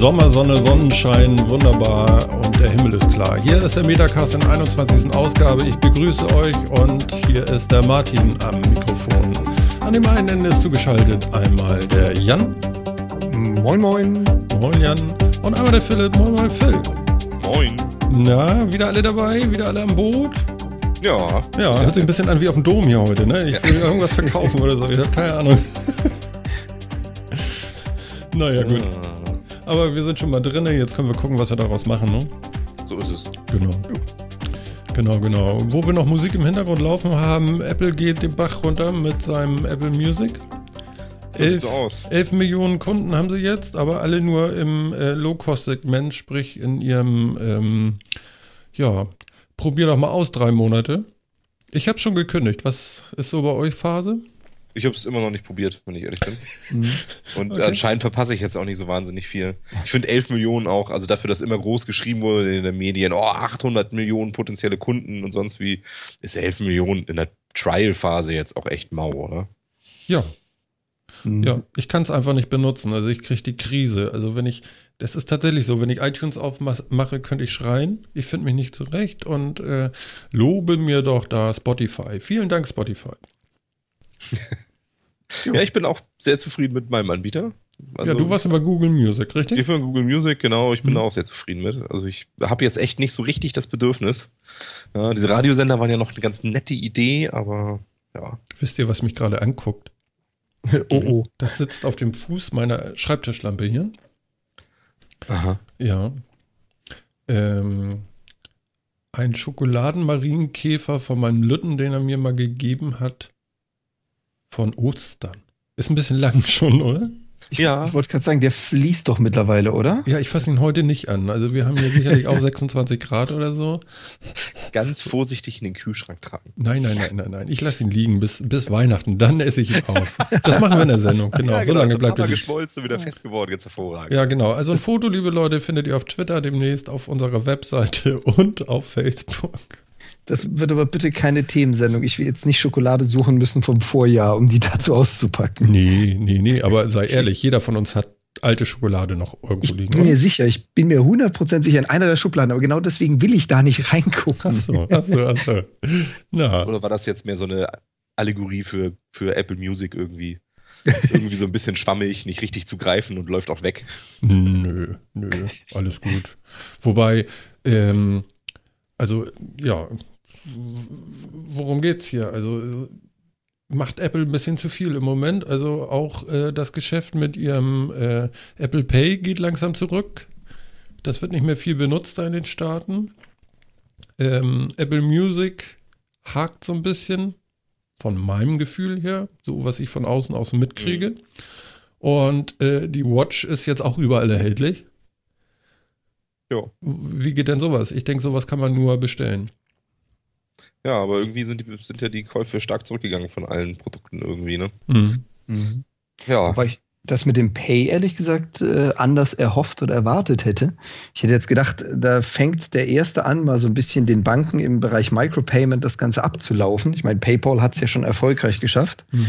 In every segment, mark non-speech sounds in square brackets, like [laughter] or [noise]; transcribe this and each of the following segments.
Sommer, Sonne, Sonnenschein, wunderbar und der Himmel ist klar. Hier ist der Metacast in 21. Ausgabe. Ich begrüße euch und hier ist der Martin am Mikrofon. An dem einen Ende ist zugeschaltet einmal der Jan. Moin, moin. Moin, Jan. Und einmal der Philipp. Moin, moin, Phil. Moin. Na, wieder alle dabei? Wieder alle am Boot? Ja. Ja, hört sich ein bisschen an wie auf dem Dom hier heute, ne? Ich will irgendwas verkaufen oder so. Ich habe keine Ahnung. [laughs] naja, gut. Aber wir sind schon mal drin. Jetzt können wir gucken, was wir daraus machen, ne? So ist es. Genau. Genau, genau. Wo wir noch Musik im Hintergrund laufen haben, Apple geht den Bach runter mit seinem Apple Music. So Elf, aus. 11 Millionen Kunden haben sie jetzt, aber alle nur im äh, Low-Cost-Segment, sprich in ihrem, ähm, ja, probier doch mal aus, drei Monate. Ich habe schon gekündigt. Was ist so bei euch Phase? Ich habe es immer noch nicht probiert, wenn ich ehrlich bin. Mhm. Und Okay. anscheinend verpasse ich jetzt auch nicht so wahnsinnig viel. Ich finde 11 Millionen auch, also dafür, dass immer groß geschrieben wurde in den Medien, oh, 800 Millionen potenzielle Kunden und sonst wie, ist 11 Millionen in der Trial-Phase jetzt auch echt mau, oder? Ja, Mhm. ja. Ich kann es einfach nicht benutzen. Also ich kriege die Krise. Also wenn ich, das ist tatsächlich so, wenn ich iTunes aufmache, könnte ich schreien. Ich finde mich nicht zurecht und äh, lobe mir doch da Spotify. Vielen Dank, Spotify. Ja, ich bin auch sehr zufrieden mit meinem Anbieter. Also, ja, du warst über Google Music, richtig? Ich bin Google Music, genau, ich bin Mhm. da auch sehr zufrieden mit. Also ich habe jetzt echt nicht so richtig das Bedürfnis. Ja, diese Radiosender waren ja noch eine ganz nette Idee, aber ja. Wisst ihr, was mich gerade anguckt? [laughs] Oh, oh. Das sitzt auf dem Fuß meiner Schreibtischlampe hier. Aha. Ja. Ähm, ein Schokoladenmarienkäfer von meinem Lütten, den er mir mal gegeben hat, von Ostern. Ist ein bisschen lang [laughs] schon, oder? Ich, Ja. ich wollte gerade sagen, der fließt doch mittlerweile, oder? Ja, ich fasse ihn heute nicht an. Also wir haben hier sicherlich auch [laughs] 26 Grad oder so. Ganz vorsichtig in den Kühlschrank tragen. Nein, nein, nein, nein, nein. Ich lasse ihn liegen bis, bis Weihnachten. Dann esse ich ihn auf. Das machen wir in der Sendung. [laughs] Genau, so lange bleibt er geschmolzen wieder fest geworden, jetzt hervorragend. Ja, genau. Also ein Foto, liebe Leute, findet ihr auf Twitter demnächst, auf unserer Webseite und auf Facebook. Das wird aber bitte keine Themensendung. Ich will jetzt nicht Schokolade suchen müssen vom Vorjahr, um die dazu auszupacken. Nee, nee, nee, aber sei ehrlich, jeder von uns hat alte Schokolade noch irgendwo Ich liegen. bin mir oder? sicher, ich bin mir 100% sicher in einer der Schubladen, aber genau deswegen will ich da nicht reingucken. Achso, achso, achso. Na, Oder war das jetzt mehr so eine Allegorie für, für Apple Music irgendwie? [laughs] Ist irgendwie so ein bisschen schwammig, nicht richtig zu greifen und läuft auch weg. nö, nö, alles gut. Wobei, ähm, also, ja, worum geht's hier? Also, macht Apple ein bisschen zu viel im Moment. Also auch äh, das Geschäft mit ihrem äh, Apple Pay geht langsam zurück. Das wird nicht mehr viel benutzt da in den Staaten. Ähm, Apple Music hakt so ein bisschen von meinem Gefühl her, so was ich von außen außen mitkriege. Und äh, die Watch ist jetzt auch überall erhältlich. Ja. Wie geht denn sowas? Ich denke, sowas kann man nur bestellen. Ja, aber irgendwie sind, die, sind ja die Käufe stark zurückgegangen von allen Produkten irgendwie, ne? Mhm. Mhm. Ja. Wobei ich das mit dem Pay ehrlich gesagt äh, anders erhofft oder erwartet hätte. Ich hätte jetzt gedacht, da fängt der erste an, mal so ein bisschen den Banken im Bereich Micropayment das Ganze abzulaufen. Ich meine, PayPal hat es ja schon erfolgreich geschafft. Mhm.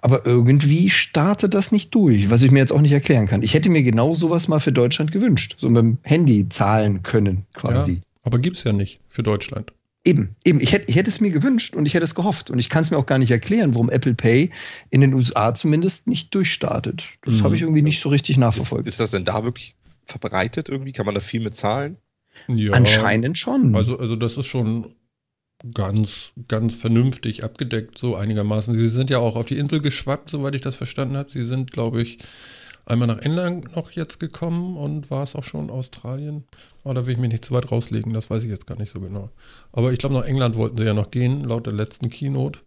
Aber irgendwie startet das nicht durch, was ich mir jetzt auch nicht erklären kann. Ich hätte mir genau sowas mal für Deutschland gewünscht. So mit dem Handy zahlen können, quasi. Ja, aber gibt es ja nicht für Deutschland. Eben, eben. Ich hätte, ich hätte es mir gewünscht und ich hätte es gehofft. Und ich kann es mir auch gar nicht erklären, warum Apple Pay in den USA zumindest nicht durchstartet. Das Mhm. habe ich irgendwie nicht so richtig Ist, nachverfolgt. ist das denn da wirklich verbreitet irgendwie? Kann man da viel mit zahlen? Ja, Anscheinend schon. Also, also das ist schon ganz, ganz vernünftig abgedeckt, so einigermaßen. Sie sind ja auch auf die Insel geschwappt, soweit ich das verstanden habe. Sie sind, glaube ich, einmal nach England noch jetzt gekommen und war es auch schon Australien. Aber da will ich mich nicht zu weit rauslegen, das weiß ich jetzt gar nicht so genau. Aber ich glaube, nach England wollten sie ja noch gehen, laut der letzten Keynote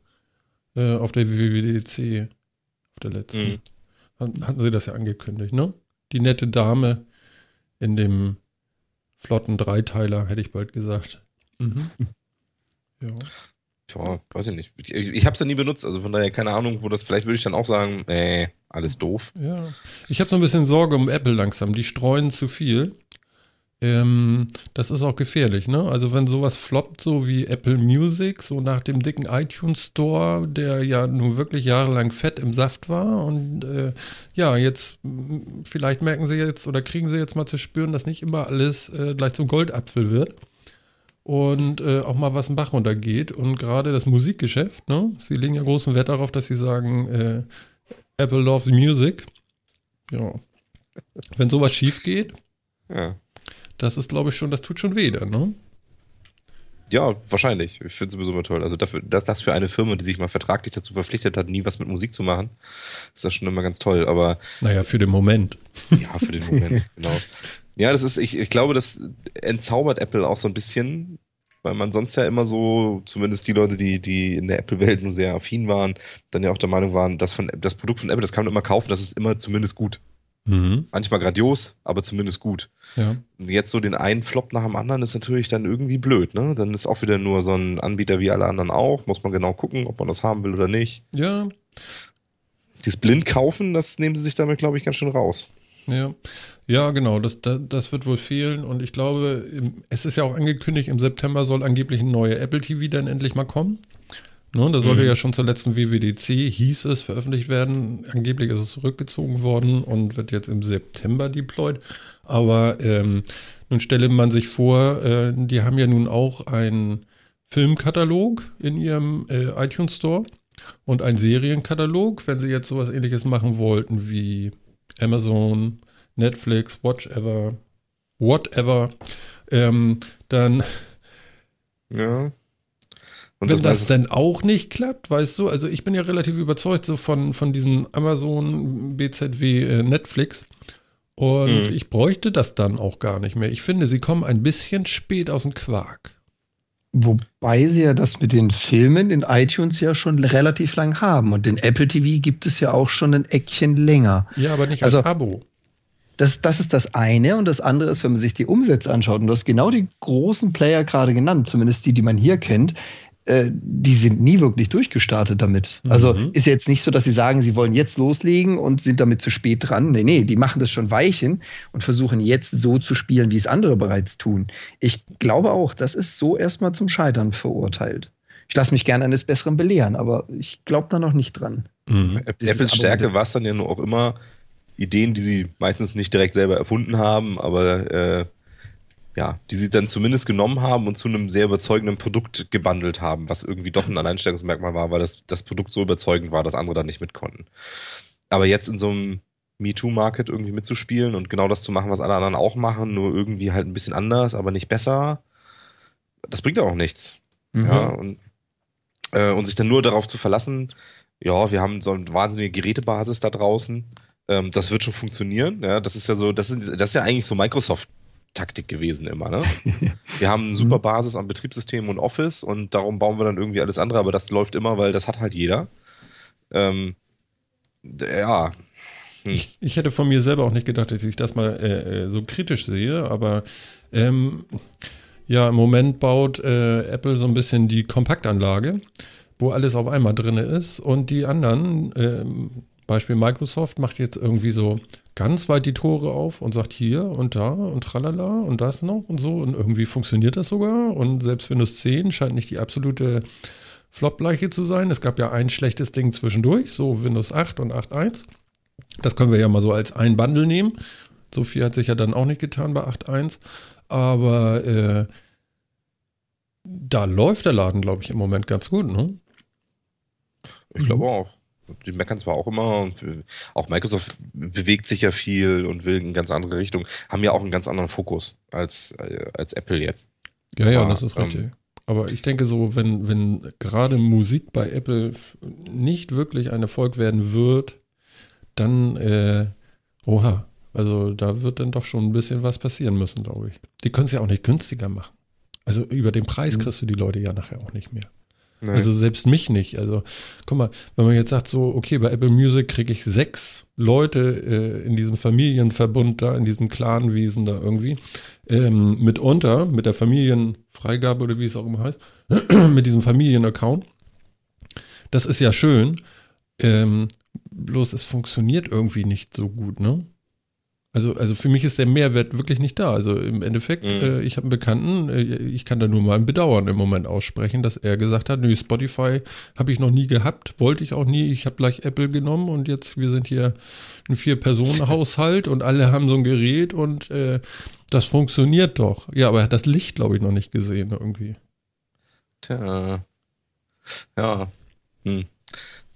äh, auf der WWDC. Auf der letzten. Mhm. Hatten- Hatten sie das ja angekündigt, ne? Die nette Dame in dem flotten Dreiteiler, hätte ich bald gesagt. Mhm. Ja. Tja, weiß ich nicht. Ich, ich habe es ja nie benutzt, also von daher keine Ahnung, wo das, vielleicht würde ich dann auch sagen, äh, alles doof. Ja. Ich habe so ein bisschen Sorge um Apple langsam. Die streuen zu viel. ähm, das ist auch gefährlich, ne? Also wenn sowas floppt, so wie Apple Music, so nach dem dicken iTunes Store, der ja nun wirklich jahrelang fett im Saft war und äh, ja, jetzt vielleicht merken sie jetzt oder kriegen sie jetzt mal zu spüren, dass nicht immer alles äh, gleich zum Goldapfel wird und äh, auch mal was im Bach runtergeht und gerade das Musikgeschäft, ne? Sie legen ja großen Wert darauf, dass sie sagen, äh, Apple loves music. Ja. Wenn sowas schief geht, [laughs] Ja. das ist, glaube ich, schon, das tut schon weh dann, ne? Ja, wahrscheinlich. Ich finde es sowieso immer toll. Also dafür, dass das für eine Firma, die sich mal vertraglich dazu verpflichtet hat, nie was mit Musik zu machen, ist das schon immer ganz toll. Aber Naja, für den Moment. ja, für den Moment, [laughs] genau. Ja, das ist, ich, ich glaube, das entzaubert Apple auch so ein bisschen, weil man sonst ja immer so, zumindest die Leute, die, die in der Apple-Welt nur sehr affin waren, dann ja auch der Meinung waren, dass von, das Produkt von Apple, das kann man immer kaufen, das ist immer zumindest gut. Mhm. Manchmal grandios, aber zumindest gut. Ja. Und jetzt so den einen Flop nach dem anderen ist natürlich dann irgendwie blöd, ne? Dann ist auch wieder nur so ein Anbieter wie alle anderen auch. Muss man genau gucken, ob man das haben will oder nicht. Ja, Dieses blind kaufen, das nehmen sie sich damit, glaube ich, ganz schön raus. Ja. Ja, genau, das, das, das wird wohl fehlen und ich glaube, es ist ja auch angekündigt, im September soll angeblich ein neuer Apple TV dann endlich mal kommen. Ne, da sollte Mhm. ja schon zur letzten WWDC, hieß es, veröffentlicht werden. Angeblich ist es zurückgezogen worden und wird jetzt im September deployed. Aber ähm, nun stelle man sich vor, äh, die haben ja nun auch einen Filmkatalog in ihrem äh, iTunes Store und einen Serienkatalog. Wenn sie jetzt sowas ähnliches machen wollten wie Amazon, Netflix, Watchever, whatever, ähm, dann Ja. Und wenn das meistens- dann auch nicht klappt, weißt du, also ich bin ja relativ überzeugt so von, von diesen Amazon, BZW, äh, Netflix. Und Mhm. ich bräuchte das dann auch gar nicht mehr. Ich finde, sie kommen ein bisschen spät aus dem Quark. Wobei sie ja das mit den Filmen in iTunes ja schon relativ lang haben. Und den Apple TV gibt es ja auch schon ein Eckchen länger. Ja, aber nicht als Also- Abo. Das, das ist das eine. Und das andere ist, wenn man sich die Umsätze anschaut, und du hast genau die großen Player gerade genannt, zumindest die, die man hier kennt, die sind nie wirklich durchgestartet damit. Also Mhm. ist jetzt nicht so, dass sie sagen, sie wollen jetzt loslegen und sind damit zu spät dran. Nee, nee, die machen das schon Weichen und versuchen jetzt so zu spielen, wie es andere bereits tun. Ich glaube auch, das ist so erstmal zum Scheitern verurteilt. Ich lasse mich gerne eines Besseren belehren, aber ich glaube da noch nicht dran. Mhm. Dieses Apples Stärke war es dann ja nur auch immer Ideen, die sie meistens nicht direkt selber erfunden haben, aber äh, ja, die sie dann zumindest genommen haben und zu einem sehr überzeugenden Produkt gebundelt haben, was irgendwie doch ein Alleinstellungsmerkmal war, weil das, das Produkt so überzeugend war, dass andere da nicht mit konnten. Aber jetzt in so einem MeToo-Market irgendwie mitzuspielen und genau das zu machen, was alle anderen auch machen, nur irgendwie halt ein bisschen anders, aber nicht besser, das bringt auch nichts. Ja, und, äh, und sich dann nur darauf zu verlassen, ja, wir haben so eine wahnsinnige Gerätebasis da draußen, ähm, das wird schon funktionieren. Ja, das ist ja so, das ist, das ist ja eigentlich so Microsoft-Taktik gewesen immer, ne? [laughs] Wir haben eine super Basis an Betriebssystemen und Office und darum bauen wir dann irgendwie alles andere, aber das läuft immer, weil das hat halt jeder. Ähm, ja. Hm. Ich, ich hätte von mir selber auch nicht gedacht, dass ich das mal äh, äh, so kritisch sehe, aber ähm, ja, im Moment baut äh, Apple so ein bisschen die Kompaktanlage, wo alles auf einmal drin ist und die anderen, ähm, Beispiel Microsoft, macht jetzt irgendwie so ganz weit die Tore auf und sagt hier und da und tralala und das noch und so und irgendwie funktioniert das sogar und selbst Windows 10 scheint nicht die absolute Flop-Leiche zu sein. Es gab ja ein schlechtes Ding zwischendurch, so Windows 8 und 8.1. Das können wir ja mal so als ein Bundle nehmen. So viel hat sich ja dann auch nicht getan bei 8.1. Aber äh, da läuft der Laden, glaube ich, im Moment ganz gut, ne? Ich glaube auch. Die meckern zwar auch immer und auch Microsoft bewegt sich ja viel und will in ganz andere Richtung, haben ja auch einen ganz anderen Fokus als, äh, als Apple jetzt. Ja, ja, Aber, das ist ähm, richtig. Aber ich denke so, wenn, wenn gerade Musik bei Apple nicht wirklich ein Erfolg werden wird, dann, äh, oha, also da wird dann doch schon ein bisschen was passieren müssen, glaube ich. Die können es ja auch nicht günstiger machen. Also über den Preis Mhm. kriegst du die Leute ja nachher auch nicht mehr. Nee. Also selbst mich nicht. Also guck mal, wenn man jetzt sagt so, okay, bei Apple Music kriege ich sechs Leute äh, in diesem Familienverbund da, in diesem Clanwesen da irgendwie, ähm, mitunter, mit der Familienfreigabe oder wie es auch immer heißt, [clears throat] mit diesem Familienaccount. Das ist ja schön. Ähm, bloß es funktioniert irgendwie nicht so gut, ne? Also, also für mich ist der Mehrwert wirklich nicht da. Also im Endeffekt, Mhm. äh, ich habe einen Bekannten, äh, ich kann da nur mal ein Bedauern im Moment aussprechen, dass er gesagt hat, nö, Spotify habe ich noch nie gehabt, wollte ich auch nie. Ich habe gleich Apple genommen und jetzt, wir sind hier ein Vier-Personen-Haushalt und alle haben so ein Gerät und äh, das funktioniert doch. Ja, aber er hat das Licht, glaube ich, noch nicht gesehen irgendwie. Tja. Ja. Hm.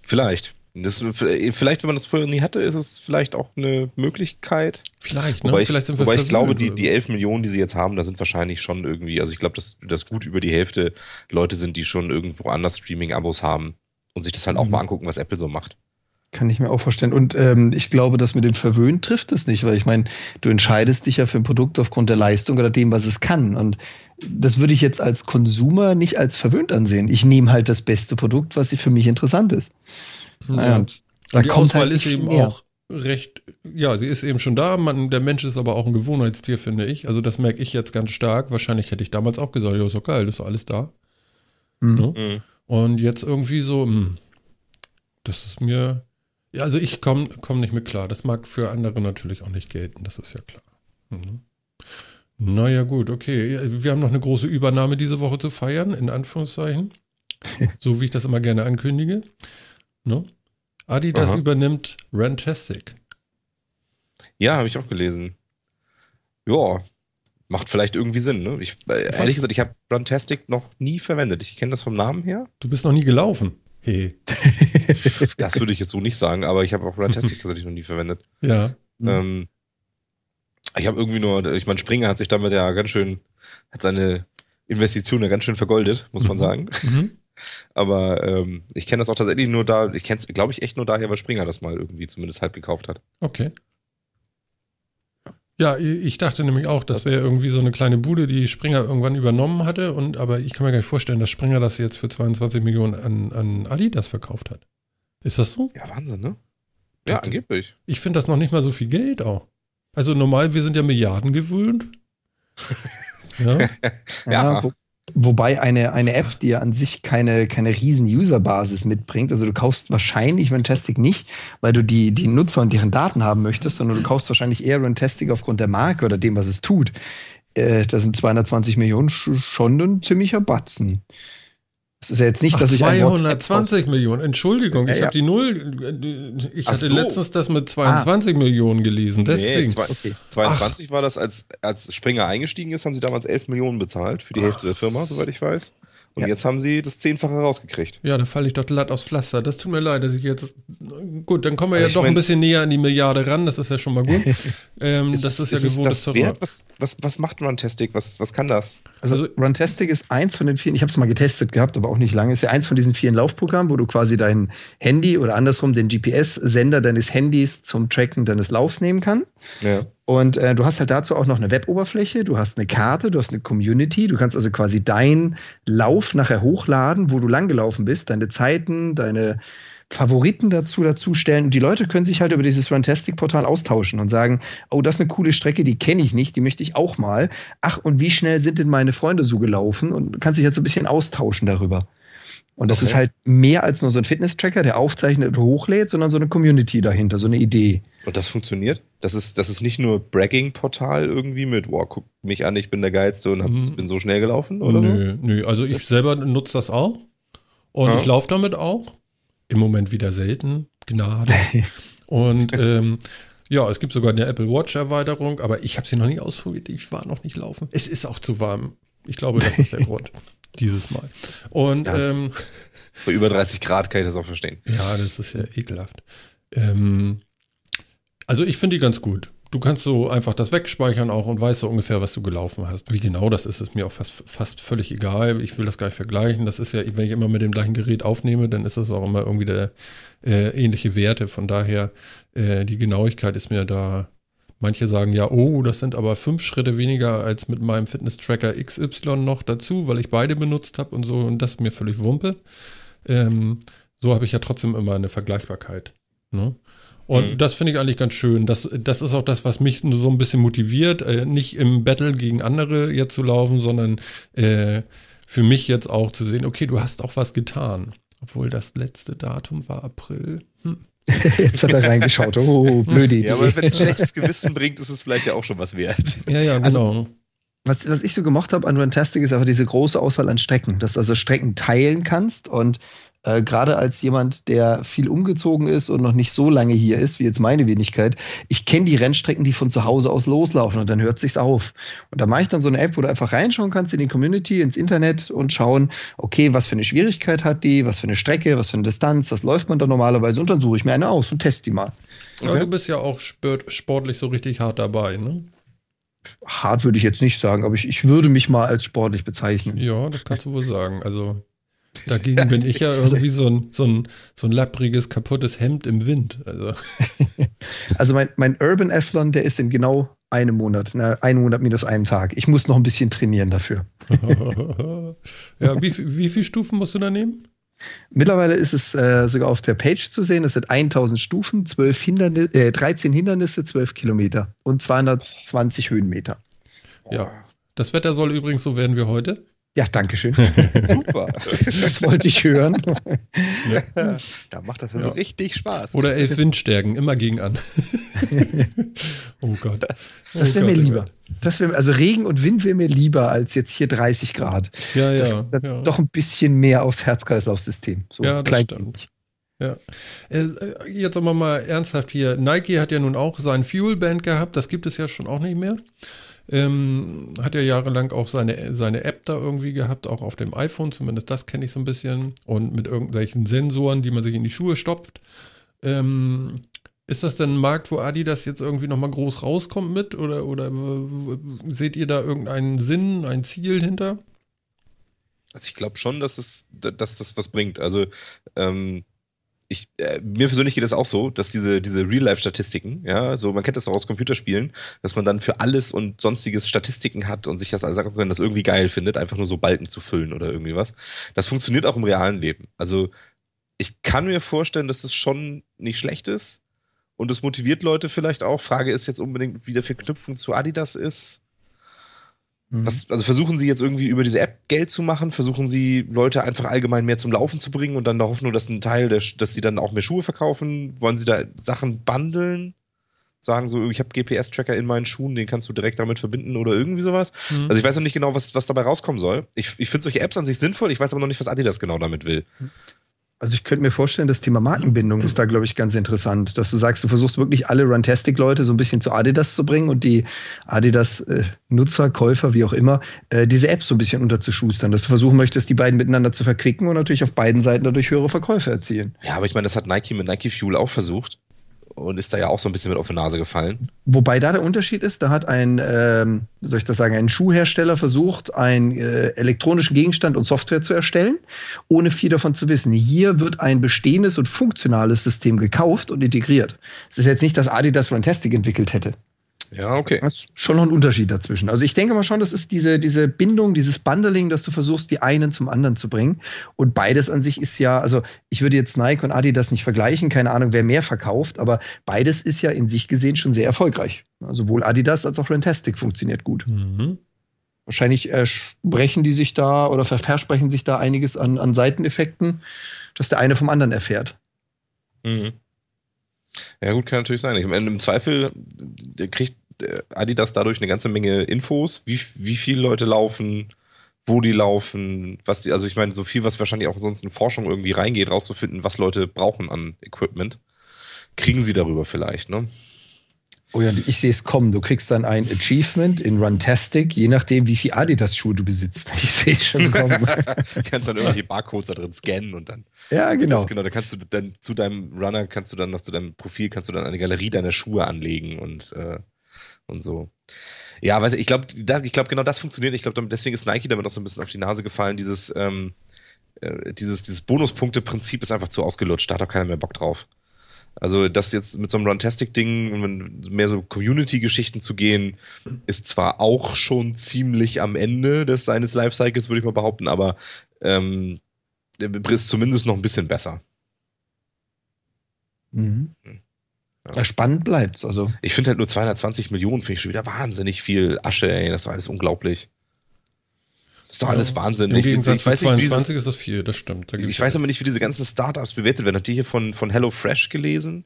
Vielleicht. Das, vielleicht, wenn man das vorher nie hatte, ist es vielleicht auch eine Möglichkeit. Vielleicht, ne? Wobei ich, Vielleicht sind wobei ich glaube, die, die 11 Millionen, die sie jetzt haben, da sind wahrscheinlich schon irgendwie, also ich glaube, dass, dass gut über die Hälfte Leute sind, die schon irgendwo anders Streaming-Abos haben und sich das halt auch Mhm. mal angucken, was Apple so macht. Kann ich mir auch vorstellen. Und ähm, ich glaube, das mit dem Verwöhnen trifft es nicht, weil ich meine, du entscheidest dich ja für ein Produkt aufgrund der Leistung oder dem, was es kann. Und das würde ich jetzt als Konsumer nicht als verwöhnt ansehen. Ich nehme halt das beste Produkt, was für mich interessant ist. Ja. Naja, und da Und die kommt Auswahl halt ist eben mehr. auch recht, ja, sie ist eben schon da. Man, der Mensch ist aber auch ein Gewohnheitstier, finde ich. Also das merke ich jetzt ganz stark. Wahrscheinlich hätte ich damals auch gesagt, ja, ist doch geil, das ist alles da. Mhm. Ne? Mhm. Und jetzt irgendwie so, hm, das ist mir, ja, also ich komme komm nicht mit klar. Das mag für andere natürlich auch nicht gelten, das ist ja klar. Mhm. Naja, gut, okay. Wir haben noch eine große Übernahme diese Woche zu feiern, in Anführungszeichen. [laughs] so wie ich das immer gerne ankündige. Ne? Adidas Aha. übernimmt Rantastic. Ja, habe ich auch gelesen. Ja, macht vielleicht irgendwie Sinn. Ne? Ich, äh, ehrlich gesagt, ich habe Runtastic noch nie verwendet. Ich kenne das vom Namen her. Du bist noch nie gelaufen. Hey. [laughs] Das würde ich jetzt so nicht sagen, aber ich habe auch Runtastic tatsächlich noch nie verwendet. Ja. Ähm, ich habe irgendwie nur, ich meine, Springer hat sich damit ja ganz schön, hat seine Investition ja ganz schön vergoldet, muss man Mhm. sagen. Mhm. Aber ähm, ich kenne das auch tatsächlich nur da, ich kenne es, glaube ich, echt nur daher, weil Springer das mal irgendwie zumindest halb gekauft hat. Okay. Ja, ich dachte nämlich auch, das wäre irgendwie so eine kleine Bude, die Springer irgendwann übernommen hatte. Und aber ich kann mir gar nicht vorstellen, dass Springer das jetzt für 22 Millionen an, an Adidas verkauft hat. Ist das so? Ja, Wahnsinn, ne? Ja, Dachte- angeblich. Ich finde das noch nicht mal so viel Geld auch. Also normal, wir sind ja Milliarden gewöhnt. [laughs] ja. Ja, Ja. wo, wobei eine, eine App, die ja an sich keine, keine riesen Userbasis mitbringt, also du kaufst wahrscheinlich Rantastic nicht, weil du die, die Nutzer und deren Daten haben möchtest, sondern du kaufst wahrscheinlich eher Rantastic aufgrund der Marke oder dem, was es tut. Äh, das sind 220 Millionen sch schon ein ziemlicher Batzen. Es ist ja jetzt nicht, Ach, dass ich ein WhatsApp 220 Millionen. Entschuldigung, Ja, ich ja. habe die Null. Ich Ach hatte so. letztens das mit 22 Millionen gelesen. Deswegen. Nee, zwei, Okay. 22 war das, als, als Springer eingestiegen ist, haben sie damals 11 Millionen bezahlt für die Hälfte der Firma, soweit ich weiß. Und Ja. jetzt haben sie das Zehnfache rausgekriegt. Ja, da falle ich doch glatt aufs Pflaster. Das tut mir leid, dass ich jetzt. Gut, dann kommen wir Also ja ich doch ein mein- bisschen näher an die Milliarde ran. Das ist ja schon mal gut. [laughs] ähm, das ist ja es gewohntes das Terrain. wert? Was, was, was macht Runtastic? Was, was kann das? Also, Also- Runtastic ist eins von den vielen, ich habe es mal getestet gehabt, aber auch nicht lange, ist ja eins von diesen vielen Laufprogrammen, wo du quasi dein Handy oder andersrum den GPS-Sender deines Handys zum Tracken deines Laufs nehmen kann. Ja. Und äh, du hast halt dazu auch noch eine Weboberfläche, du hast eine Karte, du hast eine Community, du kannst also quasi deinen Lauf nachher hochladen, wo du langgelaufen bist, deine Zeiten, deine Favoriten dazu dazustellen. Und die Leute können sich halt über dieses Runtastic-Portal austauschen und sagen, oh, das ist eine coole Strecke, die kenne ich nicht, die möchte ich auch mal. Ach, und wie schnell sind denn meine Freunde so gelaufen? Und du kannst dich jetzt so ein bisschen austauschen darüber. Und das Okay. ist halt mehr als nur so ein Fitness-Tracker, der aufzeichnet und hochlädt, sondern so eine Community dahinter, so eine Idee. Und das funktioniert? Das ist, das ist nicht nur Bragging-Portal irgendwie mit, wow, guck mich an, ich bin der Geilste und hab, Mhm. bin so schnell gelaufen oder so? Nö, nö. Also ich selber nutze das auch. Und Ja. ich laufe damit auch. Im Moment wieder selten. Gnade. Und [laughs] ähm, ja, es gibt sogar eine Apple Watch-Erweiterung, aber ich habe sie noch nie ausprobiert. Ich war noch nicht laufen. Es ist auch zu warm. Ich glaube, das ist der [laughs] Grund. Dieses Mal. Und Ja. ähm, Bei über 30 Grad kann ich das auch verstehen. Ja, das ist ja ekelhaft. Ähm, also ich finde die ganz gut. Du kannst so einfach das wegspeichern auch und weißt so ungefähr, was du gelaufen hast. Wie genau das ist, ist mir auch fast, fast völlig egal. Ich will das gar nicht vergleichen. Das ist ja, wenn ich immer mit dem gleichen Gerät aufnehme, dann ist das auch immer irgendwie der äh, ähnliche Werte. Von daher, äh, die Genauigkeit ist mir da. Manche sagen ja, oh, das sind aber fünf Schritte weniger als mit meinem Fitness-Tracker XY noch dazu, weil ich beide benutzt habe und so. Und das ist mir völlig Wumpe. Ähm, so habe ich ja trotzdem immer eine Vergleichbarkeit. Ne? Und Mhm. das finde ich eigentlich ganz schön. Das, das ist auch das, was mich so ein bisschen motiviert, äh, nicht im Battle gegen andere jetzt zu laufen, sondern äh, für mich jetzt auch zu sehen, okay, du hast auch was getan. Obwohl das letzte Datum war April. Hm. [laughs] Jetzt hat er reingeschaut. Oh, blöde Idee. Ja, aber wenn es schlechtes Gewissen bringt, ist es vielleicht ja auch schon was wert. Ja, ja, Also, genau. Was, was ich so gemocht habe an Runtastic ist einfach diese große Auswahl an Strecken, dass du also Strecken teilen kannst und äh, gerade als jemand, der viel umgezogen ist und noch nicht so lange hier ist, wie jetzt meine Wenigkeit, ich kenne die Rennstrecken, die von zu Hause aus loslaufen und dann hört sich's auf. Und da mache ich dann so eine App, wo du einfach reinschauen kannst in die Community, ins Internet und schauen, okay, was für eine Schwierigkeit hat die, was für eine Strecke, was für eine Distanz, was läuft man da normalerweise und dann suche ich mir eine aus und teste die mal. Ja, Okay. du bist ja auch sport, sportlich so richtig hart dabei, ne? Hart würde ich jetzt nicht sagen, aber ich, ich würde mich mal als sportlich bezeichnen. Ja, das kannst du wohl sagen. Also dagegen bin ich ja irgendwie so ein, so ein, so ein lappriges, kaputtes Hemd im Wind. Also, [laughs] Also mein, mein Urban Athlon, der ist in genau einem Monat, na, einen Monat minus einem Tag. Ich muss noch ein bisschen trainieren dafür. [laughs] ja, wie, wie viele Stufen musst du da nehmen? Mittlerweile ist es äh, sogar auf der Page zu sehen. Es sind 1000 Stufen, 12 Hinderni äh, 13 Hindernisse, 12 Kilometer und 220 Höhenmeter. Ja. Das Wetter soll übrigens so werden wie heute. Ja, danke schön. [laughs] Super. Das wollte ich hören. [laughs] da macht das ja, so Ja. richtig Spaß. Oder elf Windstärken, immer gegen an. [laughs] oh Gott. Das Oh wäre mir Gott, oh lieber. Das wär, also Regen und Wind wäre mir lieber als jetzt hier 30 Grad. Ja, Das, ja. das ja. Doch ein bisschen mehr aufs Herz-Kreislauf-System. So Ja, das klein- stimmt. Ja. Äh, jetzt aber mal ernsthaft hier. Nike hat ja nun auch sein Fuel-Band gehabt. Das gibt es ja schon auch nicht mehr. Ähm, hat ja jahrelang auch seine, seine App da irgendwie gehabt, auch auf dem iPhone. Zumindest das kenne ich so ein bisschen. Und mit irgendwelchen Sensoren, die man sich in die Schuhe stopft. Ähm, ist das denn ein Markt, wo Adidas jetzt irgendwie nochmal groß rauskommt mit? Oder, oder seht ihr da irgendeinen Sinn, ein Ziel hinter? Also ich glaube schon, dass, es, dass das was bringt. Also ähm, ich, äh, mir persönlich geht es auch so, dass diese, diese Real-Life-Statistiken, ja, so man kennt das auch aus Computerspielen, dass man dann für alles und sonstiges Statistiken hat und sich das alles sagen kann, das irgendwie geil findet, einfach nur so Balken zu füllen oder irgendwie was. Das funktioniert auch im realen Leben. Also ich kann mir vorstellen, dass es schon nicht schlecht ist und es motiviert Leute vielleicht auch. Frage ist jetzt unbedingt, wie der Verknüpfung zu Adidas ist. Mhm. Was, also versuchen Sie jetzt irgendwie über diese App Geld zu machen? Versuchen Sie Leute einfach allgemein mehr zum Laufen zu bringen und dann darauf nur, dass ein Teil, der, dass sie dann auch mehr Schuhe verkaufen? Wollen Sie da Sachen bundeln? Sagen so, ich habe GPS-Tracker in meinen Schuhen, den kannst du direkt damit verbinden oder irgendwie sowas. Hm. Also ich weiß noch nicht genau, was, was dabei rauskommen soll. Ich, ich finde solche Apps an sich sinnvoll, ich weiß aber noch nicht, was Adidas genau damit will. Also ich könnte mir vorstellen, das Thema Markenbindung ist da, glaube ich, ganz interessant, dass du sagst, du versuchst wirklich alle Runtastic-Leute so ein bisschen zu Adidas zu bringen und die Adidas-Nutzer, Käufer, wie auch immer, äh, diese App so ein bisschen unterzuschustern, dass du versuchen möchtest, die beiden miteinander zu verquicken und natürlich auf beiden Seiten dadurch höhere Verkäufe erzielen. Ja, aber ich meine, das hat Nike mit Nike Fuel auch versucht und ist da ja auch so ein bisschen mit auf die Nase gefallen. Wobei da der Unterschied ist, da hat ein, ähm, soll ich das sagen, ein Schuhhersteller versucht, einen äh, elektronischen Gegenstand und Software zu erstellen, ohne viel davon zu wissen. Hier wird ein bestehendes und funktionales System gekauft und integriert. Es ist jetzt nicht, dass Adidas Runtastic entwickelt hätte. Ja, okay. Das ist schon noch ein Unterschied dazwischen. Also ich denke mal schon, das ist diese, diese Bindung, dieses Bundling, dass du versuchst, die einen zum anderen zu bringen. Und beides an sich ist ja, also ich würde jetzt Nike und Adidas nicht vergleichen, keine Ahnung, wer mehr verkauft, aber beides ist ja in sich gesehen schon sehr erfolgreich. Also sowohl Adidas als auch Rantastic funktioniert gut. Mhm. Wahrscheinlich äh, sprechen die sich da oder ver- versprechen sich da einiges an, an Seiteneffekten, dass der eine vom anderen erfährt. Mhm. Ja, gut, kann natürlich sein. Ich meine, im Zweifel äh, kriegt Adidas dadurch eine ganze Menge Infos, wie, wie viele Leute laufen, wo die laufen, was die, also ich meine, so viel, was wahrscheinlich auch sonst in Forschung irgendwie reingeht, rauszufinden, was Leute brauchen an Equipment, kriegen sie darüber vielleicht, ne? Oh ja, ich sehe es kommen. Du kriegst dann ein Achievement in Runtastic, je nachdem, wie viel Adidas-Schuhe du besitzt. Ich sehe es schon kommen. [laughs] Du kannst dann irgendwelche Barcodes da drin scannen und dann. ja, genau. Das, genau, da kannst du dann zu deinem Runner, kannst du dann noch zu deinem Profil, kannst du dann eine Galerie deiner Schuhe anlegen und, äh, und so. Ja, weiß ich, ich glaube, ich genau das funktioniert. Ich glaube, deswegen ist Nike damit auch so ein bisschen auf die Nase gefallen. Dieses, ähm, äh, dieses, dieses Bonuspunkte-Prinzip ist einfach zu ausgelutscht. Da hat auch keiner mehr Bock drauf. Also, das jetzt mit so einem Runtastic-Ding, mehr so Community-Geschichten zu gehen, ist zwar auch schon ziemlich am Ende des seines Lifecycles, würde ich mal behaupten, aber ähm, ist zumindest noch ein bisschen besser. Mhm. Ja. Ja, spannend bleibt's. Also, Ich finde halt nur 220 Millionen, finde ich schon wieder wahnsinnig viel Asche, ey. Das war alles unglaublich. ist doch alles Wahnsinn. Im Ich, Gegensatz ich weiß zu nicht, wie 22 dieses, ist das viel, das stimmt. Da ich weiß aber nicht, wie diese ganzen Startups bewertet werden. Habt ihr hier von, von HelloFresh gelesen?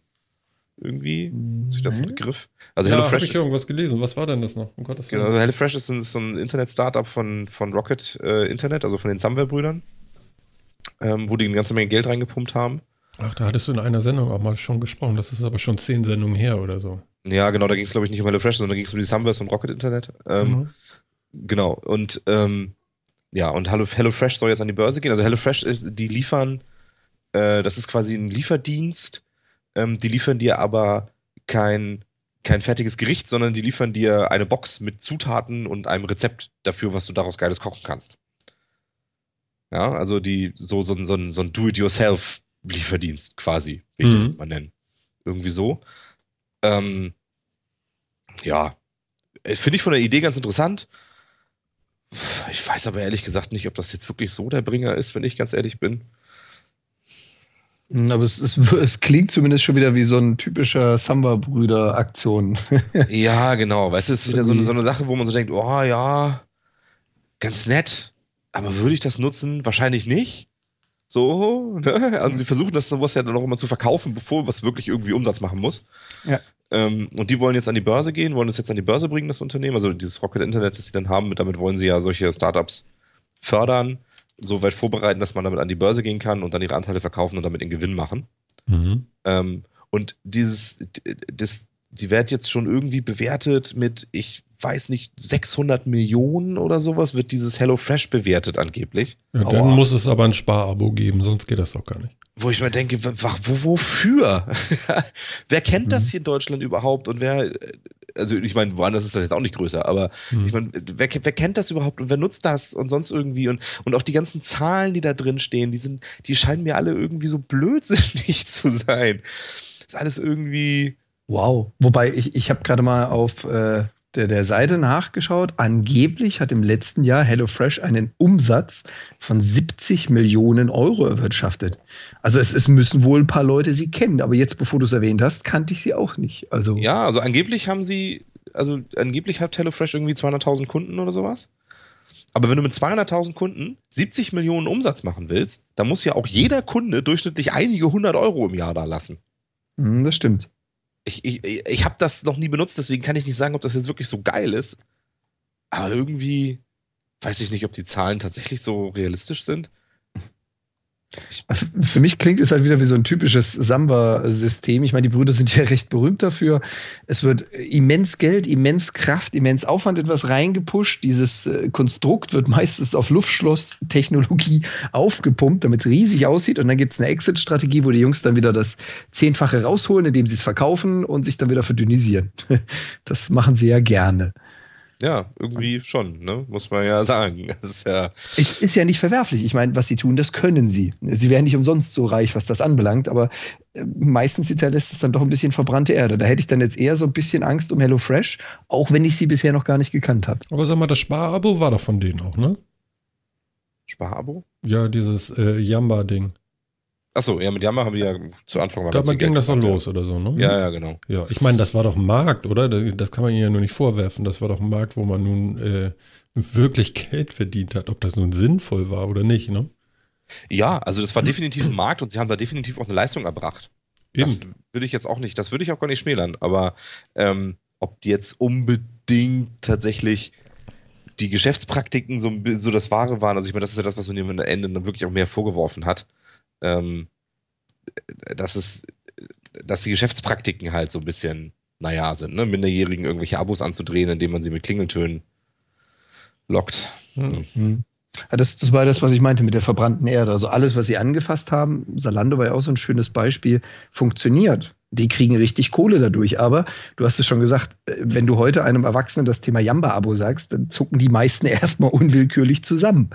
Irgendwie? Ist euch das ein. Begriff? Also ja, habe HelloFresh ich ist, irgendwas gelesen. Was war denn das noch? Um Gottes genau. HelloFresh ist ein, ist so ein Internet-Startup von, von Rocket äh, Internet, also von den Somewhere-Brüdern, ähm, wo die eine ganze Menge Geld reingepumpt haben. Ach, da hattest du in einer Sendung auch mal schon gesprochen. Das ist aber schon zehn Sendungen her oder so. Ja, genau, da ging es, glaube ich, nicht um HelloFresh, sondern da ging es um die Somewheres und Rocket Internet. Ähm, Mhm. Genau. Und ähm, ja, und Hello, HelloFresh soll jetzt an die Börse gehen. Also HelloFresh, ist- die liefern, äh, das ist quasi ein Lieferdienst. Ähm, die liefern dir aber kein, kein fertiges Gericht, sondern die liefern dir eine Box mit Zutaten und einem Rezept dafür, was du daraus Geiles kochen kannst. Ja, also die, so, so, ein- so ein, so Do-it-yourself-Lieferdienst quasi, will ich das Mhm. jetzt mal nennen. Irgendwie so. Ähm, ja, äh, finde ich von der Idee ganz interessant. Ich weiß aber ehrlich gesagt nicht, ob das jetzt wirklich so der Bringer ist, wenn ich ganz ehrlich bin. Aber es, es, [laughs] es klingt zumindest schon wieder wie so ein typischer Samba-Brüder-Aktion. [laughs] Ja, genau. Weißt du, es ist wieder so eine, so eine Sache, wo man so denkt, oh ja, ganz nett, aber würde ich das nutzen? Wahrscheinlich nicht. So, ne? Also sie versuchen das sowas ja dann auch immer zu verkaufen, bevor was wirklich irgendwie Umsatz machen muss. Ja. Ähm, und die wollen jetzt an die Börse gehen, wollen das jetzt an die Börse bringen, das Unternehmen. Also dieses Rocket Internet, das sie dann haben, damit wollen sie ja solche Startups fördern, so weit vorbereiten, dass man damit an die Börse gehen kann und dann ihre Anteile verkaufen und damit den Gewinn machen. Mhm. Ähm, und dieses, das, die wird jetzt schon irgendwie bewertet mit, ich weiß nicht, 600 Millionen oder sowas, wird dieses HelloFresh bewertet angeblich. Ja, dann Aua. muss es aber ein Sparabo geben, sonst geht das doch gar nicht. Wo ich mir denke, wo, wofür? [laughs] wer kennt das Mhm. hier in Deutschland überhaupt? Und wer, also ich meine, woanders ist das jetzt auch nicht größer, aber Mhm. ich meine, wer, wer kennt das überhaupt und wer nutzt das und sonst irgendwie? Und, und auch die ganzen Zahlen, die da drin stehen, die sind, die scheinen mir alle irgendwie so blödsinnig [laughs] zu sein. ist alles irgendwie. Wow. Wobei, ich, ich habe gerade mal auf äh, der, der Seite nachgeschaut. Angeblich hat im letzten Jahr HelloFresh einen Umsatz von 70 Millionen Euro erwirtschaftet. Also es, es müssen wohl ein paar Leute sie kennen. Aber jetzt, bevor du es erwähnt hast, kannte ich sie auch nicht. Also Ja, also angeblich haben sie, also angeblich hat HelloFresh irgendwie 200.000 Kunden oder sowas. Aber wenn du mit 200.000 Kunden 70 Millionen Umsatz machen willst, dann muss ja auch jeder Kunde durchschnittlich einige hundert Euro im Jahr da lassen. hm, das stimmt. Ich, ich, ich habe das noch nie benutzt, deswegen kann ich nicht sagen, ob das jetzt wirklich so geil ist. Aber irgendwie weiß ich nicht, ob die Zahlen tatsächlich so realistisch sind. Für mich klingt es halt wieder wie so ein typisches Samba-System. Ich meine, die Brüder sind ja recht berühmt dafür. Es wird immens Geld, immens Kraft, immens Aufwand in was reingepusht. Dieses äh, Konstrukt wird meistens auf Luftschloss-Technologie aufgepumpt, damit es riesig aussieht. Und dann gibt es eine Exit-Strategie, wo die Jungs dann wieder das Zehnfache rausholen, indem sie es verkaufen und sich dann wieder verdünnisieren. [laughs] Das machen sie ja gerne. Ja, irgendwie schon, ne? muss man ja sagen. [laughs] Das ist ja. Es ist ja nicht verwerflich. Ich meine, was sie tun, das können sie. Sie wären nicht umsonst so reich, was das anbelangt, aber äh, meistens hinterlässt es dann doch ein bisschen verbrannte Erde. Da hätte ich dann jetzt eher so ein bisschen Angst um HelloFresh, auch wenn ich sie bisher noch gar nicht gekannt habe. Aber sag mal, das Sparabo war doch von denen auch, ne? Sparabo? Ja, dieses äh, Yamba-Ding. Achso, ja, mit Yammer haben die ja zu Anfang mal Da ganz viel ging Geld das doch los oder so, ne? Ja, ja, genau. Ja, ich meine, das war doch ein Markt, oder? Das kann man ihnen ja nur nicht vorwerfen. Das war doch ein Markt, wo man nun äh, wirklich Geld verdient hat. Ob das nun sinnvoll war oder nicht, ne? Ja, also das war definitiv ein Markt und sie haben da definitiv auch eine Leistung erbracht. Das Eben. würde ich jetzt auch nicht, das würde ich auch gar nicht schmälern, aber ähm, ob die jetzt unbedingt tatsächlich die Geschäftspraktiken so, so das Wahre waren, also ich meine, das ist ja das, was man ihm am Ende dann wirklich auch mehr vorgeworfen hat, ähm, dass es, dass die Geschäftspraktiken halt so ein bisschen, naja, sind, ne? Minderjährigen irgendwelche Abos anzudrehen, indem man sie mit Klingeltönen lockt. Hm. Ja, das, das war das, was ich meinte mit der verbrannten Erde. Also alles, was sie angefasst haben, Salando war ja auch so ein schönes Beispiel, funktioniert. Die kriegen richtig Kohle dadurch. Aber du hast es schon gesagt, äh, wenn du heute einem Erwachsenen das Thema Jamba-Abo sagst, dann zucken die meisten [laughs] erstmal unwillkürlich zusammen.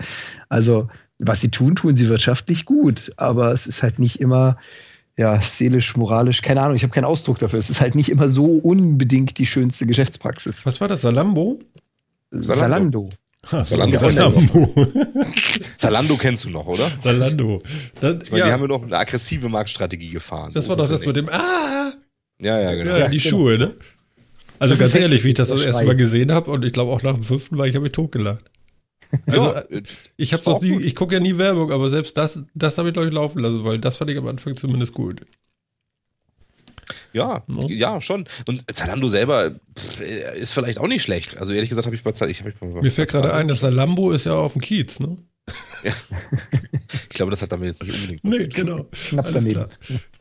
Also, was sie tun, tun sie wirtschaftlich gut. Aber es ist halt nicht immer, ja, seelisch, moralisch, keine Ahnung, ich habe keinen Ausdruck dafür. Es ist halt nicht immer so unbedingt die schönste Geschäftspraxis. Was war das? Salambo? Salando. Ha, Zalando. Salando. Zalando [laughs] kennst du noch, oder? Salando. Das, Ich meine, die ja, haben ja noch eine aggressive Marktstrategie gefahren. das So war doch das ja mit dem Ah! Ja, ja, genau. Ja, die genau. Schuhe, ne? Also Das ganz ehrlich, wie ich das der das erste. Mal gesehen habe und ich glaube auch nach dem fünften Mal, ich habe mich totgelacht. Also, Ja, äh, ich habe doch nie, ich gucke ja nie Werbung, aber selbst das, das habe ich glaube ich laufen lassen, weil das fand ich am Anfang zumindest gut. Ja, No? ja, schon. Und Zalando selber pff, äh, ist vielleicht auch nicht schlecht. Also ehrlich gesagt habe ich bei Zalando. Ich, hab ich bei, Mir fällt gerade ein, das Salambo ist ja auf dem Kiez, ne? [laughs] ich glaube, das hat damit jetzt nicht unbedingt was zu tun. genau. Knapp Alles daneben. klar.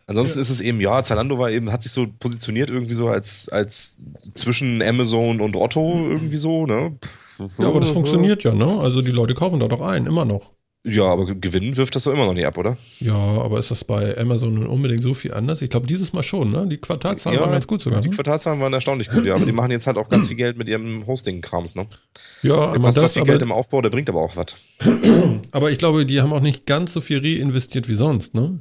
Ansonsten ist es eben, ja, Zalando war eben, hat sich so positioniert irgendwie so als, als zwischen Amazon und Otto irgendwie so, ne? Ja, aber das funktioniert ja, ne? Also die Leute kaufen da doch ein, immer noch. Ja, aber gewinnen wirft das doch immer noch nicht ab, oder? Ja, aber ist das bei Amazon nun unbedingt so viel anders? Ich glaube, dieses Mal schon, ne? Die Quartalzahlen Ja, waren ganz gut sogar. Die Ne? Quartalszahlen waren erstaunlich gut, ja, aber die machen jetzt halt auch ganz viel Geld mit ihrem Hosting-Krams, ne? Ja, Der aber, das, viel Geld aber, im Aufbau, der bringt aber auch was. [clears throat] aber ich glaube, die haben auch nicht ganz so viel reinvestiert wie sonst, ne?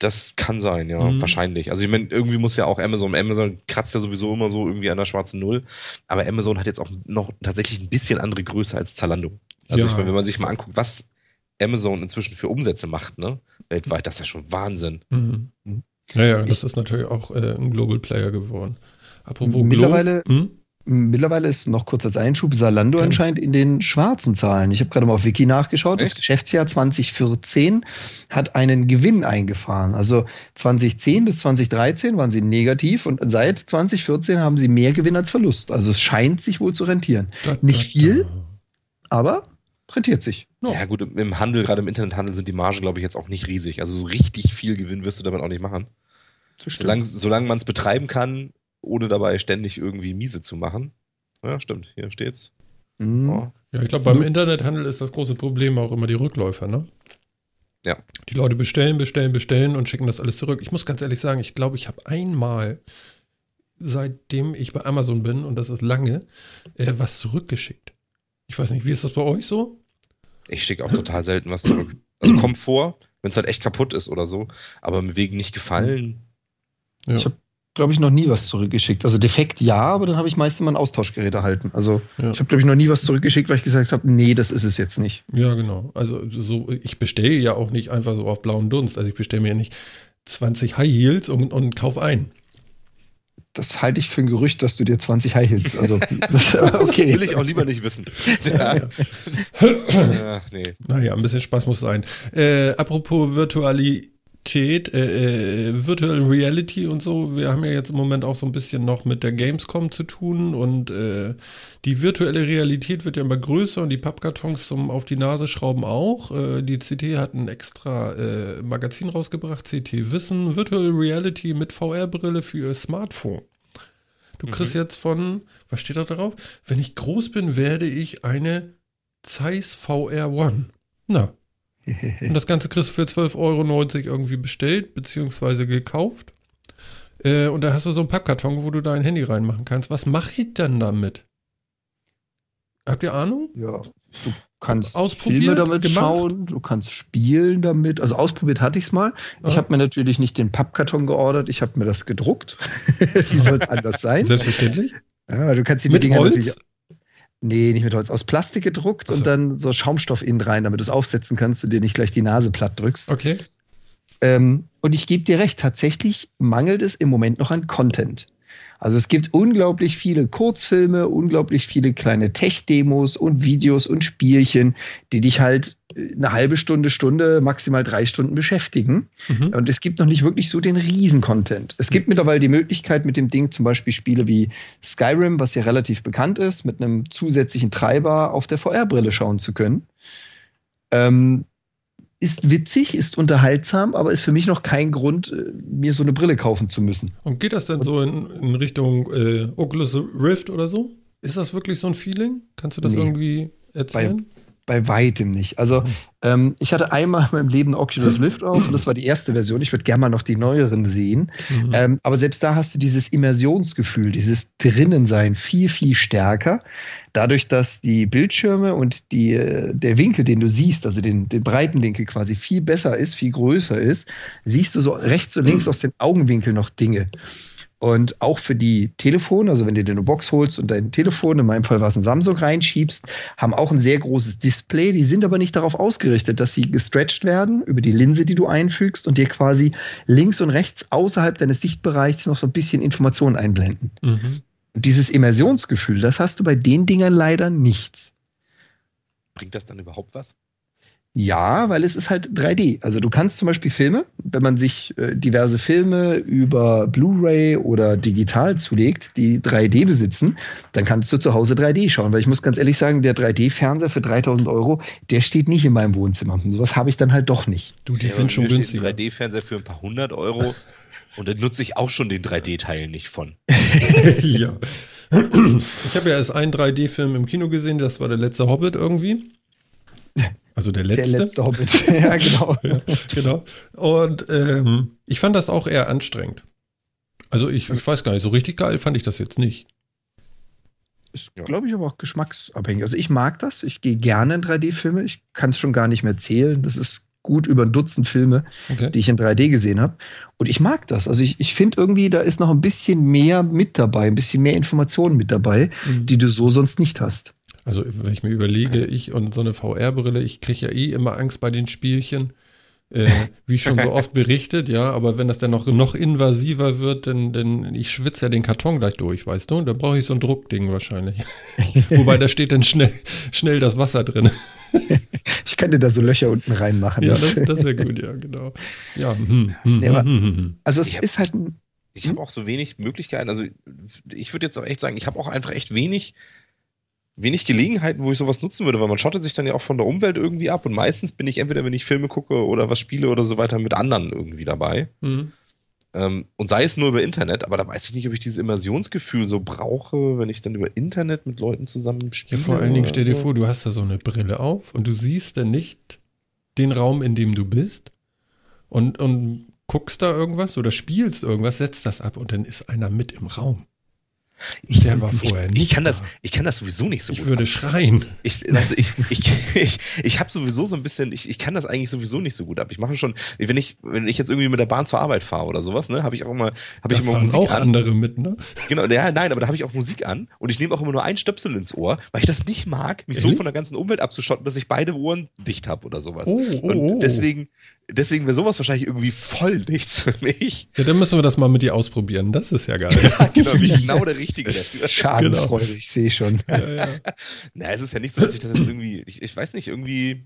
Das kann sein, ja, Mhm. wahrscheinlich. Also ich meine, irgendwie muss ja auch Amazon, Amazon kratzt ja sowieso immer so irgendwie an der schwarzen Null, aber Amazon hat jetzt auch noch tatsächlich ein bisschen andere Größe als Zalando. Also Ja. ich meine, wenn man sich mal anguckt, was Amazon inzwischen für Umsätze macht, ne, weltweit, das ist ja schon Wahnsinn. Mhm. Mhm. Ja, ja, das ist natürlich auch äh, ein Global Player geworden. Apropos Mittlerweile- Glo hm? Mittlerweile ist noch kurz als Einschub Salando Gerne. anscheinend in den schwarzen Zahlen. Ich habe gerade mal auf Wiki nachgeschaut. Das Echt? Geschäftsjahr 2014 hat einen Gewinn eingefahren. Also 2010 bis 2013 waren sie negativ und seit 2014 haben sie mehr Gewinn als Verlust. Also es scheint sich wohl zu rentieren. Da, Nicht viel? Aber rentiert sich. Ja. Ja gut, im- im Handel, gerade im Internethandel sind die Margen, glaube ich, jetzt auch nicht riesig. Also so richtig viel Gewinn wirst du damit auch nicht machen. Solange, solange man es betreiben kann, ohne dabei ständig irgendwie miese zu machen. Ja, stimmt, hier steht's. Mhm. Oh. Ja, ich glaube, beim Internethandel ist das große Problem auch immer die Rückläufer, ne? Ja. Die Leute bestellen, bestellen, bestellen und schicken das alles zurück. Ich muss ganz ehrlich sagen, ich glaube, ich habe einmal, seitdem ich bei Amazon bin, und das ist lange, äh, was zurückgeschickt. Ich weiß nicht, wie ist das bei euch so? Ich schicke auch total selten was zurück. Also kommt vor, wenn es halt echt kaputt ist oder so, aber mir wegen nicht gefallen. Ja. Ich hab- Glaube ich, noch nie was zurückgeschickt. Also defekt ja, aber dann habe ich meist immer ein Austauschgerät erhalten. Also Ja. ich habe, glaube ich, noch nie was zurückgeschickt, weil ich gesagt habe, nee, das ist es jetzt nicht. Ja, genau. Also so, ich bestelle ja auch nicht einfach so auf blauen Dunst. Also ich bestelle mir ja nicht 20 High Heels und, und kauf ein. Das halte ich für ein Gerücht, dass du dir 20 High Heels. Also, [laughs] das, Das okay. will ich auch lieber nicht wissen. [laughs] Ja. ja, nee. Naja, ein bisschen Spaß muss sein. Äh, apropos Virtualität, äh, äh, Virtual Reality und so, wir haben ja jetzt im Moment auch so ein bisschen noch mit der Gamescom zu tun und äh, die virtuelle Realität wird ja immer größer und die Pappkartons zum auf die Nase schrauben auch. Äh, die CT hat ein extra äh, Magazin rausgebracht, CT Wissen, Virtual Reality mit VR-Brille für ihr Smartphone. Du kriegst jetzt von, was steht da drauf? Wenn ich groß bin, werde ich eine Zeiss VR One. Na, [laughs] und das Ganze kriegst du für 12,90 Euro irgendwie bestellt, beziehungsweise gekauft. Äh, und da hast du so einen Pappkarton, wo du dein Handy reinmachen kannst. Was mache ich denn damit? Habt ihr Ahnung? Ja, du kannst Filme damit gemacht? schauen, du kannst spielen damit. Also ausprobiert hatte ich es mal. Ich Ah. habe mir natürlich nicht den Pappkarton geordert, ich habe mir das gedruckt. [laughs] Wie soll es [laughs] anders sein? Selbstverständlich. Ja, du kannst die Mit Dinger Holz? Nee, nicht mit Holz. Aus Plastik gedruckt so. und dann so Schaumstoff innen rein, damit du es aufsetzen kannst und dir nicht gleich die Nase platt drückst. Okay. Ähm, und ich gebe dir recht, tatsächlich mangelt es im Moment noch an Content. Also es gibt unglaublich viele Kurzfilme, unglaublich viele kleine Tech-Demos und Videos und Spielchen, die dich halt äh, eine halbe Stunde, Stunde, maximal drei Stunden beschäftigen. Mhm. Und es gibt noch nicht wirklich so den Riesen-Content. Es gibt mittlerweile die Möglichkeit, mit dem Ding zum Beispiel Spiele wie Skyrim, was ja relativ bekannt ist, mit einem zusätzlichen Treiber auf der VR-Brille schauen zu können. Ähm, ist witzig, ist unterhaltsam, aber ist für mich noch kein Grund, äh, mir so eine Brille kaufen zu müssen. Und geht das denn so in, in Richtung äh, Oculus Rift oder so? Ist das wirklich so ein Feeling? Kannst du das Nee. irgendwie erzählen? Bei weitem nicht. Also, Mhm. ähm, ich hatte einmal in meinem Leben Oculus Rift auf und das war die erste Version. Ich würde gerne mal noch die neueren sehen. Mhm. Ähm, aber selbst da hast du dieses Immersionsgefühl, dieses Drinnensein viel, viel stärker. Dadurch, dass die Bildschirme und die, äh, der Winkel, den du siehst, also den, den Breitenwinkel quasi viel besser ist, viel größer ist, siehst du so rechts und links aus den Augenwinkeln noch Dinge. Und auch für die Telefone, also wenn du dir eine Box holst und dein Telefon, in meinem Fall war es ein Samsung, reinschiebst, haben auch ein sehr großes Display. Die sind aber nicht darauf ausgerichtet, dass sie gestretched werden über die Linse, die du einfügst und dir quasi links und rechts außerhalb deines Sichtbereichs noch so ein bisschen Informationen einblenden. Mhm. Und dieses Immersionsgefühl, das hast du bei den Dingern leider nicht. Bringt das dann überhaupt was? Ja, weil es ist halt 3D. Also du kannst zum Beispiel Filme, wenn man sich äh, diverse Filme über Blu-ray oder digital zulegt, die 3D besitzen, dann kannst du zu Hause 3D schauen. Weil ich muss ganz ehrlich sagen, der 3D-Fernseher für 3000 Euro, der steht nicht in meinem Wohnzimmer. Und sowas habe ich dann halt doch nicht. Du, die Ja, sind schon. Ein 3D-Fernseher für ein paar hundert Euro. [laughs] Und da nutze ich auch schon den 3D-Teil nicht von. [laughs] ja. Ich habe ja erst einen 3D-Film im Kino gesehen, das war der letzte Hobbit irgendwie. Also der letzte. Der letzte Hobbit. [laughs] ja, genau. [laughs] Ja, genau. Und ähm, ich fand das auch eher anstrengend. Also ich, ich weiß gar nicht, so richtig geil fand ich das jetzt nicht. Ist, glaube ich, aber auch geschmacksabhängig. Also ich mag das. Ich gehe gerne in 3D-Filme. Ich kann es schon gar nicht mehr zählen. Das ist gut über ein Dutzend Filme, Okay. die ich in 3D gesehen habe. Und ich mag das. Also ich, ich finde irgendwie, da ist noch ein bisschen mehr mit dabei, ein bisschen mehr Informationen mit dabei, Mhm. die du so sonst nicht hast. Also wenn ich mir überlege, ich und so eine VR-Brille, ich kriege ja eh immer Angst bei den Spielchen. Äh, wie schon so [laughs] oft berichtet, ja, aber wenn das dann noch, noch invasiver wird, dann, dann ich schwitze ja den Karton gleich durch, weißt du? Da brauche ich so ein Druckding wahrscheinlich. [laughs] Wobei da steht dann schnell, schnell das Wasser drin. [laughs] Ich könnte da so Löcher unten reinmachen. Ja, Das- das, das wäre gut, ja, genau. Ja, hm, hm, Nee, aber- hm, hm, hm. also es ist halt ein, Ich habe auch so wenig Möglichkeiten. Also ich würde jetzt auch echt sagen, ich habe auch einfach echt wenig, wenig Gelegenheiten, wo ich sowas nutzen würde, weil man schottet sich dann ja auch von der Umwelt irgendwie ab. Und meistens bin ich entweder, wenn ich Filme gucke oder was spiele oder so weiter, mit anderen irgendwie dabei. Hm. Ähm, und sei es nur über Internet, aber da weiß ich nicht, ob ich dieses Immersionsgefühl so brauche, wenn ich dann über Internet mit Leuten zusammen Ja, spiele. vor allen Dingen stell dir vor, du hast da so eine Brille auf und du siehst dann nicht den Raum, in dem du bist und, und guckst da irgendwas oder spielst irgendwas, setzt das ab und dann ist einer mit im Raum. Ich, Der war vorher ich, ich nicht kann das, da. ich kann das sowieso nicht so Ich gut. würde schreien. Ich, also ich, ich, ich, ich habe sowieso so ein bisschen, ich, ich kann das eigentlich sowieso nicht so gut ab. Ich mache schon, wenn ich, wenn ich jetzt irgendwie mit der Bahn zur Arbeit fahre oder sowas, ne, habe ich auch immer, habe ich immer Musik auch an. andere mit, ne? Genau, ja, nein, aber da habe ich auch Musik an und ich nehme auch immer nur einen Stöpsel ins Ohr, weil ich das nicht mag, mich so Ehrlich? von der ganzen Umwelt abzuschotten, dass ich beide Ohren dicht habe oder sowas. Oh, oh, und oh. deswegen, deswegen wäre sowas wahrscheinlich irgendwie voll nichts für mich. Ja, dann müssen wir das mal mit dir ausprobieren. Das ist ja geil. [laughs] Ja, genau, bin ich genau der Richtige dafür. Schadenfreude, ich sehe schon. ja, ja. [laughs] Na, es ist ja nicht so, dass ich das jetzt irgendwie, ich, ich weiß nicht, irgendwie,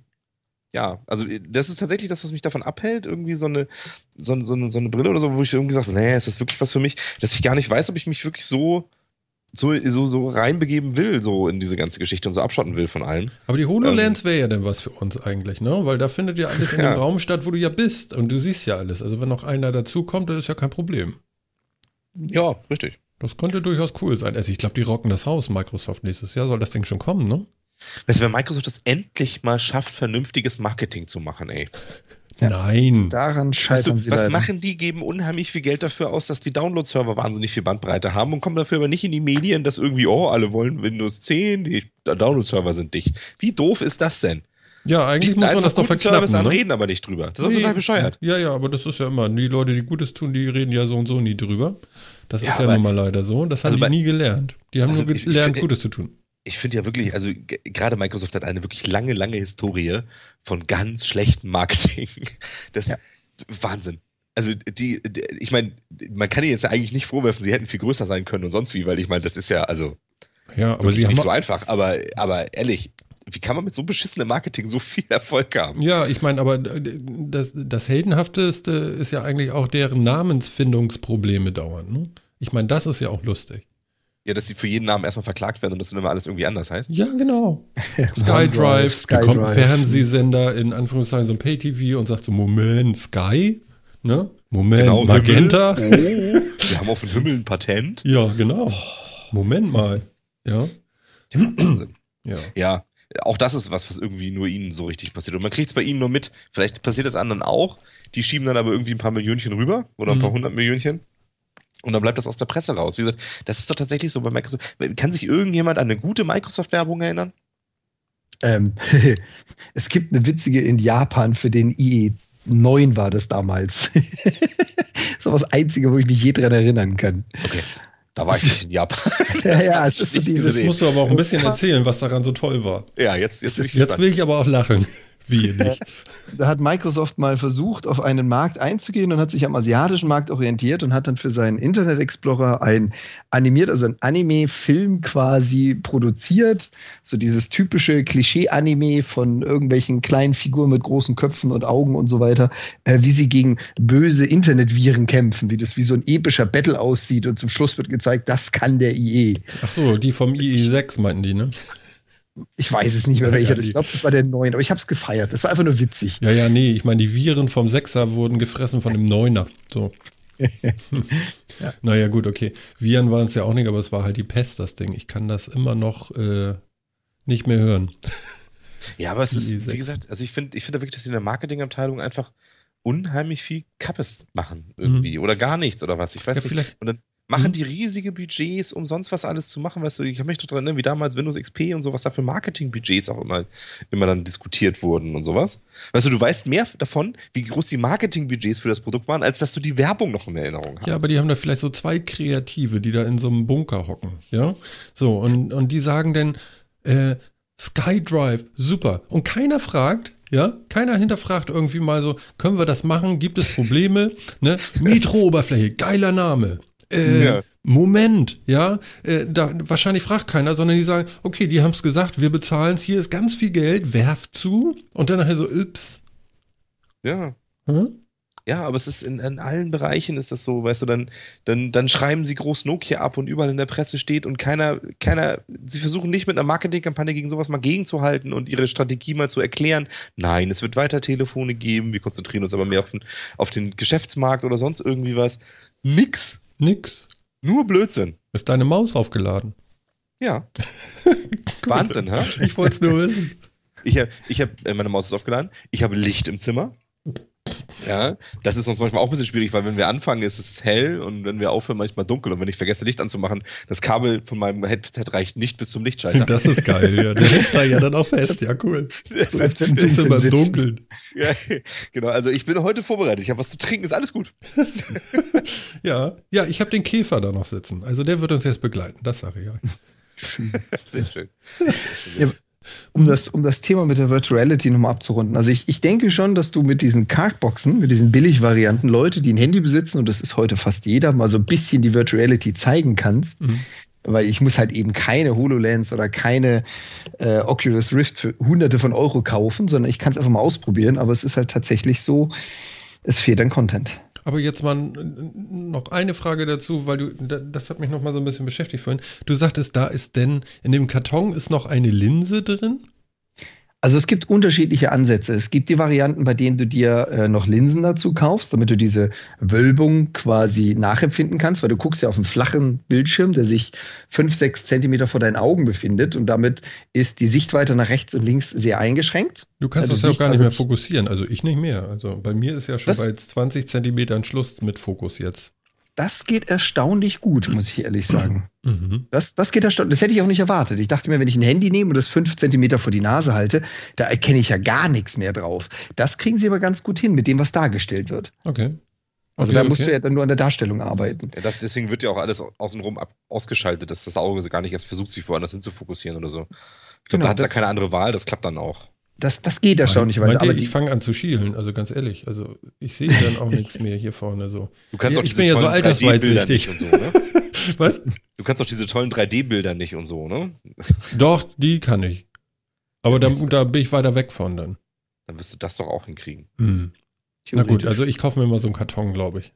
ja, also das ist tatsächlich das, was mich davon abhält, irgendwie so eine, so, eine- so, eine, so eine Brille oder so, wo ich irgendwie sage, nee, ist das wirklich was für mich, dass ich gar nicht weiß, ob ich mich wirklich so, so, so, so reinbegeben will, so in diese ganze Geschichte und so abschotten will von allem. Aber die HoloLens wäre ja dann was für uns eigentlich, ne? Weil da findet ja alles in Ja. dem Raum statt, wo du ja bist. Und du siehst ja alles. Also wenn noch einer dazukommt, das ist ja kein Problem. Ja, richtig. Das könnte durchaus cool sein. Also ich glaube, die rocken das Haus, Microsoft nächstes Jahr. Soll das Ding schon kommen, ne? Weißt du, wenn Microsoft das endlich mal schafft, vernünftiges Marketing zu machen, ey. Ja. Nein. Daran Weißt scheitern du, sie was leider. machen die? Geben unheimlich viel Geld dafür aus, dass die Download-Server wahnsinnig viel Bandbreite haben und kommen dafür aber nicht in die Medien, dass irgendwie, oh, alle wollen Windows 10, die Download-Server sind dicht. Wie doof ist das denn? Ja, eigentlich muss man das doch verknappen, Service an, ne? reden aber nicht drüber. Das ist doch Nee. total bescheuert. Ja, ja, aber das ist ja immer, die Leute, die Gutes tun, die reden ja so und so nie drüber. Das Ja, ist ja aber- nun mal leider so. Das haben Also die bei- nie gelernt. Die haben Also nur ich- ich gelernt, finde- Gutes zu tun. Ich finde ja wirklich, also gerade Microsoft hat eine wirklich lange, lange Historie von ganz schlechtem Marketing. [laughs] Das Ja. Wahnsinn. Also die, die ich meine, man kann ihnen jetzt ja eigentlich nicht vorwerfen, sie hätten viel größer sein können und sonst wie, weil ich meine, das ist ja also Ja, aber sie nicht so einfach. Aber, aber ehrlich, wie kann man mit so beschissenem Marketing so viel Erfolg haben? Ja, ich meine, aber das, das Heldenhafteste ist ja eigentlich auch deren Namensfindungsprobleme dauern. Ne? Ich meine, das ist ja auch lustig. Ja, dass sie für jeden Namen erstmal verklagt werden und das dann immer alles irgendwie anders heißt. Ja, genau. [laughs] SkyDrive, SkyDrive. da kommt ein Fernsehsender in Anführungszeichen so ein Pay-TV und sagt so, Moment, Sky? Ne? Moment, Genau, Magenta? [laughs] Wir haben auf den Himmel ein Patent. Ja, genau. Moment mal. Ja, Ja, Wahnsinn. [clears throat] ja. Ja, auch das ist was, was irgendwie nur ihnen so richtig passiert. Und man kriegt es bei ihnen nur mit. Vielleicht passiert es anderen auch. Die schieben dann aber irgendwie ein paar Millionchen rüber oder ein Mhm. paar hundert Millionchen. Und dann bleibt das aus der Presse raus. Wie gesagt, das ist doch tatsächlich so bei Microsoft. Kann sich irgendjemand an eine gute Microsoft-Werbung erinnern? Ähm, [laughs] es gibt eine witzige in Japan für den IE9 war das damals. das war das Einzige, wo ich mich je dran erinnern kann. Okay. Da war ich nicht in Japan. Ja, [laughs] Das ja, es ich ist so dieses- Jetzt gesehen. musst du aber auch ein bisschen erzählen, was daran so toll war. Ja, jetzt, jetzt Jetzt gespannt. will ich aber auch lachen. Wie [laughs] nicht. Da hat Microsoft mal versucht, auf einen Markt einzugehen und hat sich am asiatischen Markt orientiert und hat dann für seinen Internet Explorer ein animiert, also ein Anime-Film quasi produziert. So dieses typische Klischee-Anime von irgendwelchen kleinen Figuren mit großen Köpfen und Augen und so weiter, äh, wie sie gegen böse Internetviren kämpfen, wie das wie so ein epischer Battle aussieht und zum Schluss wird gezeigt, das kann der IE. Ach so, die vom IE6 meinten die, ne? Ich weiß es nicht mehr, welcher. Ja, ich glaube, das war der 9, aber ich habe es gefeiert. Das war einfach nur witzig. Ja, ja, nee, ich meine, die Viren vom Sechser wurden gefressen von dem Neuner. So. [laughs] ja. Naja, gut, okay. Viren waren es ja auch nicht, aber es war halt die Pest, das Ding. Ich kann das immer noch äh, nicht mehr hören. [laughs] Ja, aber es Die ist, E6. wie gesagt, also ich finde ich finde wirklich, dass die in der Marketingabteilung einfach unheimlich viel Kappes machen irgendwie oder gar nichts oder was. Ich weiß Mhm. Ja, nicht. vielleicht- Und dann machen Mhm. die riesige Budgets, um sonst was alles zu machen. Weißt du, ich habe mich doch dran, ne, wie damals Windows XP und so, was da für Marketingbudgets auch immer, immer dann diskutiert wurden und sowas. Weißt du, du weißt mehr davon, wie groß die Marketingbudgets für das Produkt waren, als dass du die Werbung noch in Erinnerung hast. Ja, aber die haben da vielleicht so zwei Kreative, die da in so einem Bunker hocken. Ja, so, und, und die sagen dann, äh, SkyDrive, super. Und keiner fragt, ja, keiner hinterfragt irgendwie mal so, können wir das machen? Gibt es Probleme? ne? [laughs] Metro-Oberfläche, geiler Name. Äh, Ja. Moment, ja, äh, da, wahrscheinlich fragt keiner, sondern die sagen, okay, die haben es gesagt, wir bezahlen es, hier ist ganz viel Geld, werft zu und dann nachher so, ups. ja. Hm? Ja, aber es ist in, in allen Bereichen ist das so, weißt du, dann, dann, dann schreiben sie groß Nokia ab und überall in der Presse steht und keiner, keiner, sie versuchen nicht mit einer Marketingkampagne gegen sowas mal gegenzuhalten und ihre Strategie mal zu erklären. Nein, es wird weiter Telefone geben, wir konzentrieren uns aber mehr auf den, auf den Geschäftsmarkt oder sonst irgendwie was. Nix. Nix. Nur Blödsinn. Ist deine Maus aufgeladen? Ja. [laughs] Wahnsinn, hä? Ich wollte es nur wissen. Ich habe, ich hab, äh, meine Maus ist aufgeladen. Ich habe Licht im Zimmer. Ja, das ist uns manchmal auch ein bisschen schwierig, weil wenn wir anfangen, ist es hell und wenn wir aufhören, manchmal dunkel. Und wenn ich vergesse, Licht anzumachen, das Kabel von meinem Headset reicht nicht bis zum Lichtschalter. [laughs] Das ist geil, ja. Der hält ja dann auch fest, ja, cool. [laughs] Das Ist immer im sitzen. Dunkeln. ja, genau, also ich bin heute vorbereitet. Ich habe was zu trinken, ist alles gut. [laughs] Ja, ja, ich habe den Käfer da noch sitzen. Also der wird uns jetzt begleiten, das sage ich ja. Sehr schön. Ja, um das, um das Thema mit der Virtual Reality nochmal abzurunden. Also ich, ich denke schon, dass du mit diesen Cardboxen, mit diesen Billigvarianten Leute, die ein Handy besitzen, und das ist heute fast jeder, mal so ein bisschen die Virtual Reality zeigen kannst. Mhm. Weil ich muss halt eben keine HoloLens oder keine äh, Oculus Rift für hunderte von Euro kaufen, sondern ich kann es einfach mal ausprobieren. Aber es ist halt tatsächlich so, es fehlt an Content. Aber jetzt mal noch eine Frage dazu, weil du, da- das hat mich noch mal so ein bisschen beschäftigt vorhin. Du sagtest, da ist denn, in dem Karton ist noch eine Linse drin? Also es gibt unterschiedliche Ansätze. Es gibt die Varianten, bei denen du dir äh, noch Linsen dazu kaufst, damit du diese Wölbung quasi nachempfinden kannst, weil du guckst ja auf einen flachen Bildschirm, der sich fünf, sechs Zentimeter vor deinen Augen befindet und damit ist die Sichtweite nach rechts und links sehr eingeschränkt. Du kannst du das ja auch gar nicht also mehr fokussieren. Also ich nicht mehr. Also bei mir ist ja schon Das- bei 20 Zentimetern Schluss mit Fokus jetzt. Das geht erstaunlich gut, muss ich ehrlich sagen. Mhm. Das, das geht erstaunlich. Das hätte ich auch nicht erwartet. Ich dachte mir, wenn ich ein Handy nehme und das fünf Zentimeter vor die Nase halte, da erkenne ich ja gar nichts mehr drauf. Das kriegen sie aber ganz gut hin mit dem, was dargestellt wird. Okay. Also Okay, da musst okay. du ja dann nur an der Darstellung arbeiten. Ja, deswegen wird ja auch alles außenrum ab, ausgeschaltet, dass das Auge gar nicht erst versucht, sich woanders hin zu fokussieren oder so. Ich glaube, Genau, da hat es ja keine andere Wahl, das klappt dann auch. Das, das geht erstaunlicherweise. Aber ich fange an zu schielen, also ganz ehrlich. Also ich sehe dann auch [laughs] nichts mehr hier vorne so. Du kannst Ja, auch ich diese bin ja so tollen 3D-Bilder altersweitsichtig. und so, ne? [laughs] Was? Du kannst auch diese tollen 3D-Bilder nicht und so, ne? Doch, die kann ich. Aber da, da bin ich weiter weg von dann. Dann wirst du das doch auch hinkriegen. Hm. Na gut, also ich kaufe mir mal so einen Karton, glaube ich.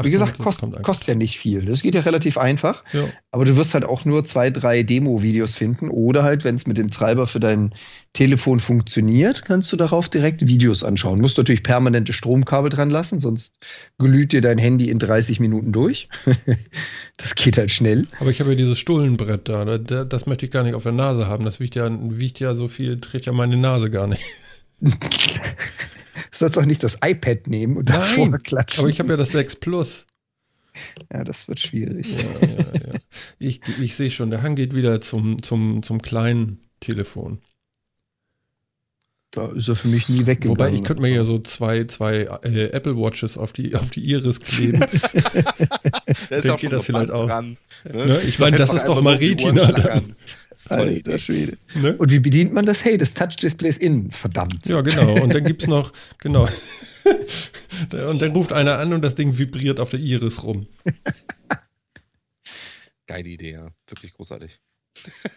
Wie gesagt, kost, kostet ja nicht viel. Das geht ja relativ einfach. Ja. Aber du wirst halt auch nur zwei, drei Demo-Videos finden. Oder halt, wenn es mit dem Treiber für dein Telefon funktioniert, kannst du darauf direkt Videos anschauen. Musst natürlich permanente Stromkabel dran lassen, sonst glüht dir dein Handy in 30 Minuten durch. [laughs] das geht halt schnell. Aber ich habe ja dieses Stullenbrett da, da- da. Das möchte ich gar nicht auf der Nase haben. Das wiegt ja, wiegt ja so viel, trägt ja meine Nase gar nicht. Du sollst auch nicht das iPad nehmen und davor Nein, klatschen. Aber ich habe ja das 6 Plus. ja, das wird schwierig. Ja, ja, ja. Ich, ich sehe schon, der Hang geht wieder zum, zum, zum kleinen Telefon. Da ist er für mich nie weggegangen. Wobei ich könnte mir ja so zwei, zwei äh, Apple Watches auf die, auf die Iris kleben. [laughs] [laughs] Da ist auch schon das so vielleicht auch. dran. Ne? Ich So meine, das ist doch einmal so Ohren dann. Das ist tolle Alter. Schwede. Ne? Und wie bedient man das? Hey, das Touch-Display ist innen. Verdammt. Ja, genau. Und dann [laughs] gibt es noch, genau. [laughs] Und dann ruft einer an und das Ding vibriert auf der Iris rum. Geile Idee, ja. Wirklich großartig.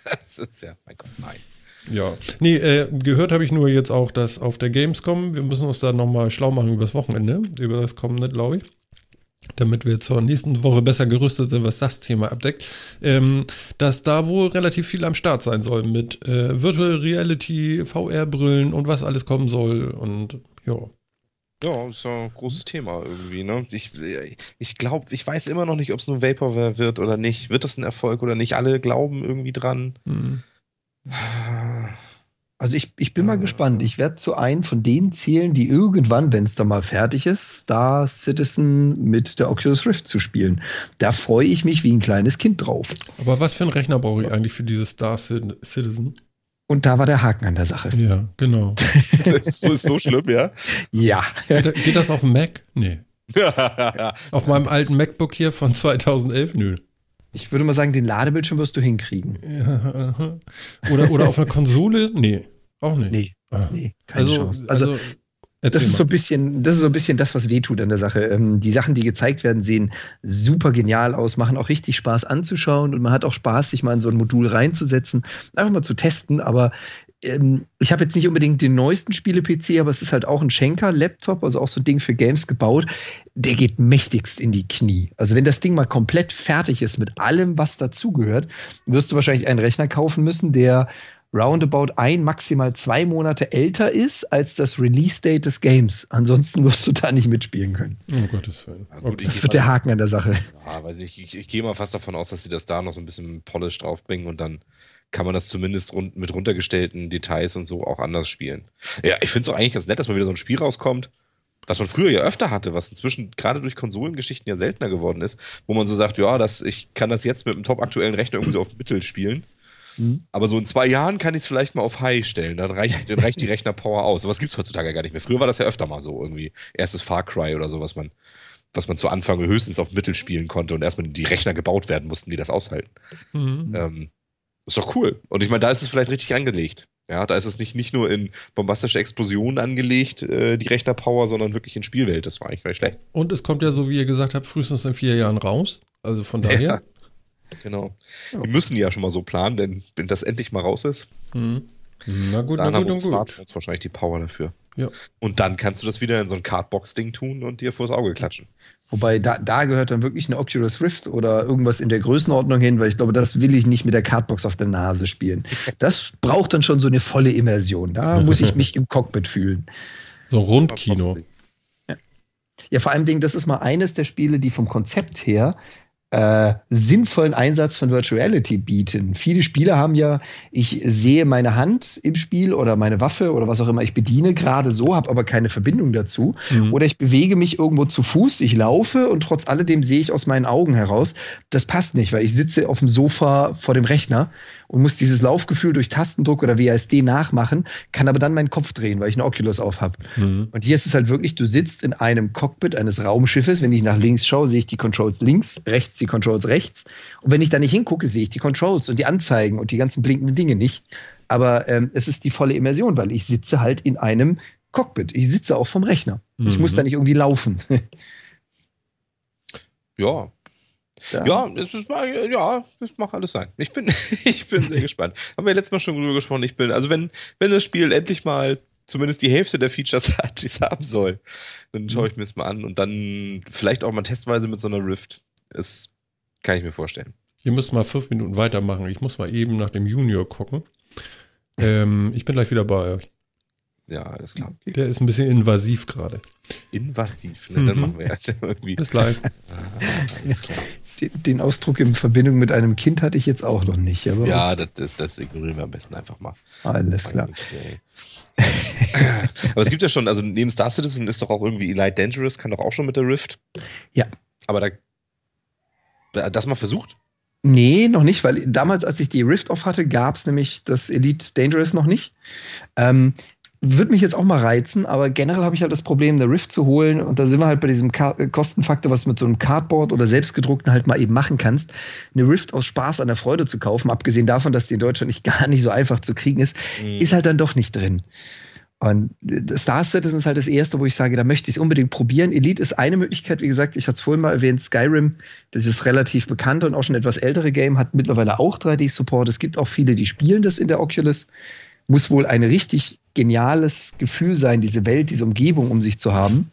das ist ja, mein Gott, nein. Ja. Nee, äh, gehört habe ich nur jetzt auch, dass auf der Gamescom, wir müssen uns da nochmal schlau machen übers Wochenende, über das kommende, glaube ich. Damit wir zur nächsten Woche besser gerüstet sind, was das Thema abdeckt, ähm, dass da wohl relativ viel am Start sein soll mit äh, Virtual Reality, VR-Brillen und was alles kommen soll. Und ja, Ja, ist ja ein großes Thema irgendwie, ne? Ich, ich glaube, ich weiß immer noch nicht, ob es nur Vaporware wird oder nicht. Wird das ein Erfolg oder nicht? Alle glauben irgendwie dran. hm. [sighs] Also ich, ich bin mal gespannt. Ich werde zu einem von den zählen, die irgendwann, wenn es dann mal fertig ist, Star Citizen mit der Oculus Rift zu spielen. Da freue ich mich wie ein kleines Kind drauf. aber was für einen Rechner brauche ich eigentlich für dieses Star Cit- Citizen? Und da war der Haken an der Sache. Ja, genau. [laughs] das ist so, ist so schlimm, ja? Ja. Geht das auf dem Mac? Nee. [laughs] Auf meinem alten MacBook hier von 2011? Nö. Ich würde mal sagen, den Ladebildschirm wirst du hinkriegen. Ja, oder, oder auf einer Konsole? Nee, auch nicht. Nee, Ah. nee, keine Also, Chance. also, Also, das ist mal. so ein bisschen, das ist so ein bisschen das, was wehtut an der Sache. Ähm, die Sachen, die gezeigt werden, sehen super genial aus, machen auch richtig Spaß anzuschauen und man hat auch Spaß, sich mal in so ein Modul reinzusetzen, einfach mal zu testen. Aber ähm, ich habe jetzt nicht unbedingt den neuesten Spiele-PC, aber es ist halt auch ein Schenker-Laptop, also auch so ein Ding für Games gebaut. Der geht mächtigst in die Knie. Also wenn das Ding mal komplett fertig ist mit allem, was dazugehört, wirst du wahrscheinlich einen Rechner kaufen müssen, der roundabout ein, maximal zwei Monate älter ist als das Release-Date des Games. Ansonsten wirst du da nicht mitspielen können. Um Gottes Willen. Okay. ich- Das wird der Haken an der Sache. Ja, weiß nicht. Ich, ich gehe mal fast davon aus, dass sie das da noch so ein bisschen Polish draufbringen und dann kann man das zumindest rund, mit runtergestellten Details und so auch anders spielen. Ja, ich finde es auch eigentlich ganz nett, dass mal wieder so ein Spiel rauskommt, was man früher ja öfter hatte, was inzwischen gerade durch Konsolengeschichten ja seltener geworden ist, wo man so sagt, ja, das, ich kann das jetzt mit einem top aktuellen Rechner irgendwie so auf Mittel spielen. Mhm. Aber so in zwei Jahren kann ich es vielleicht mal auf High stellen. Dann reicht, [laughs] dann reicht die Rechnerpower aus. Sowas gibt es heutzutage gar nicht mehr. Früher war das ja öfter mal so irgendwie. Erstes Far Cry oder so, was man, was man zu Anfang höchstens auf Mittel spielen konnte und erstmal die Rechner gebaut werden mussten, die das aushalten. Mhm. Ähm, ist doch cool. Und ich meine, da ist es vielleicht richtig angelegt. Ja, da ist es nicht, nicht nur in bombastische Explosionen angelegt, äh, die Rechnerpower, sondern wirklich in Spielwelt. Das war eigentlich nicht schlecht. Und es kommt ja, so wie ihr gesagt habt, frühestens in vier Jahren raus. Also von daher. Ja. Genau. Ja. Wir müssen ja schon mal so planen, denn wenn das endlich mal raus ist, Mhm. Na gut, dahin na haben gut, gut. Smartphones wahrscheinlich die Power dafür. Ja. Und dann kannst du das wieder in so ein Cardbox-Ding tun und dir vors Auge klatschen. Wobei da, da gehört dann wirklich eine Oculus Rift oder irgendwas in der Größenordnung hin, weil ich glaube, das will ich nicht mit der Cardbox auf der Nase spielen. Das braucht dann schon so eine volle Immersion. Da muss ich mich im Cockpit fühlen. So ein Rundkino. Ja, vor allem, Ding, das ist mal eines der Spiele, die vom Konzept her äh, sinnvollen Einsatz von Virtual Reality bieten. Viele Spieler haben ja, ich sehe meine Hand im Spiel oder meine Waffe oder was auch immer ich bediene, gerade so, habe aber keine Verbindung dazu. Mhm. Oder ich bewege mich irgendwo zu Fuß, ich laufe und trotz alledem sehe ich aus meinen Augen heraus. Das passt nicht, weil ich sitze auf dem Sofa vor dem Rechner und muss dieses Laufgefühl durch Tastendruck oder WASD nachmachen, kann aber dann meinen Kopf drehen, weil ich eine Oculus auf habe. Mhm. Und hier ist es halt wirklich, du sitzt in einem Cockpit eines Raumschiffes. Wenn ich nach links schaue, sehe ich die Controls links, rechts die Controls rechts. Und wenn ich da nicht hingucke, sehe ich die Controls und die Anzeigen und die ganzen blinkenden Dinge nicht. Aber ähm, es ist die volle Immersion, weil ich sitze halt in einem Cockpit. Ich sitze auch vom Rechner. Ich Mhm. muss da nicht irgendwie laufen. [laughs] Ja, Ja, es ist, ja, das mag alles sein. Ich bin, [laughs] ich bin sehr gespannt. Haben wir letztes Mal schon drüber gesprochen. Ich bin, also wenn, wenn das Spiel endlich mal zumindest die Hälfte der Features [laughs] hat, die es haben soll, dann schaue ich mir das mal an und dann vielleicht auch mal testweise mit so einer Rift. Das kann ich mir vorstellen. Ihr müsst mal fünf Minuten weitermachen. Ich muss mal eben nach dem Junior gucken. Ähm, ich bin gleich wieder bei euch. Ja, alles klar. Der ist ein bisschen invasiv gerade. Invasiv, ne? Dann Mhm. machen wir ja [laughs] irgendwie. Bis gleich. Ah, alles klar. Den, den Ausdruck in Verbindung mit einem Kind hatte ich jetzt auch noch nicht. Aber Ja, das, ist, das ignorieren wir am besten einfach mal. alles klar. [laughs] Aber es gibt ja schon, also neben Star Citizen ist doch auch irgendwie Elite Dangerous, kann doch auch schon mit der Rift. Ja. Aber da. da- Das mal versucht? Nee, noch nicht, weil damals, als ich die Rift auf hatte, gab es nämlich das Elite Dangerous noch nicht. Ähm, würde mich jetzt auch mal reizen, aber generell habe ich halt das Problem, eine Rift zu holen. Und da sind wir halt bei diesem Ka Kostenfaktor, was du mit so einem Cardboard oder selbstgedruckten halt mal eben machen kannst. Eine Rift aus Spaß an der Freude zu kaufen, abgesehen davon, dass die in Deutschland nicht [laughs] gar nicht so einfach zu kriegen ist, mhm. ist halt dann doch nicht drin. Und Star Citizen ist halt das erste, wo ich sage, da möchte ich es unbedingt probieren. Elite ist eine Möglichkeit, wie gesagt, ich hatte es vorhin mal erwähnt, Skyrim, das ist relativ bekannt und auch schon etwas ältere Game, hat mittlerweile auch 3D-Support. Es gibt auch viele, die spielen das in der Oculus. Muss wohl ein richtig geniales Gefühl sein, diese Welt, diese Umgebung um sich zu haben.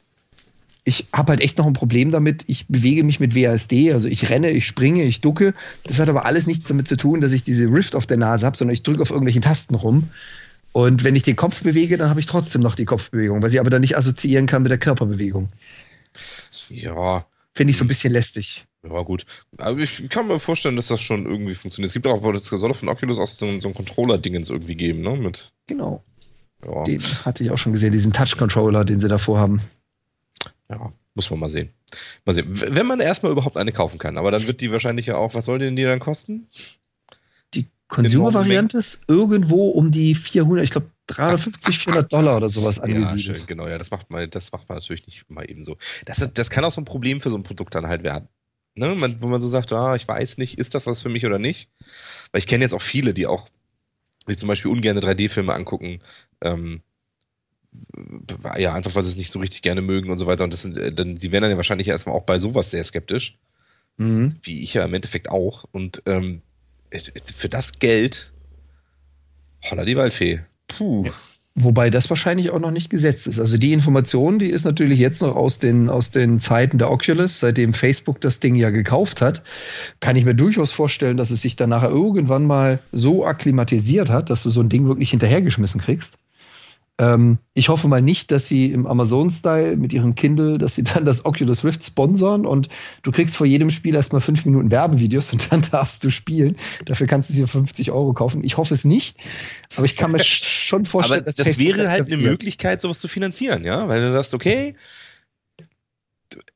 Ich habe halt echt noch ein Problem damit. Ich bewege mich mit WASD, also ich renne, ich springe, ich ducke. Das hat aber alles nichts damit zu tun, dass ich diese Rift auf der Nase habe, sondern ich drücke auf irgendwelchen Tasten rum. Und wenn ich den Kopf bewege, dann habe ich trotzdem noch die Kopfbewegung, was ich aber dann nicht assoziieren kann mit der Körperbewegung. Ja. Finde ich so ein bisschen lästig. Ja, gut. Aber ich kann mir vorstellen, dass das schon irgendwie funktioniert. Es gibt auch, das soll von Oculus auch so, so ein Controller-Dingens irgendwie geben, ne? Mit genau. Ja. Den hatte ich auch schon gesehen, diesen Touch-Controller, den sie davor haben. Ja, muss man mal sehen. Mal sehen. Wenn man erstmal überhaupt eine kaufen kann, aber dann wird die wahrscheinlich ja auch, was soll denn die dann kosten? Consumer-Variante ist irgendwo um die 400, ich glaube 350, 400 Dollar oder sowas angesiedelt. Ja, schön, genau, ja, das macht man, das macht man natürlich nicht mal eben so. Das, das kann auch so ein Problem für so ein Produkt dann halt werden. Ne? Man, wo man so sagt, ah, ich weiß nicht, ist das was für mich oder nicht? Weil ich kenne jetzt auch viele, die auch sich zum Beispiel ungerne 3D-Filme angucken, ähm, ja, einfach weil sie es nicht so richtig gerne mögen und so weiter. Und das sind, äh, dann, die werden dann ja wahrscheinlich erstmal auch bei sowas sehr skeptisch. Mhm. Wie ich ja im Endeffekt auch. Und ähm, für das Geld, holla die Waldfee. Puh. Ja. Wobei das wahrscheinlich auch noch nicht gesetzt ist. Also die Information, die ist natürlich jetzt noch aus den, aus den Zeiten der Oculus, seitdem Facebook das Ding ja gekauft hat, kann ich mir durchaus vorstellen, dass es sich dann nachher irgendwann mal so akklimatisiert hat, dass du so ein Ding wirklich hinterhergeschmissen kriegst. Ähm, ich hoffe mal nicht, dass sie im Amazon-Style mit ihrem Kindle, dass sie dann das Oculus Rift sponsern und du kriegst vor jedem Spiel erstmal fünf Minuten Werbevideos und dann [laughs] darfst du spielen. Dafür kannst du sie für 50 Euro kaufen. Ich hoffe es nicht, aber ich kann mir [laughs] schon vorstellen, aber dass das wäre halt eine Möglichkeit, sowas zu finanzieren, ja, weil du sagst, okay,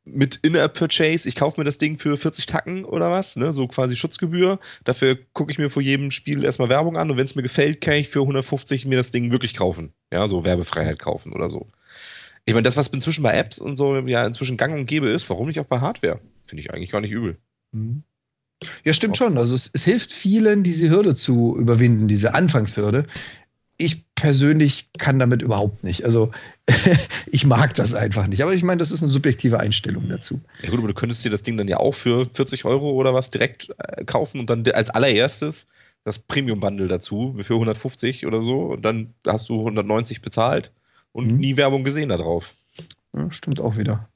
mit In-App-Purchase, ich kaufe mir das Ding für 40 Tacken oder was, ne? so quasi Schutzgebühr. Dafür gucke ich mir vor jedem Spiel erstmal Werbung an und wenn es mir gefällt, kann ich für 150 mir das Ding wirklich kaufen. Ja, so Werbefreiheit kaufen oder so. Ich meine, das, was inzwischen bei Apps und so ja inzwischen gang und gäbe ist, warum nicht auch bei Hardware? Finde ich eigentlich gar nicht übel. Mhm. Ja, stimmt schon. Also es, es, hilft vielen, diese Hürde zu überwinden, diese Anfangshürde ich persönlich kann damit überhaupt nicht. Also [laughs] ich mag das einfach nicht. Aber ich meine, das ist eine subjektive Einstellung dazu. Ja gut, aber du könntest dir das Ding dann ja auch für 40 Euro oder was direkt äh, kaufen und dann als allererstes das Premium-Bundle dazu für 150 oder so. Und dann hast du 190 bezahlt und mhm. nie Werbung gesehen darauf. Ja, stimmt auch wieder.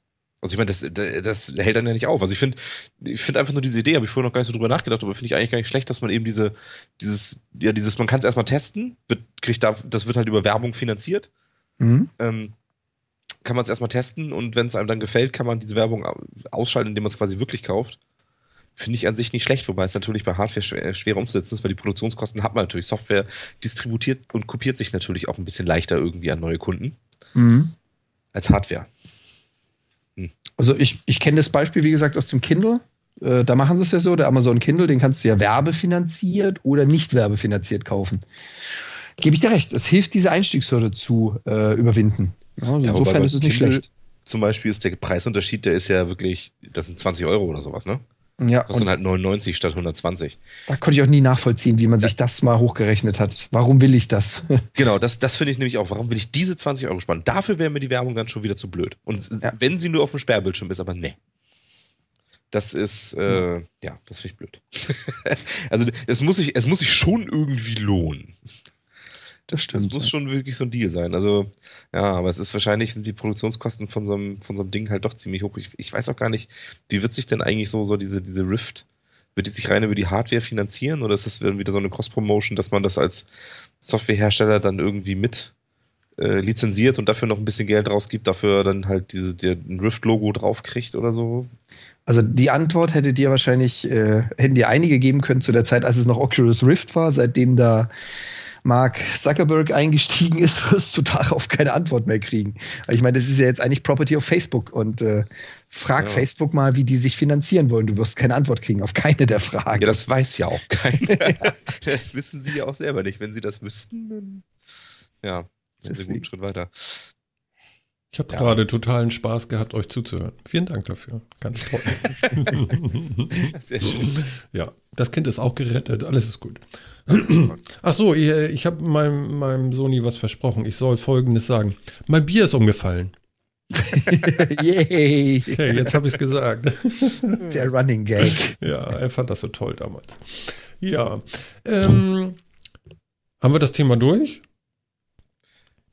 Also ich meine, das, das hält dann ja nicht auf. Also ich finde ich find einfach nur diese Idee, habe ich vorher noch gar nicht so drüber nachgedacht, aber finde ich eigentlich gar nicht schlecht, dass man eben diese, dieses, ja, dieses, man kann es erstmal testen, wird, kriegt da, das wird halt über Werbung finanziert. Mhm. Ähm, kann man es erstmal testen und wenn es einem dann gefällt, kann man diese Werbung ausschalten, indem man es quasi wirklich kauft. Finde ich an sich nicht schlecht, wobei es natürlich bei Hardware schwer, schwer umzusetzen ist, weil die Produktionskosten hat man natürlich. Software distributiert und kopiert sich natürlich auch ein bisschen leichter irgendwie an neue Kunden mhm. als Hardware. Also ich, ich kenne das Beispiel, wie gesagt, aus dem Kindle. Äh, da machen sie es ja so, der Amazon Kindle, den kannst du ja werbefinanziert oder nicht werbefinanziert kaufen. Gebe ich dir recht, es hilft, diese Einstiegshürde zu äh, überwinden. Also ja, insofern ist es nicht Kindle schlecht. Zum Beispiel ist der Preisunterschied, der ist ja wirklich, das sind 20 Euro oder sowas, ne? Ja, Kostet halt 99 statt 120. Da konnte ich auch nie nachvollziehen, wie man sich das mal hochgerechnet hat. Warum will ich das? [laughs] genau, das, das finde ich nämlich auch. Warum will ich diese 20 Euro sparen? Dafür wäre mir die Werbung dann schon wieder zu blöd. Und ja. wenn sie nur auf dem Sperrbildschirm ist, aber ne. Das ist, äh, ja, das finde ich blöd. [laughs] also es muss, sich, es muss sich schon irgendwie lohnen. Das stimmt. Das muss ja. schon wirklich so ein Deal sein. Also, ja, aber es ist wahrscheinlich, sind die Produktionskosten von so einem, von so einem Ding halt doch ziemlich hoch. Ich, ich weiß auch gar nicht, wie wird sich denn eigentlich so, so diese, diese Rift, wird die sich rein über die Hardware finanzieren oder ist das wieder so eine Cross-Promotion, dass man das als Softwarehersteller dann irgendwie mit äh, lizenziert und dafür noch ein bisschen Geld rausgibt, dafür dann halt diese, der, ein Rift-Logo draufkriegt oder so? Also die Antwort hätte dir wahrscheinlich, äh, hätten dir einige geben können zu der Zeit, als es noch Oculus Rift war, seitdem da Mark Zuckerberg eingestiegen ist, [laughs] wirst du darauf keine Antwort mehr kriegen. Ich meine, das ist ja jetzt eigentlich Property of Facebook und äh, frag ja. Facebook mal, wie die sich finanzieren wollen. Du wirst keine Antwort kriegen auf keine der Fragen. Ja, das weiß ja auch keiner. [laughs] das wissen sie ja auch selber nicht. Wenn sie das wüssten, dann ja. einen guten Schritt weiter. Ich habe Ja. gerade totalen Spaß gehabt, euch zuzuhören. Vielen Dank dafür. Ganz toll. [laughs] Sehr schön. ja, das Kind ist auch gerettet. Alles ist gut. Ach so, ich, ich habe meinem, meinem Sony was versprochen. Ich soll Folgendes sagen. Mein Bier ist umgefallen. [laughs] Yay! Okay, jetzt habe ich es gesagt. Der Running Gag. Ja, er fand das so toll damals. Ja. Ähm, haben wir das Thema durch?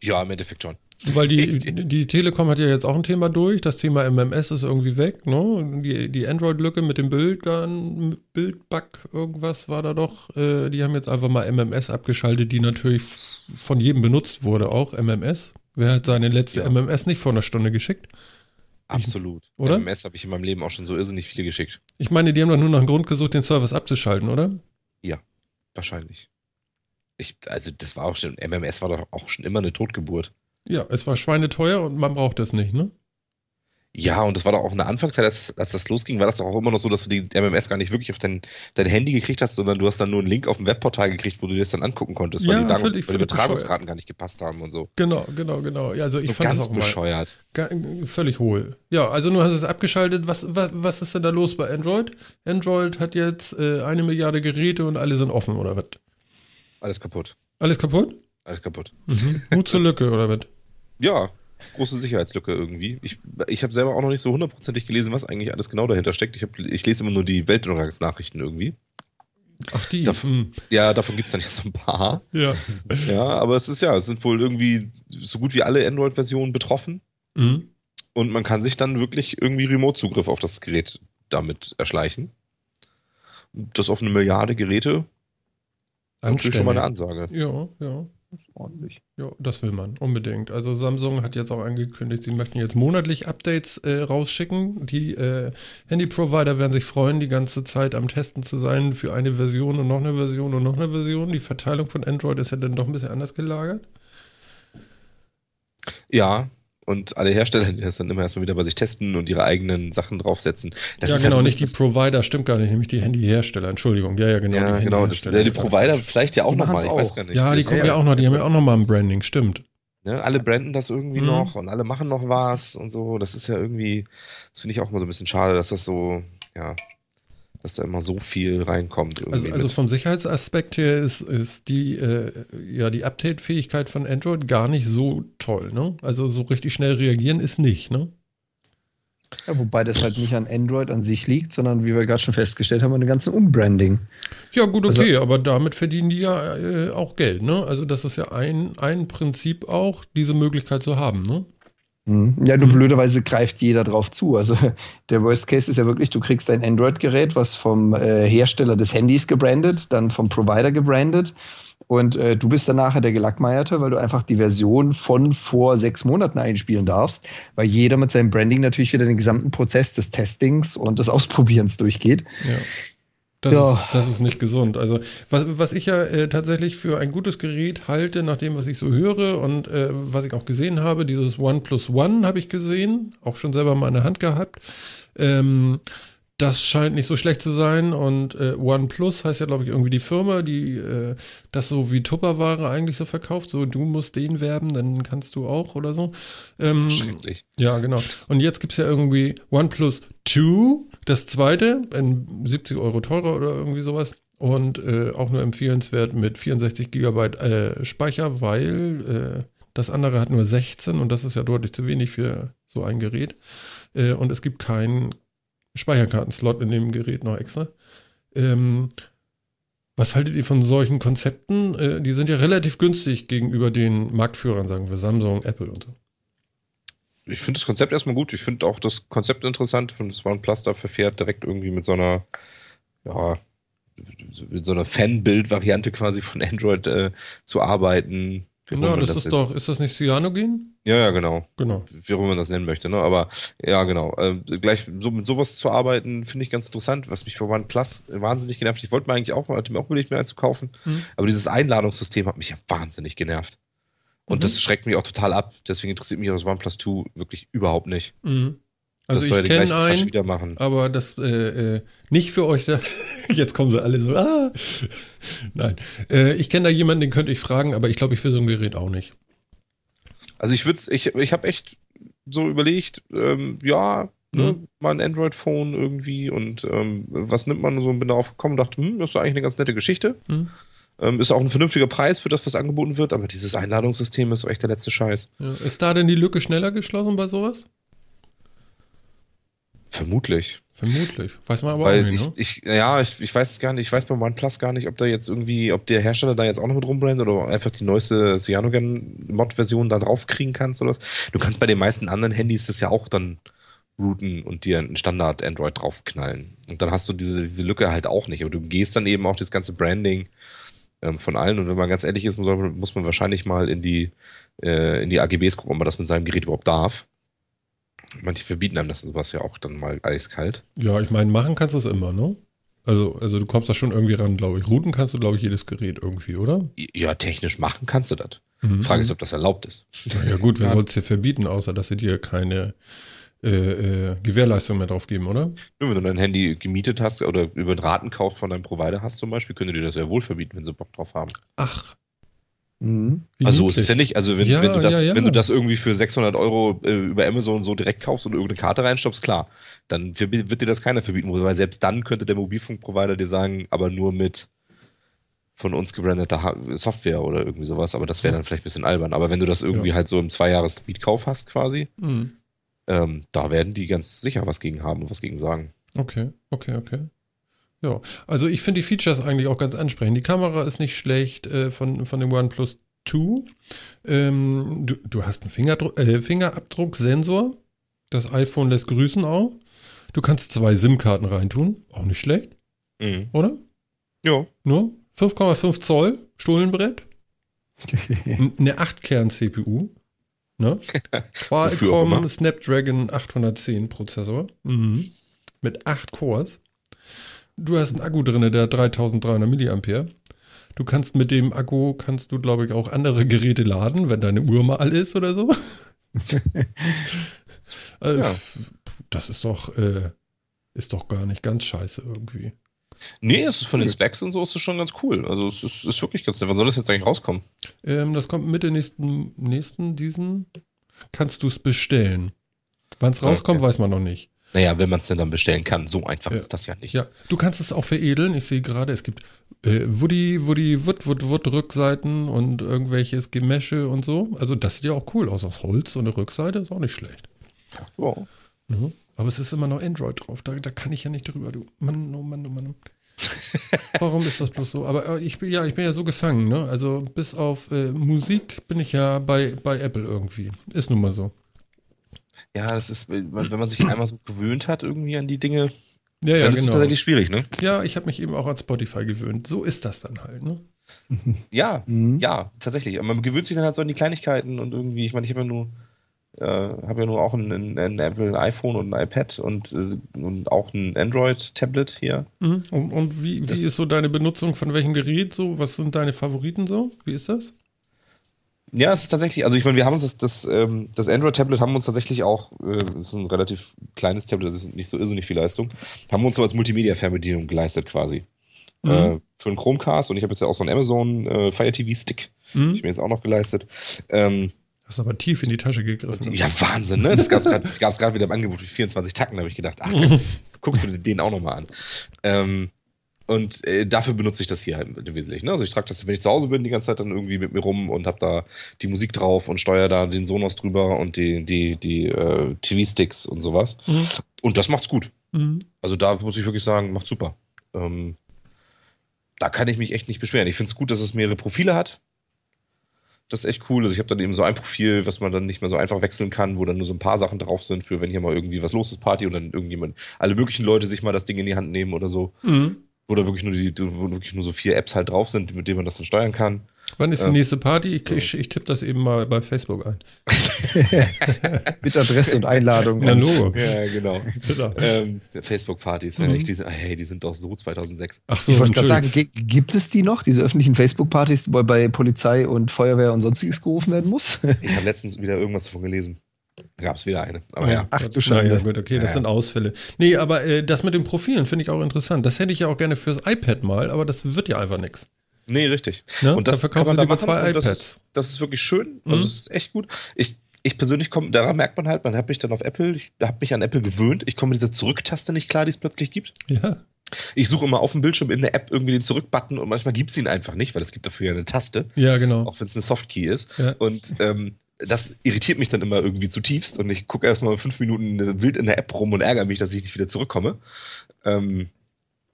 Ja, im Endeffekt schon. Weil die, die Telekom hat ja jetzt auch ein Thema durch. Das Thema MMS ist irgendwie weg. Ne? Die, die Android-Lücke mit dem Bild, Bildbug, irgendwas war da doch. Äh, die haben jetzt einfach mal MMS abgeschaltet, die natürlich von jedem benutzt wurde, auch MMS. Wer hat seine letzte Ja. MMS nicht vor einer Stunde geschickt? Absolut. Oder? MMS habe ich in meinem Leben auch schon so irrsinnig viele geschickt. Ich meine, die haben doch nur nach einem Grund gesucht, den Service abzuschalten, oder? Wahrscheinlich. Ich, also das war auch schon, MMS war doch auch schon immer eine Totgeburt. Ja, es war schweineteuer und man braucht das nicht, ne? Ja, und das war doch auch in der Anfangszeit, als, als das losging, war das doch auch immer noch so, dass du die MMS gar nicht wirklich auf dein, dein Handy gekriegt hast, sondern du hast dann nur einen Link auf dem Webportal gekriegt, wo du dir das dann angucken konntest, weil Ja, die, Dar- völlig- weil die Übertragungsraten gar nicht gepasst haben und so. Genau, genau, genau. Ja, also ich so fand ganz das auch mal bescheuert. ga- völlig hohl. Ja, also nur hast du es abgeschaltet. Was, was, was ist denn da los bei Android? Android hat jetzt äh, eine Milliarde Geräte und alle sind offen, oder was? Alles kaputt. Alles kaputt? Alles kaputt. Mut zur Lücke, oder was? Ja, große Sicherheitslücke irgendwie. Ich, ich habe selber auch noch nicht so hundertprozentig gelesen, was eigentlich alles genau dahinter steckt. Ich, hab, ich lese immer nur die Weltuntergangsnachrichten irgendwie. Ach, die. Darf- hm. Ja, davon gibt es dann ja so ein paar. Ja. Ja, aber es ist ja, es sind wohl irgendwie so gut wie alle Android-Versionen betroffen. Mhm. Und man kann sich dann wirklich irgendwie Remote-Zugriff auf das Gerät damit erschleichen. Das auf eine Milliarde Geräte natürlich schon mal eine Ansage. Ja, ja. Ordentlich. Ja, das will man unbedingt. Also Samsung hat jetzt auch angekündigt, sie möchten jetzt monatlich Updates äh, rausschicken. Die äh, Handy-Provider werden sich freuen, die ganze Zeit am Testen zu sein für eine Version und noch eine Version und noch eine Version. Die Verteilung von Android ist ja dann doch ein bisschen anders gelagert. Ja, und alle Hersteller, die das dann immer erstmal wieder bei sich testen und ihre eigenen Sachen draufsetzen. Das ja, ist genau, halt so ein nicht die Provider, stimmt gar nicht, nämlich die Handyhersteller. Entschuldigung, ja, ja, genau. ja, die genau. Das, Handyhersteller. die Provider vielleicht ja auch nochmal, ich weiß gar nicht. Ja, die kommen ja auch noch, die haben ja auch noch mal ein Branding, stimmt. Ne, alle branden das irgendwie Mhm. noch und alle machen noch was und so. Das ist ja irgendwie, das finde ich auch immer so ein bisschen schade, dass das so, ja, dass da immer so viel reinkommt. Also, also vom Sicherheitsaspekt her ist, ist die, äh, ja, die Update-Fähigkeit von Android gar nicht so toll. Ne? Also so richtig schnell reagieren ist nicht. Ne? Ja, wobei das halt nicht an Android an sich liegt, sondern wie wir gerade schon festgestellt haben, an dem ganzen Umbranding. Ja, gut, Also- okay, aber damit verdienen die ja äh, auch Geld. Ne? Also das ist ja ein, ein Prinzip auch, diese Möglichkeit zu haben. Ne? Mhm. Ja, nur Mhm. blöderweise greift jeder drauf zu. Also der Worst Case ist ja wirklich, du kriegst ein Android-Gerät, was vom äh, Hersteller des Handys gebrandet, dann vom Provider gebrandet und äh, du bist dann nachher der Gelackmeierte, weil du einfach die Version von vor sechs Monaten einspielen darfst, weil jeder mit seinem Branding natürlich wieder den gesamten Prozess des Testings und des Ausprobierens durchgeht. Ja. Das, Ja. Ist, das ist nicht gesund. Also, was, was ich ja äh, tatsächlich für ein gutes Gerät halte, nach dem, was ich so höre und äh, was ich auch gesehen habe, dieses OnePlus One habe ich gesehen, auch schon selber mal in der Hand gehabt. Ähm, das scheint nicht so schlecht zu sein und äh, OnePlus heißt ja, glaube ich, irgendwie die Firma, die äh, das so wie Tupperware eigentlich so verkauft. So, du musst den werben, dann kannst du auch oder so. Ähm, Schrecklich. ja, genau. Und jetzt gibt es ja irgendwie OnePlus 2, das zweite, ein 70 Euro teurer oder irgendwie sowas. Und äh, auch nur empfehlenswert mit 64 Gigabyte äh, Speicher, weil äh, das andere hat nur 16 und das ist ja deutlich zu wenig für so ein Gerät. Äh, und es gibt keinen Speicherkartenslot in dem Gerät noch extra. Ähm, was haltet ihr von solchen Konzepten? Äh, die sind ja relativ günstig gegenüber den Marktführern, sagen wir, Samsung, Apple und so. Ich finde das Konzept erstmal gut. Ich finde auch das Konzept interessant. Ich finde, das OnePlus da verfährt direkt irgendwie mit so einer, ja, mit so einer Fanbild-Variante quasi von Android äh, zu arbeiten. Ja, man das, ist jetzt- doch, ist das nicht Cyanogen? Ja, ja, genau. Genau. Wie auch immer man das nennen möchte, ne? Aber ja, genau. Äh, gleich so mit sowas zu arbeiten, finde ich ganz interessant. Was mich bei OnePlus wahnsinnig genervt. hat. Ich wollte mir eigentlich auch, hatte mir auch überlegt, mir einen zu kaufen. Mhm. Aber dieses Einladungssystem hat mich ja wahnsinnig genervt. Und Mhm. das schreckt mich auch total ab. Deswegen interessiert mich das OnePlus 2 wirklich überhaupt nicht. Mhm. Also das soll ja ich den kenne einen, wieder machen. aber das äh, äh, nicht für euch. Da. [laughs] Jetzt kommen sie alle so. Ah. Nein, äh, ich kenne da jemanden, den könnte ich fragen, aber ich glaube, ich will so ein Gerät auch nicht. Also ich würde ich, ich habe echt so überlegt, ähm, ja, ne, Mhm. mal ein Android-Phone irgendwie und ähm, was nimmt man so und bin darauf gekommen und dachte, hm, das ist eigentlich eine ganz nette Geschichte. Hm. Ähm, ist auch ein vernünftiger Preis für das, was angeboten wird, aber dieses Einladungssystem ist echt der letzte Scheiß. Ja. Ist da denn die Lücke schneller geschlossen bei sowas? Vermutlich. Vermutlich. Weiß man aber Weil auch nicht, ich, ne? ich, ja, ich, ich weiß es gar nicht, ich weiß beim OnePlus gar nicht, ob da jetzt irgendwie, ob der Hersteller da jetzt auch noch mit rumbrennt oder einfach die neueste Cyanogen-Mod-Version da drauf kriegen kannst oder was. Du kannst bei den meisten anderen Handys das ja auch dann routen und dir ein Standard-Android draufknallen. Und dann hast du diese, diese Lücke halt auch nicht. Aber du gehst dann eben auch das ganze Branding ähm, von allen. Und wenn man ganz ehrlich ist, muss man, muss man wahrscheinlich mal in die, äh, in die AGBs gucken, ob man das mit seinem Gerät überhaupt darf. Manche verbieten einem das sowas ja auch dann mal eiskalt. Ja, ich meine, machen kannst du es immer, ne? Also, also du kommst da schon irgendwie ran, glaube ich. Routen kannst du, glaube ich, jedes Gerät irgendwie, oder? Ja, technisch machen kannst du das. Mhm. Frage ist, ob das erlaubt ist. Ja gut, wer [laughs] Ja. soll es dir verbieten, außer dass sie dir keine äh, äh, Gewährleistung mehr drauf geben, oder? Nur wenn du dein Handy gemietet hast oder über den Ratenkauf von deinem Provider hast zum Beispiel, können die dir das ja wohl verbieten, wenn sie Bock drauf haben. Ach, Mhm. also ist es ja nicht. Also wenn, Ja, wenn, du das, ja, ja. wenn du das irgendwie für 600 Euro äh, über Amazon so direkt kaufst und irgendeine Karte reinstoppst, klar, dann wird dir das keiner verbieten, weil selbst dann könnte der Mobilfunkprovider dir sagen, aber nur mit von uns gebrandeter Software oder irgendwie sowas, aber das wäre dann vielleicht ein bisschen albern. Aber wenn du das irgendwie halt so im Zweijahres-Mietkauf hast quasi, Mhm. Ähm, da werden die ganz sicher was gegen haben und was gegen sagen. Okay, okay, okay. Ja, also ich finde die Features eigentlich auch ganz ansprechend. Die Kamera ist nicht schlecht äh, von, von dem OnePlus 2. Ähm, du, du hast einen Fingerdru äh, Fingerabdrucksensor. Das iPhone lässt grüßen auch. Du kannst zwei SIM-Karten reintun. Auch nicht schlecht, Mhm. oder? Ja. Nur 5,5 Zoll Stullenbrett. [laughs] Eine 8-Kern-CPU. Ne? [laughs] Qualcomm. Snapdragon 810 Prozessor. Mhm. Mit 8 Cores. Du hast einen Akku drin, der hat 3300 Milliampere. Du kannst mit dem Akku, kannst du, glaube ich, auch andere Geräte laden, wenn deine Uhr mal ist oder so. [laughs] also, Ja. Das ist doch, äh, ist doch gar nicht ganz scheiße irgendwie. Nee, es ist von den. Specs und so ist es schon ganz cool. Also es ist, ist wirklich ganz nett. Wann soll das jetzt eigentlich rauskommen? Ähm, das kommt Mitte nächsten, nächsten, diesen. Kannst du es bestellen. Wann es rauskommt, Okay. weiß man noch nicht. Naja, wenn man es denn dann bestellen kann. So einfach Ja. ist das ja nicht. Ja, du kannst es auch veredeln. Ich sehe gerade, es gibt äh, Woody, Woody, Wood, Wood, Wood Rückseiten und irgendwelches Gemesche und so. Also das sieht ja auch cool aus. Aus Holz und eine Rückseite ist auch nicht schlecht. Wow. Mhm. Aber es ist immer noch Android drauf. Da, da kann ich ja nicht drüber. Du Mann, oh Mann, oh Mann. Warum ist das bloß so? Aber äh, ich bin ja, ich bin ja so gefangen, ne? Also bis auf äh, Musik bin ich ja bei, bei Apple irgendwie. Ist nun mal so. Ja, das ist, wenn man sich einmal so gewöhnt hat irgendwie an die Dinge, Ja, ja, dann ist es genau. tatsächlich schwierig, ne? Ja, ich habe mich eben auch an Spotify gewöhnt. So ist das dann halt, ne? Ja, Mhm. ja, tatsächlich. Aber man gewöhnt sich dann halt so an die Kleinigkeiten und irgendwie, ich meine, ich habe ja nur, äh, habe ja nur auch ein, ein, ein Apple iPhone und ein iPad und, äh, und auch ein Android-Tablet hier. Mhm. Und, und wie, wie Das- ist so deine Benutzung von welchem Gerät so? Was sind deine Favoriten so? Wie ist das? Ja, es ist tatsächlich, also ich meine, wir haben uns das, das, ähm, das Android-Tablet haben wir uns tatsächlich auch, äh, das ist ein relativ kleines Tablet, das ist nicht so irrsinnig viel Leistung, haben wir uns so als Multimedia-Fernbedienung geleistet quasi. Mhm. Äh, für einen Chromecast und ich habe jetzt ja auch so einen Amazon äh, Fire TV Stick, Mhm. ich mir jetzt auch noch geleistet. Ähm, Hast aber tief in die Tasche gegriffen. ja, Wahnsinn, ne? Das gab es gerade wieder im Angebot für 24 Tacken, da habe ich gedacht, ach, guckst du dir den auch nochmal an. Ähm, und äh, dafür benutze ich das hier halt im Wesentlichen. Ne? Also ich trage das, wenn ich zu Hause bin, die ganze Zeit dann irgendwie mit mir rum und habe da die Musik drauf und steuere da den Sonos drüber und die, die, die äh, TV-Sticks und sowas. Mhm. Und das macht's gut. Mhm. Also da muss ich wirklich sagen, macht super. Ähm, da kann ich mich echt nicht beschweren. Ich finde es gut, dass es mehrere Profile hat. Das ist echt cool. Also ich habe dann eben so ein Profil, was man dann nicht mehr so einfach wechseln kann, wo dann nur so ein paar Sachen drauf sind, für wenn hier mal irgendwie was los ist, Party und dann irgendjemand, alle möglichen Leute sich mal das Ding in die Hand nehmen oder so. Mhm. Wo da wirklich nur, die, wo wirklich nur so vier Apps halt drauf sind, mit denen man das dann steuern kann. Wann ist die Ähm, nächste Party? Ich, so. ich, ich tippe das eben mal bei Facebook ein. [laughs] Mit Adresse und Einladung. Na, und- Logo. Ja, genau. Genau. ähm, Facebook-Partys, Mhm. die sind, hey, die sind doch so 2006. Ach so, Ich wollte gerade sagen, gi- gibt es die noch, diese öffentlichen Facebook-Partys, wo bei Polizei und Feuerwehr und sonstiges gerufen werden muss? Ich habe letztens wieder irgendwas davon gelesen. Da gab es wieder eine. Aber ja. Ach du Schande. ja, gut, okay, das Ja. sind Ausfälle. Nee, aber äh, das mit den Profilen finde ich auch interessant. Das hätte ich ja auch gerne fürs iPad mal, aber das wird ja einfach nichts. Nee, richtig. Ne? Und das kann man da machen. zwei und das, ist, das ist wirklich schön. Also Mhm. es ist echt gut. Ich, ich persönlich komme, daran merkt man halt, man hat mich dann auf Apple, ich habe mich an Apple gewöhnt. Ich komme mit dieser Zurücktaste nicht klar, die es plötzlich gibt. Ja. Ich suche immer auf dem Bildschirm in der App irgendwie den Zurück-Button und manchmal gibt es ihn einfach nicht, weil es gibt dafür ja eine Taste, Ja, genau. auch wenn es eine Softkey ist. Ja. Und ähm, das irritiert mich dann immer irgendwie zutiefst und ich gucke erstmal fünf Minuten wild in der App rum und ärgere mich, dass ich nicht wieder zurückkomme. Ähm,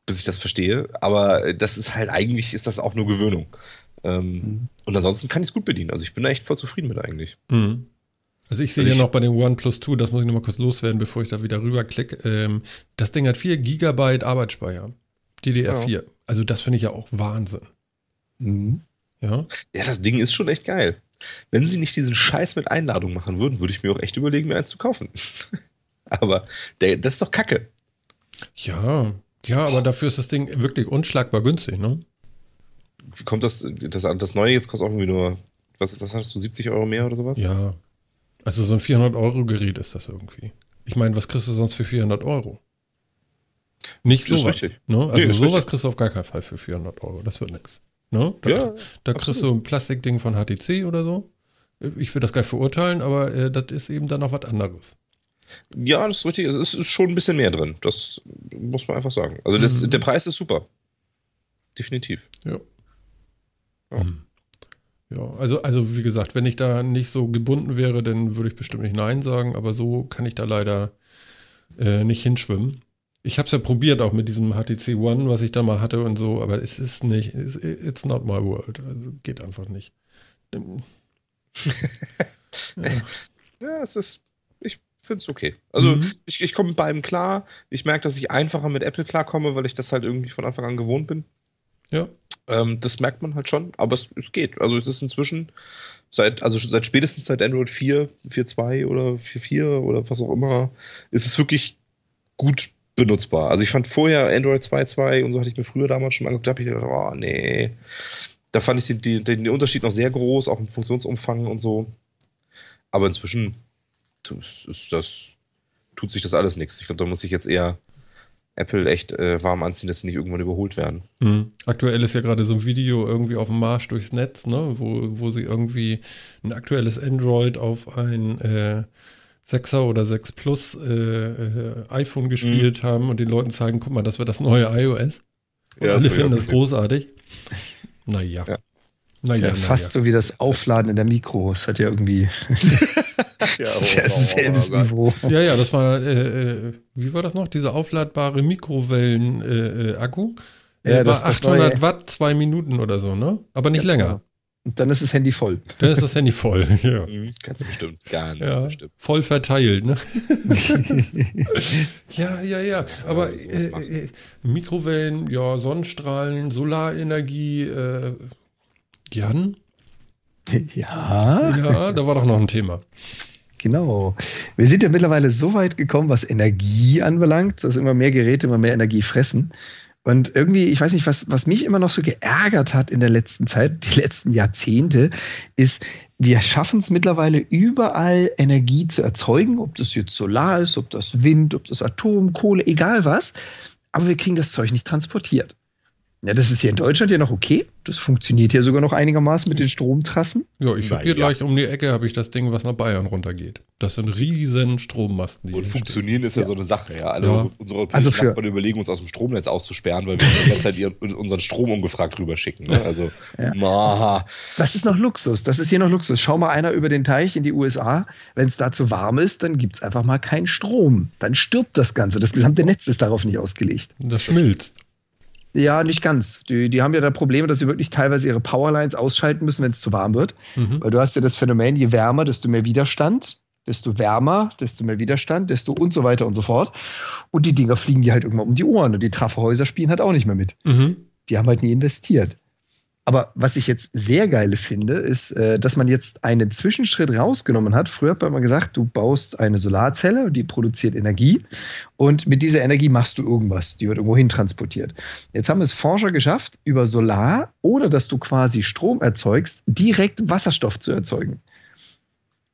bis ich das verstehe. Aber das ist halt eigentlich, ist das auch nur Gewöhnung. Ähm, Mhm. Und ansonsten kann ich es gut bedienen. Also ich bin da echt voll zufrieden mit eigentlich. Mhm. Also ich sehe Also ja ich- noch bei dem OnePlus 2, das muss ich noch mal kurz loswerden, bevor ich da wieder rüberklicke. Ähm, das Ding hat 4 Gigabyte Arbeitsspeicher. DDR4. Also das finde ich ja auch Wahnsinn. Mhm. Ja. Ja, das Ding ist schon echt geil. Wenn sie nicht diesen Scheiß mit Einladung machen würden, würde ich mir auch echt überlegen, mir eins zu kaufen. [laughs] Aber der, das ist doch Kacke. Ja. Ja, aber dafür ist das Ding wirklich unschlagbar günstig, ne? Wie kommt das, das, das neue jetzt kostet auch irgendwie nur, was, was hast du, 70 Euro mehr oder sowas? Ja. Also so ein 400-Euro-Gerät ist das irgendwie. Ich meine, was kriegst du sonst für 400 Euro? Nicht sowas. Ne? Also Nee, sowas richtig. kriegst du auf gar keinen Fall für 400 Euro. Das wird nix. Ne? Da, Ja, da kriegst absolut. du ein Plastikding von HTC oder so. Ich will das gar nicht verurteilen, aber äh, das ist eben dann noch was anderes. Ja, das ist richtig. Es ist schon ein bisschen mehr drin. Das muss man einfach sagen. Also das, Mhm. der Preis ist super. Definitiv. Ja. Hm. Ja, also, also wie gesagt, wenn ich da nicht so gebunden wäre, dann würde ich bestimmt nicht Nein sagen, aber so kann ich da leider äh, nicht hinschwimmen. Ich habe es ja probiert, auch mit diesem HTC One, was ich da mal hatte und so, aber es ist nicht, it's, it's not my world. Also geht einfach nicht. [laughs] Ja. Ja, es ist. Finde es okay. Also Mhm. ich, ich komme mit beidem klar. Ich merke, dass ich einfacher mit Apple klarkomme, weil ich das halt irgendwie von Anfang an gewohnt bin. ja. Ähm, das merkt man halt schon, aber es, es geht. Also es ist inzwischen seit, also seit spätestens seit Android 4, 4.2 oder 4.4 oder was auch immer, ist es wirklich gut benutzbar. Also ich fand vorher Android 2.2 und so hatte ich mir früher damals schon mal angeguckt, da habe ich gedacht, oh nee. Da fand ich den, den, den Unterschied noch sehr groß, auch im Funktionsumfang und so. Aber inzwischen ist das, tut sich das alles nichts. Ich glaube, da muss ich jetzt eher Apple echt äh, warm anziehen, dass sie nicht irgendwann überholt werden. Mhm. Aktuell ist ja gerade so ein Video irgendwie auf dem Marsch durchs Netz, ne, wo, wo sie irgendwie ein aktuelles Android auf ein äh, 6er oder 6 Plus äh, äh, iPhone gespielt haben und den Leuten zeigen, guck mal, das wird das neue iOS. Und Ja, alle finden das großartig. Naja. Ja. Naja, Ja, fast so wie das Aufladen in der Mikro. Es hat ja irgendwie [laughs] Ja, das ist ja selbes Niveau. Ja, ja, das war, äh, äh, wie war das noch? Dieser aufladbare Mikrowellen-Akku. Äh, Ja, äh, das- war das 800 neue- Watt, zwei Minuten oder so, ne? Aber nicht länger. genau. Und dann ist das Handy voll. Dann ist das Handy voll. [laughs] ja. Mhm, Ganz bestimmt. Ganz Ja, bestimmt. voll verteilt, ne? [laughs] ja, ja, ja. Aber äh, macht. äh, Mikrowellen, ja, Sonnenstrahlen, Solarenergie, äh, Jan? [laughs] ja, Ja, da war doch noch ein Thema. genau. Wir sind ja mittlerweile so weit gekommen, was Energie anbelangt, dass immer mehr Geräte immer mehr Energie fressen. Und irgendwie, ich weiß nicht, was, was mich immer noch so geärgert hat in der letzten Zeit, die letzten Jahrzehnte, ist, wir schaffen es mittlerweile überall Energie zu erzeugen, ob das jetzt Solar ist, ob das Wind, ob das Atom, Kohle, egal was. Aber wir kriegen das Zeug nicht transportiert. Ja, das ist hier in Deutschland ja noch okay. Das funktioniert hier sogar noch einigermaßen mit den Stromtrassen. Ja, ich habe hier Naja. gleich um die Ecke habe ich das Ding, was nach Bayern runtergeht. Das sind riesen Strommasten, die Und hier funktionieren ist ja, so eine Sache, ja. Alle Ja. unsere Also für- Nachbarn überlegen uns aus dem Stromnetz auszusperren, weil wir die ganze Zeit ihren, unseren Strom ungefragt rüberschicken. Ne? Also, [laughs] Ja. ma, Das ist noch Luxus. Das ist hier noch Luxus. Schau mal einer über den Teich in die USA. Wenn es da zu warm ist, dann gibt es einfach mal keinen Strom. Dann stirbt das Ganze. Das gesamte Netz ist darauf nicht ausgelegt. stehen. Das schmilzt. Ja, nicht ganz. Die, die haben ja da Probleme, dass sie wirklich teilweise ihre Powerlines ausschalten müssen, wenn es zu warm wird. Mhm. Weil du hast ja das Phänomen, je wärmer, desto mehr Widerstand, desto wärmer, desto mehr Widerstand, desto und so weiter und so fort. Und die Dinger fliegen dir halt irgendwann um die Ohren. Und die Trafo-Häuser spielen halt auch nicht mehr mit. Mhm. Die haben halt nie investiert. Aber was ich jetzt sehr geile finde, ist, äh, dass man jetzt einen Zwischenschritt rausgenommen hat. Früher hat man gesagt, du baust eine Solarzelle, die produziert Energie und mit dieser Energie machst du irgendwas. Die wird irgendwo hin transportiert. Jetzt haben es Forscher geschafft, über Solar oder dass du quasi Strom erzeugst, direkt Wasserstoff zu erzeugen.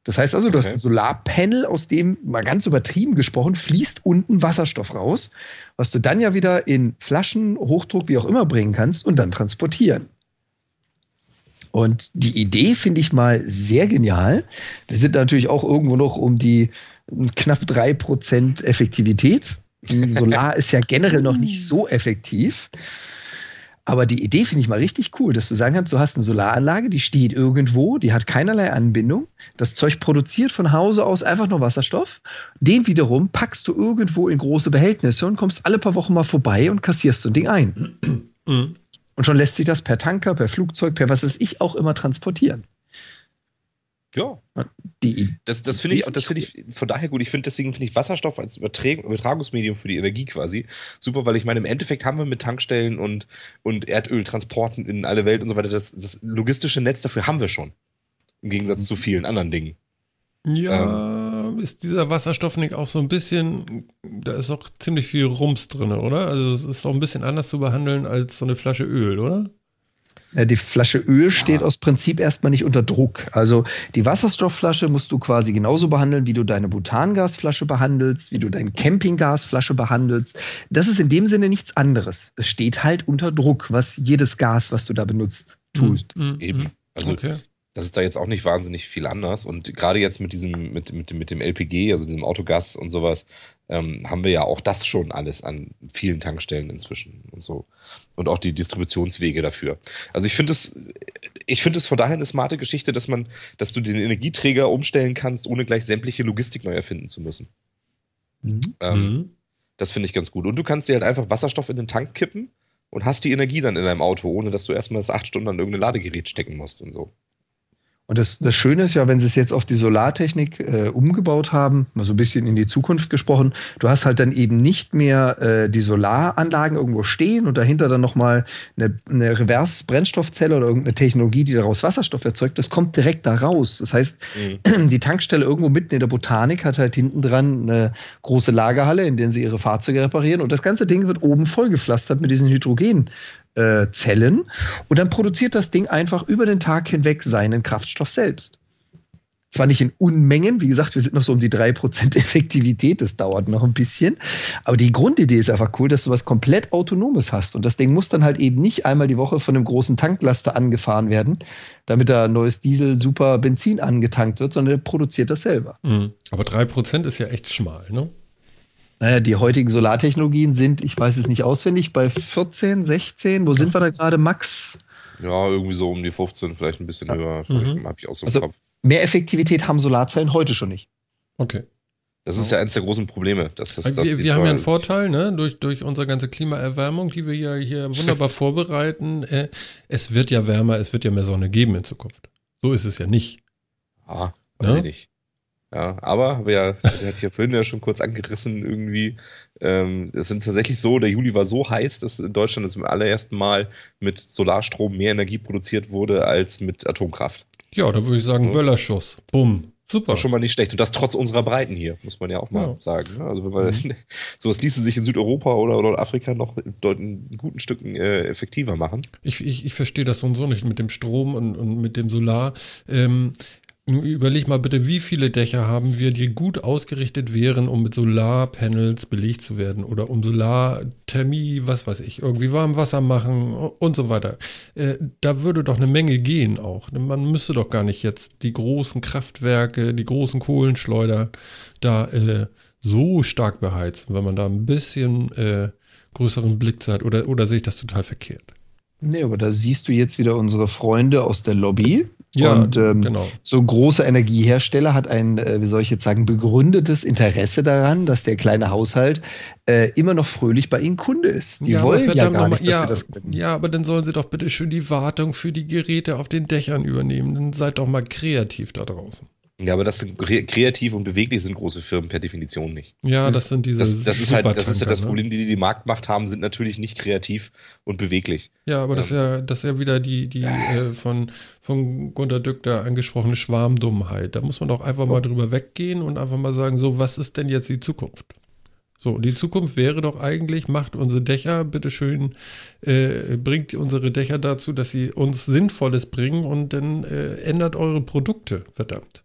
Das heißt also, du hast Okay. ein Solarpanel, aus dem, mal ganz übertrieben gesprochen, fließt unten Wasserstoff raus, was du dann ja wieder in Flaschen, Hochdruck, wie auch immer bringen kannst und dann transportieren. Und die Idee finde ich mal sehr genial. Wir sind natürlich auch irgendwo noch um die knapp 3% Effektivität. Solar [laughs] ist ja generell noch nicht so effektiv. Aber die Idee finde ich mal richtig cool, dass du sagen kannst, du hast eine Solaranlage, die steht irgendwo, die hat keinerlei Anbindung. Das Zeug produziert von Hause aus einfach nur Wasserstoff. Den wiederum packst du irgendwo in große Behältnisse und kommst alle paar Wochen mal vorbei und kassierst so ein Ding ein. Mhm. Und schon lässt sich das per Tanker, per Flugzeug, per was weiß ich auch immer transportieren. Ja. Die, das das finde ich, das finde ich von daher gut. Ich finde deswegen finde ich Wasserstoff als Übertragungsmedium für die Energie quasi super, weil ich meine, im Endeffekt haben wir mit Tankstellen und, und Erdöltransporten in alle Welt und so weiter, das, das logistische Netz dafür haben wir schon. Im Gegensatz zu vielen anderen Dingen. Ja, ähm, ist dieser Wasserstoff nicht auch so ein bisschen, da ist auch ziemlich viel Rums drin, oder? Also es ist auch ein bisschen anders zu behandeln als so eine Flasche Öl, oder? Die Flasche Öl steht aus Prinzip erstmal nicht unter Druck. Also die Wasserstoffflasche musst du quasi genauso behandeln, wie du deine Butangasflasche behandelst, wie du deine Campinggasflasche behandelst. Das ist in dem Sinne nichts anderes. Es steht halt unter Druck, was jedes Gas, was du da benutzt, tust. Mhm. Eben. Also okay das ist da jetzt auch nicht wahnsinnig viel anders. Und gerade jetzt mit diesem, mit, mit, mit dem LPG, also diesem Autogas und sowas, ähm, haben wir ja auch das schon alles an vielen Tankstellen inzwischen und so. Und auch die Distributionswege dafür. Also ich finde es, ich finde es von daher eine smarte Geschichte, dass man, dass du den Energieträger umstellen kannst, ohne gleich sämtliche Logistik neu erfinden zu müssen. Mhm. Ähm, mhm. Das finde ich ganz gut. Und du kannst dir halt einfach Wasserstoff in den Tank kippen und hast die Energie dann in deinem Auto, ohne dass du erstmal das acht Stunden an irgendein Ladegerät stecken musst und so. Und das, das Schöne ist ja, wenn sie es jetzt auf die Solartechnik äh, umgebaut haben, mal so ein bisschen in die Zukunft gesprochen, du hast halt dann eben nicht mehr äh, die Solaranlagen irgendwo stehen und dahinter dann nochmal eine, eine Reverse-Brennstoffzelle oder irgendeine Technologie, die daraus Wasserstoff erzeugt. Das kommt direkt da raus. Das heißt, mhm. die Tankstelle irgendwo mitten in der Botanik hat halt hinten dran eine große Lagerhalle, in der sie ihre Fahrzeuge reparieren und das ganze Ding wird oben vollgepflastert mit diesen Hydrogen äh, Zellen und dann produziert das Ding einfach über den Tag hinweg seinen Kraftstoff selbst. Zwar nicht in Unmengen, wie gesagt, wir sind noch so um die 3% [laughs] Effektivität, das dauert noch ein bisschen. Aber die Grundidee ist einfach cool, dass du was komplett Autonomes hast. Und das Ding muss dann halt eben nicht einmal die Woche von einem großen Tanklaster angefahren werden, damit da neues Diesel, super Benzin angetankt wird, sondern er produziert das selber. Mhm. Aber 3% ist ja echt schmal, ne? Naja, die heutigen Solartechnologien sind, ich weiß es nicht auswendig, bei 14, 16. Wo sind wir da gerade, Max? Ja, irgendwie so um die 15, vielleicht ein bisschen ja. höher. Mhm. Habe ich auch so also, Kopf. Mehr Effektivität haben Solarzellen heute schon nicht. Okay. Das ist ja eines der großen Probleme. Dass das, dass wir, wir haben ja einen Vorteil, ne? durch, durch unsere ganze Klimaerwärmung, die wir ja hier wunderbar [laughs] vorbereiten. Äh, es wird ja wärmer, es wird ja mehr Sonne geben in Zukunft. So ist es ja nicht. Ah, weiß ne? ich nicht. Ja, aber, aber ja, der hat ja vorhin ja schon kurz angerissen irgendwie. Ähm, es sind tatsächlich so, der Juli war so heiß, dass in Deutschland zum allerersten Mal mit Solarstrom mehr Energie produziert wurde als mit Atomkraft. Ja, da würde ich sagen, ja. Böllerschuss. Bumm. Super. Das ist schon mal nicht schlecht. Und das trotz unserer Breiten hier, muss man ja auch mal ja. sagen. Ne? Also wenn man, mhm. [laughs] sowas ließe sich in Südeuropa oder Nordafrika noch in guten Stücken äh, effektiver machen. Ich, ich, ich verstehe das so und so nicht mit dem Strom und, und mit dem Solar. Ähm, Überleg mal bitte, wie viele Dächer haben wir, die gut ausgerichtet wären, um mit Solarpanels belegt zu werden oder um Solarthermie, was weiß ich, irgendwie warm Wasser machen und so weiter. Äh, da würde doch eine Menge gehen auch. Man müsste doch gar nicht jetzt die großen Kraftwerke, die großen Kohlenschleuder da äh, so stark beheizen, wenn man da ein bisschen äh, größeren Blick zu hat. Oder, oder sehe ich das total verkehrt? Nee, aber da siehst du jetzt wieder unsere Freunde aus der Lobby, ja, und ähm, genau. so ein großer Energiehersteller hat ein, äh, wie soll ich jetzt sagen, begründetes Interesse daran, dass der kleine Haushalt äh, immer noch fröhlich bei ihnen Kunde ist. Die ja, wollen ja gar nicht, dass ja, wir das können. Ja, aber dann sollen sie doch bitte schön die Wartung für die Geräte auf den Dächern übernehmen. Dann seid doch mal kreativ da draußen. Ja, aber das sind kreativ und beweglich sind große Firmen per Definition nicht. Ja, das sind diese. Das, das ist halt, das ist halt das ne? Problem, die, die die Marktmacht haben, sind natürlich nicht kreativ und beweglich. Ja, aber ähm. das ist ja, das ist ja wieder die, die äh, von, von Gunter Dück da angesprochene Schwarmdummheit. Da muss man doch einfach mal drüber weggehen und einfach mal sagen, so, was ist denn jetzt die Zukunft? So, die Zukunft wäre doch eigentlich, macht unsere Dächer, bitteschön, äh, bringt unsere Dächer dazu, dass sie uns Sinnvolles bringen und dann äh, ändert eure Produkte, verdammt.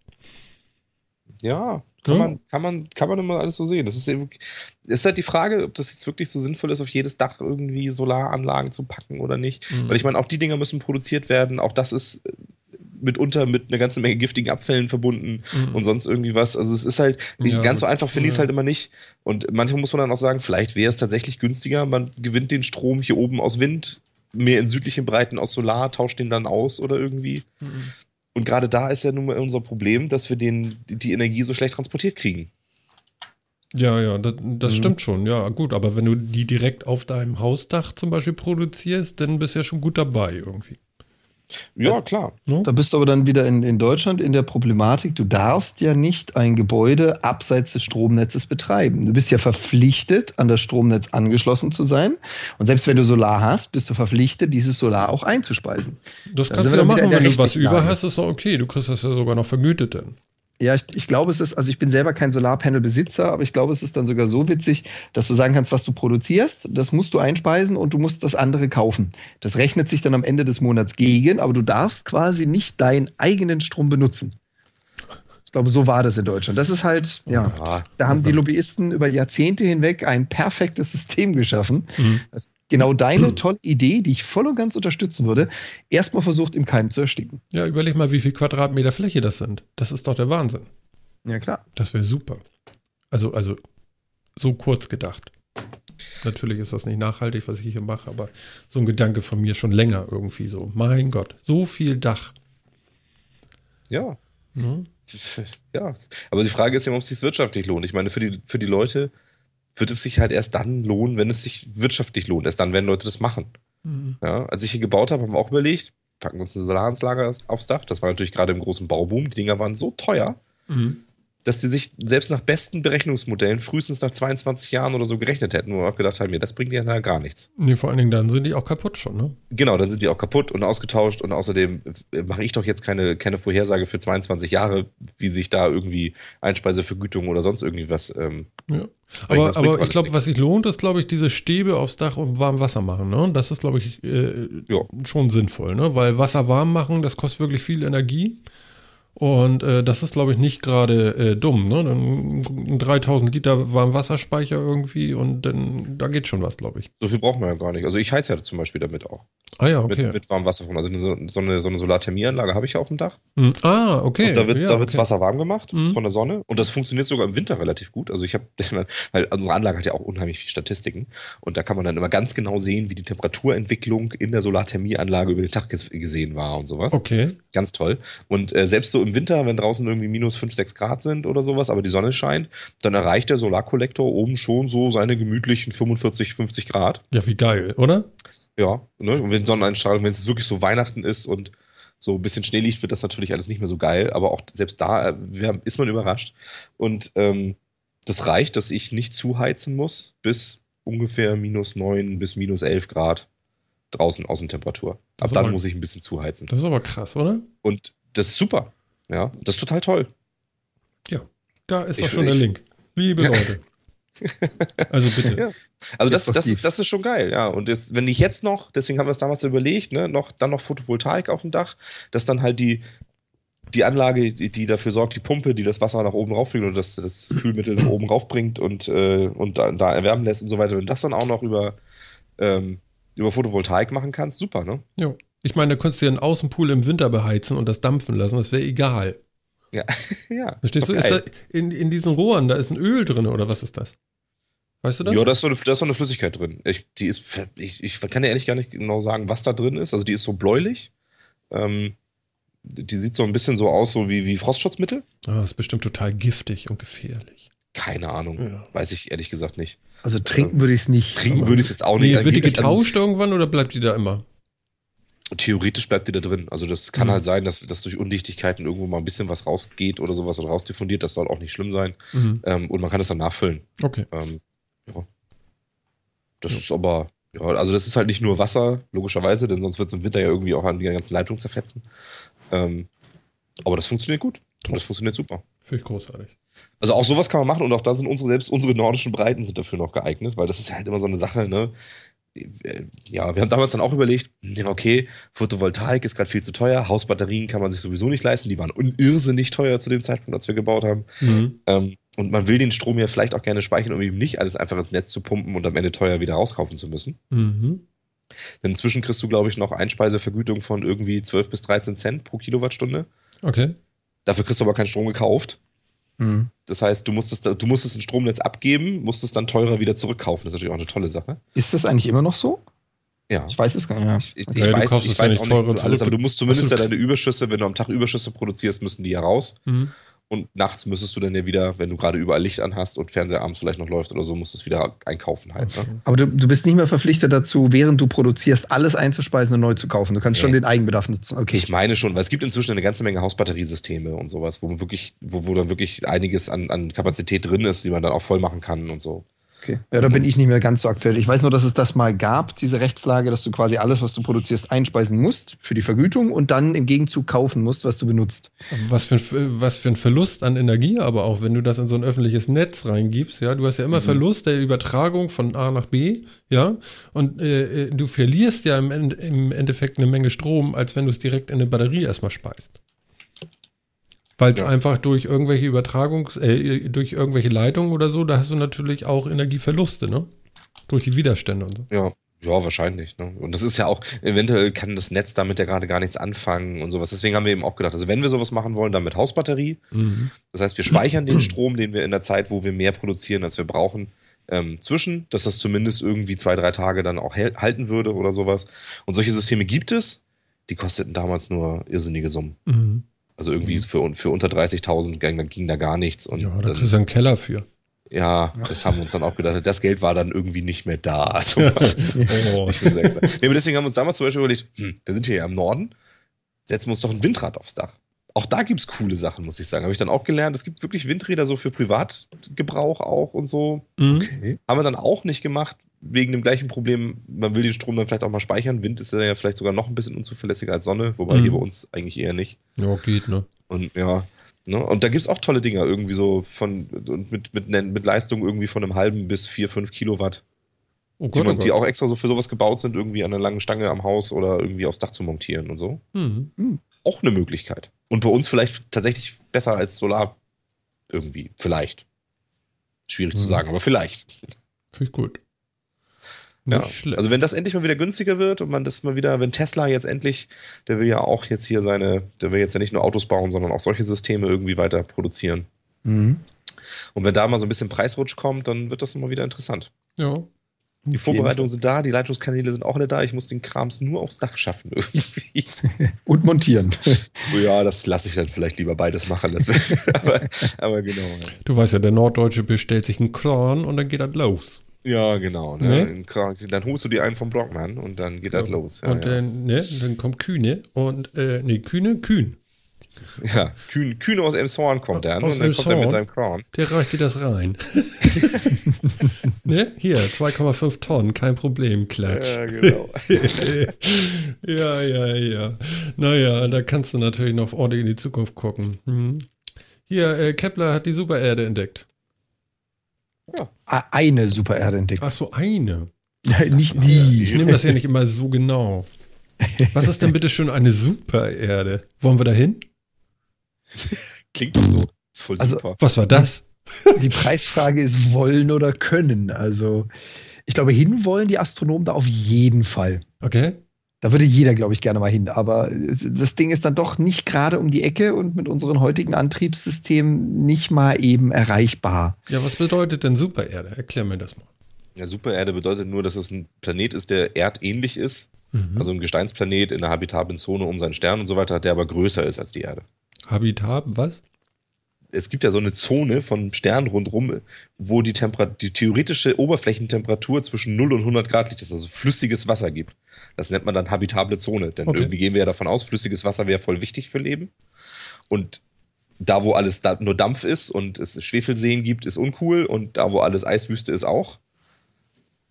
Ja, kann, ja. Man, kann, man, kann man immer alles so sehen. Das ist, ist halt die Frage, ob das jetzt wirklich so sinnvoll ist, auf jedes Dach irgendwie Solaranlagen zu packen oder nicht. Mhm. Weil ich meine, auch die Dinger müssen produziert werden. Auch das ist mitunter mit einer ganzen Menge giftigen Abfällen verbunden Mhm. und sonst irgendwie was. Also es ist halt, nicht Ja, ganz so einfach finde ich es halt immer nicht. Und manchmal muss man dann auch sagen, vielleicht wäre es tatsächlich günstiger, man gewinnt den Strom hier oben aus Wind, mehr in südlichen Breiten aus Solar, tauscht den dann aus oder irgendwie. Mhm. Und gerade da ist ja nun mal unser Problem, dass wir den, die Energie so schlecht transportiert kriegen. Ja, ja, das, das Mhm. stimmt schon. Ja, gut, aber wenn du die direkt auf deinem Hausdach zum Beispiel produzierst, dann bist du ja schon gut dabei irgendwie. Ja, klar. Ne? Da bist du aber dann wieder in, in Deutschland in der Problematik, du darfst ja nicht ein Gebäude abseits des Stromnetzes betreiben. Du bist ja verpflichtet, an das Stromnetz angeschlossen zu sein. Und selbst wenn du Solar hast, bist du verpflichtet, dieses Solar auch einzuspeisen. Das Da kannst du ja machen, wenn du was über hast, ist doch okay. Du kriegst das ja sogar noch vergütet dann. Ja, ich, ich glaube, es ist, also ich bin selber kein Solarpanel-Besitzer, aber ich glaube, es ist dann sogar so witzig, dass du sagen kannst, was du produzierst, das musst du einspeisen und du musst das andere kaufen. Das rechnet sich dann am Ende des Monats gegen, aber du darfst quasi nicht deinen eigenen Strom benutzen. Ich glaube, so war das in Deutschland. Das ist halt, ja, da haben die Lobbyisten über Jahrzehnte hinweg ein perfektes System geschaffen, Mhm. das genau [clears throat] deine tolle Idee, die ich voll und ganz unterstützen würde, erstmal versucht im Keim zu ersticken. Ja, überleg mal, wie viel Quadratmeter Fläche das sind. Das ist doch der Wahnsinn. Ja, klar. Das wäre super. Also, also so kurz gedacht. Natürlich ist das nicht nachhaltig, was ich hier mache, aber so ein Gedanke von mir schon länger irgendwie so. Mein Gott, so viel Dach. ja. Ne? Ja, aber die Frage ist ja, ob es sich wirtschaftlich lohnt. Ich meine, für die, für die Leute wird es sich halt erst dann lohnen, wenn es sich wirtschaftlich lohnt. Erst dann werden Leute das machen. Mhm. Ja, als ich hier gebaut habe, haben wir auch überlegt, packen wir uns eine Solaranlage aufs Dach. Das war natürlich gerade im großen Bauboom. Die Dinger waren so teuer, Mhm. Dass die sich selbst nach besten Berechnungsmodellen frühestens nach 22 Jahren oder so gerechnet hätten, wo wir auch gedacht haben, ja, das bringt ja nachher gar nichts. Nee, vor allen Dingen dann sind die auch kaputt schon, ne? Genau, dann sind die auch kaputt und ausgetauscht und außerdem äh, mache ich doch jetzt keine, keine Vorhersage für 22 Jahre, wie sich da irgendwie Einspeisevergütung oder sonst irgendwie was. Ähm, Ja. Aber, aber ich glaube, was sich lohnt, ist, glaube ich, diese Stäbe aufs Dach und warm Wasser machen. Ne? Und das ist, glaube ich, äh, schon sinnvoll, ne? Weil Wasser warm machen, das kostet wirklich viel Energie. Und äh, das ist, glaube ich, nicht gerade äh, dumm. Ne? Dann ein 3000 Liter Warmwasserspeicher irgendwie und dann da geht schon was, glaube ich. so viel braucht man ja gar nicht. Also ich heiz ja zum Beispiel damit auch. Ah ja, okay. Mit, mit warmem Wasser. Also so, so eine, so eine Solarthermieanlage habe ich ja auf dem Dach. Hm, ah, okay. Und da wird ja, da wird's okay. Wasser warm gemacht Mhm. von der Sonne. Und das funktioniert sogar im Winter relativ gut. Also ich habe, [laughs] weil unsere Anlage hat ja auch unheimlich viele Statistiken. Und da kann man dann immer ganz genau sehen, wie die Temperaturentwicklung in der Solarthermieanlage über den Tag ges gesehen war und sowas. Okay. Ganz toll. Und äh, selbst so im Winter, wenn draußen irgendwie minus 5, 6 Grad sind oder sowas, aber die Sonne scheint, dann erreicht der Solarkollektor oben schon so seine gemütlichen 45, 50 Grad. Ja, wie geil, oder? Ja, ne? Und wenn Sonneneinstrahlung, wenn es wirklich so Weihnachten ist und so ein bisschen Schnee liegt, wird das natürlich alles nicht mehr so geil. Aber auch selbst da äh, ist man überrascht. Und ähm, das reicht, dass ich nicht zuheizen muss bis ungefähr minus 9 bis minus 11 Grad draußen Außentemperatur. Ab dann aber- muss ich ein bisschen zuheizen. Das ist aber krass, oder? Und das ist super. Ja, das ist total toll. Da ist Ich- doch schon der ich- Link. Liebe Leute. [laughs] Also bitte. Ja. Also das, das, ist, das ist schon geil, ja. Und jetzt, wenn ich jetzt noch, deswegen haben wir es damals überlegt, ne, noch, dann noch Photovoltaik auf dem Dach, dass dann halt die, die Anlage, die, die dafür sorgt, die Pumpe, die das Wasser nach oben raufbringt oder das, das Kühlmittel nach oben raufbringt und, äh, und da, da erwärmen lässt und so weiter, wenn das dann auch noch über, ähm, über Photovoltaik machen kannst, super, ne? Jo. Ich meine, da könntest du ja einen Außenpool im Winter beheizen und das dampfen lassen, das wäre egal. Ja. [laughs] ja Verstehst du? doch Ist da in, in diesen Rohren, da ist ein Öl drin oder was ist das? Weißt du das? Ja, da ist, so eine, da ist so eine Flüssigkeit drin. Ich, die ist, ich, ich kann dir ehrlich gar nicht genau sagen, was da drin ist. Also die ist so bläulich. Ähm, die sieht so ein bisschen so aus, so wie, wie Frostschutzmittel. Ah, ist bestimmt total giftig und gefährlich. Keine Ahnung. Ja. Weiß ich ehrlich gesagt nicht. Also trinken würde ich es nicht. Trinken würde ich es jetzt auch nicht. Nee, wird die Angeblich- also getauscht irgendwann oder bleibt die da immer? Theoretisch bleibt die da drin. Also das kann Mhm. halt sein, dass, dass durch Undichtigkeiten irgendwo mal ein bisschen was rausgeht oder sowas oder rausdiffundiert. Das soll auch nicht schlimm sein. Mhm. Ähm, und man kann es dann nachfüllen. Okay. Ähm, ja. Das ist aber, ja, also das ist halt nicht nur Wasser, logischerweise, denn sonst wird es im Winter ja irgendwie auch an die ganzen Leitungen zerfetzen. Ähm, aber das funktioniert gut. Und das funktioniert super. Finde ich großartig. Also auch sowas kann man machen und auch da sind unsere, selbst unsere nordischen Breiten sind dafür noch geeignet, weil das ist halt immer so eine Sache, ne? Ja, wir haben damals dann auch überlegt, ja, okay, Photovoltaik ist gerade viel zu teuer, Hausbatterien kann man sich sowieso nicht leisten, die waren irrsinnig teuer zu dem Zeitpunkt, als wir gebaut haben. Mhm. Ähm, und man will den Strom ja vielleicht auch gerne speichern, um eben nicht alles einfach ins Netz zu pumpen und am Ende teuer wieder rauskaufen zu müssen. Mhm. Denn inzwischen kriegst du, glaube ich, noch Einspeisevergütung von irgendwie 12 bis 13 Cent pro Kilowattstunde. Okay. Dafür kriegst du aber keinen Strom gekauft. Mhm. Das heißt, du musstest, du musstest ein Stromnetz abgeben, musstest dann teurer wieder zurückkaufen. Das ist natürlich auch eine tolle Sache. Ist das eigentlich immer noch so? Ja. Ich weiß es gar nicht. Ja. Ich, ich, Okay, du weiß, ich ja weiß nicht auch teurer nicht alles, aber du musst zumindest ja deine Überschüsse, wenn du am Tag Überschüsse produzierst, müssen die ja raus. Mhm. Und nachts müsstest du dann ja wieder, wenn du gerade überall Licht an hast und Fernseher abends vielleicht noch läuft oder so, musst du es wieder einkaufen halt. Ne? Aber du, du bist nicht mehr verpflichtet dazu, während du produzierst, alles einzuspeisen und neu zu kaufen. Du kannst schon Nee. den Eigenbedarf nutzen. Okay. Ich meine schon, weil es gibt inzwischen eine ganze Menge Hausbatteriesysteme und sowas, wo man wirklich, wo, wo dann wirklich einiges an, an Kapazität drin ist, die man dann auch voll machen kann und so. Okay. Ja, da bin ich nicht mehr ganz so aktuell. Ich weiß nur, dass es das mal gab, diese Rechtslage, dass du quasi alles, was du produzierst, einspeisen musst für die Vergütung und dann im Gegenzug kaufen musst, was du benutzt. Was für, ein, was für ein Verlust an Energie, aber auch wenn du das in so ein öffentliches Netz reingibst, ja, du hast ja immer Mhm. Verlust der Übertragung von A nach B, ja, und äh, äh, du verlierst ja im, End, im Endeffekt eine Menge Strom, als wenn du es direkt in eine Batterie erstmal speist. Weil es Ja. einfach durch irgendwelche Übertragungs-, äh, durch irgendwelche Leitungen oder so, da hast du natürlich auch Energieverluste, ne? Durch die Widerstände und so. Ja, ja, wahrscheinlich. Ne? Und das ist ja auch, eventuell kann das Netz damit ja gerade gar nichts anfangen und sowas. Deswegen haben wir eben auch gedacht, also wenn wir sowas machen wollen, dann mit Hausbatterie. Mhm. Das heißt, wir speichern den Strom, den wir in der Zeit, wo wir mehr produzieren, als wir brauchen, ähm, zwischen, dass das zumindest irgendwie zwei, drei Tage dann auch halten würde oder sowas. Und solche Systeme gibt es. Die kosteten damals nur irrsinnige Summen. Mhm. Also irgendwie für, für unter 30.000 ging, ging da gar nichts. Und Ja, da dann, kriegst du einen Keller für. ja, das haben wir uns dann auch gedacht. Das Geld war dann irgendwie nicht mehr da. [laughs] Also, Oh. will sagen. Nee, aber deswegen haben wir uns damals zum Beispiel überlegt, hm, wir sind hier ja im Norden, setzen wir uns doch ein Windrad aufs Dach. Auch da gibt es coole Sachen, muss ich sagen. Habe ich dann auch gelernt. Es gibt wirklich Windräder so für Privatgebrauch auch und so. Mhm. Okay. Haben wir dann auch nicht gemacht, wegen dem gleichen Problem. Man will den Strom dann vielleicht auch mal speichern. Wind ist ja vielleicht sogar noch ein bisschen unzuverlässiger als Sonne, wobei Mhm. hier bei uns eigentlich eher nicht. Ja, geht, ne? Und ja, ne? und da gibt es auch tolle Dinger, irgendwie so von und mit, mit, mit Leistung irgendwie von einem halben bis vier, fünf Kilowatt, Oh die, Gott, man, oh die Gott. auch extra so für sowas gebaut sind, irgendwie an einer langen Stange am Haus oder irgendwie aufs Dach zu montieren und so. Mhm. Auch eine Möglichkeit. Und bei uns vielleicht tatsächlich besser als Solar irgendwie. Vielleicht. Schwierig zu Mhm. sagen, aber vielleicht. Finde ich gut. Ja. Nicht. Also wenn das endlich mal wieder günstiger wird und man das mal wieder, wenn Tesla jetzt endlich, der will ja auch jetzt hier seine, der will jetzt ja nicht nur Autos bauen, sondern auch solche Systeme irgendwie weiter produzieren. Mhm. Und wenn da mal so ein bisschen Preisrutsch kommt, dann wird das mal wieder interessant. ja. Die Vorbereitungen sind da, die Leitungskanäle sind auch alle da. Ich muss den Krams nur aufs Dach schaffen irgendwie. [laughs] Und montieren. [laughs] ja, das lasse ich dann vielleicht lieber beides machen. Das [laughs] aber, aber genau. Du weißt ja, der Norddeutsche bestellt sich einen Kran und dann geht das los. Ja, genau. Ne? Ne? Dann holst du dir einen vom Blockmann und dann geht das los. Ja, und ja. Dann, ne, dann kommt Kühne und, äh, nee, Kühne, Kühn. [laughs] ja. Kühn, Kühn aus Elmshorn kommt dann Aus und dann kommt er mit seinem Kran. Der reicht dir das rein. [laughs] ne? Hier, 2,5 Tonnen, kein Problem, klatsch. Ja, genau. [laughs] ja, ja, ja. Naja, da kannst du natürlich noch ordentlich in die Zukunft gucken. Hm. Hier, äh, Kepler hat die Supererde entdeckt. A- Eine Supererde entdeckt. Ach so, eine. Nicht Ich die. nehme das ja nicht immer so genau. Was ist denn bitte schön eine Supererde? Wollen wir da hin? [laughs] Klingt doch so. Ist voll Also- super. Was war das? Die Preisfrage ist wollen oder können. Also ich glaube, hinwollen die Astronomen da auf jeden Fall. Okay. Da würde jeder, glaube ich, gerne mal hin. Aber das Ding ist dann doch nicht gerade um die Ecke und mit unseren heutigen Antriebssystemen nicht mal eben erreichbar. Ja, was bedeutet denn Supererde? Erklär mir das mal. Ja, Supererde bedeutet nur, dass es ein Planet ist, der erdähnlich ist. Mhm. Also ein Gesteinsplanet in der habitablen Zone um seinen Stern und so weiter, der aber größer ist als die Erde. Habitat, was? Es gibt ja so eine Zone von Sternen rundherum, wo die, die theoretische Oberflächentemperatur zwischen 0 und 100 Grad liegt, dass es also flüssiges Wasser gibt. Das nennt man dann habitable Zone, denn Okay. irgendwie gehen wir ja davon aus, flüssiges Wasser wäre voll wichtig für Leben. Und da, wo alles da nur Dampf ist und es Schwefelseen gibt, ist uncool und da, wo alles Eiswüste ist, auch.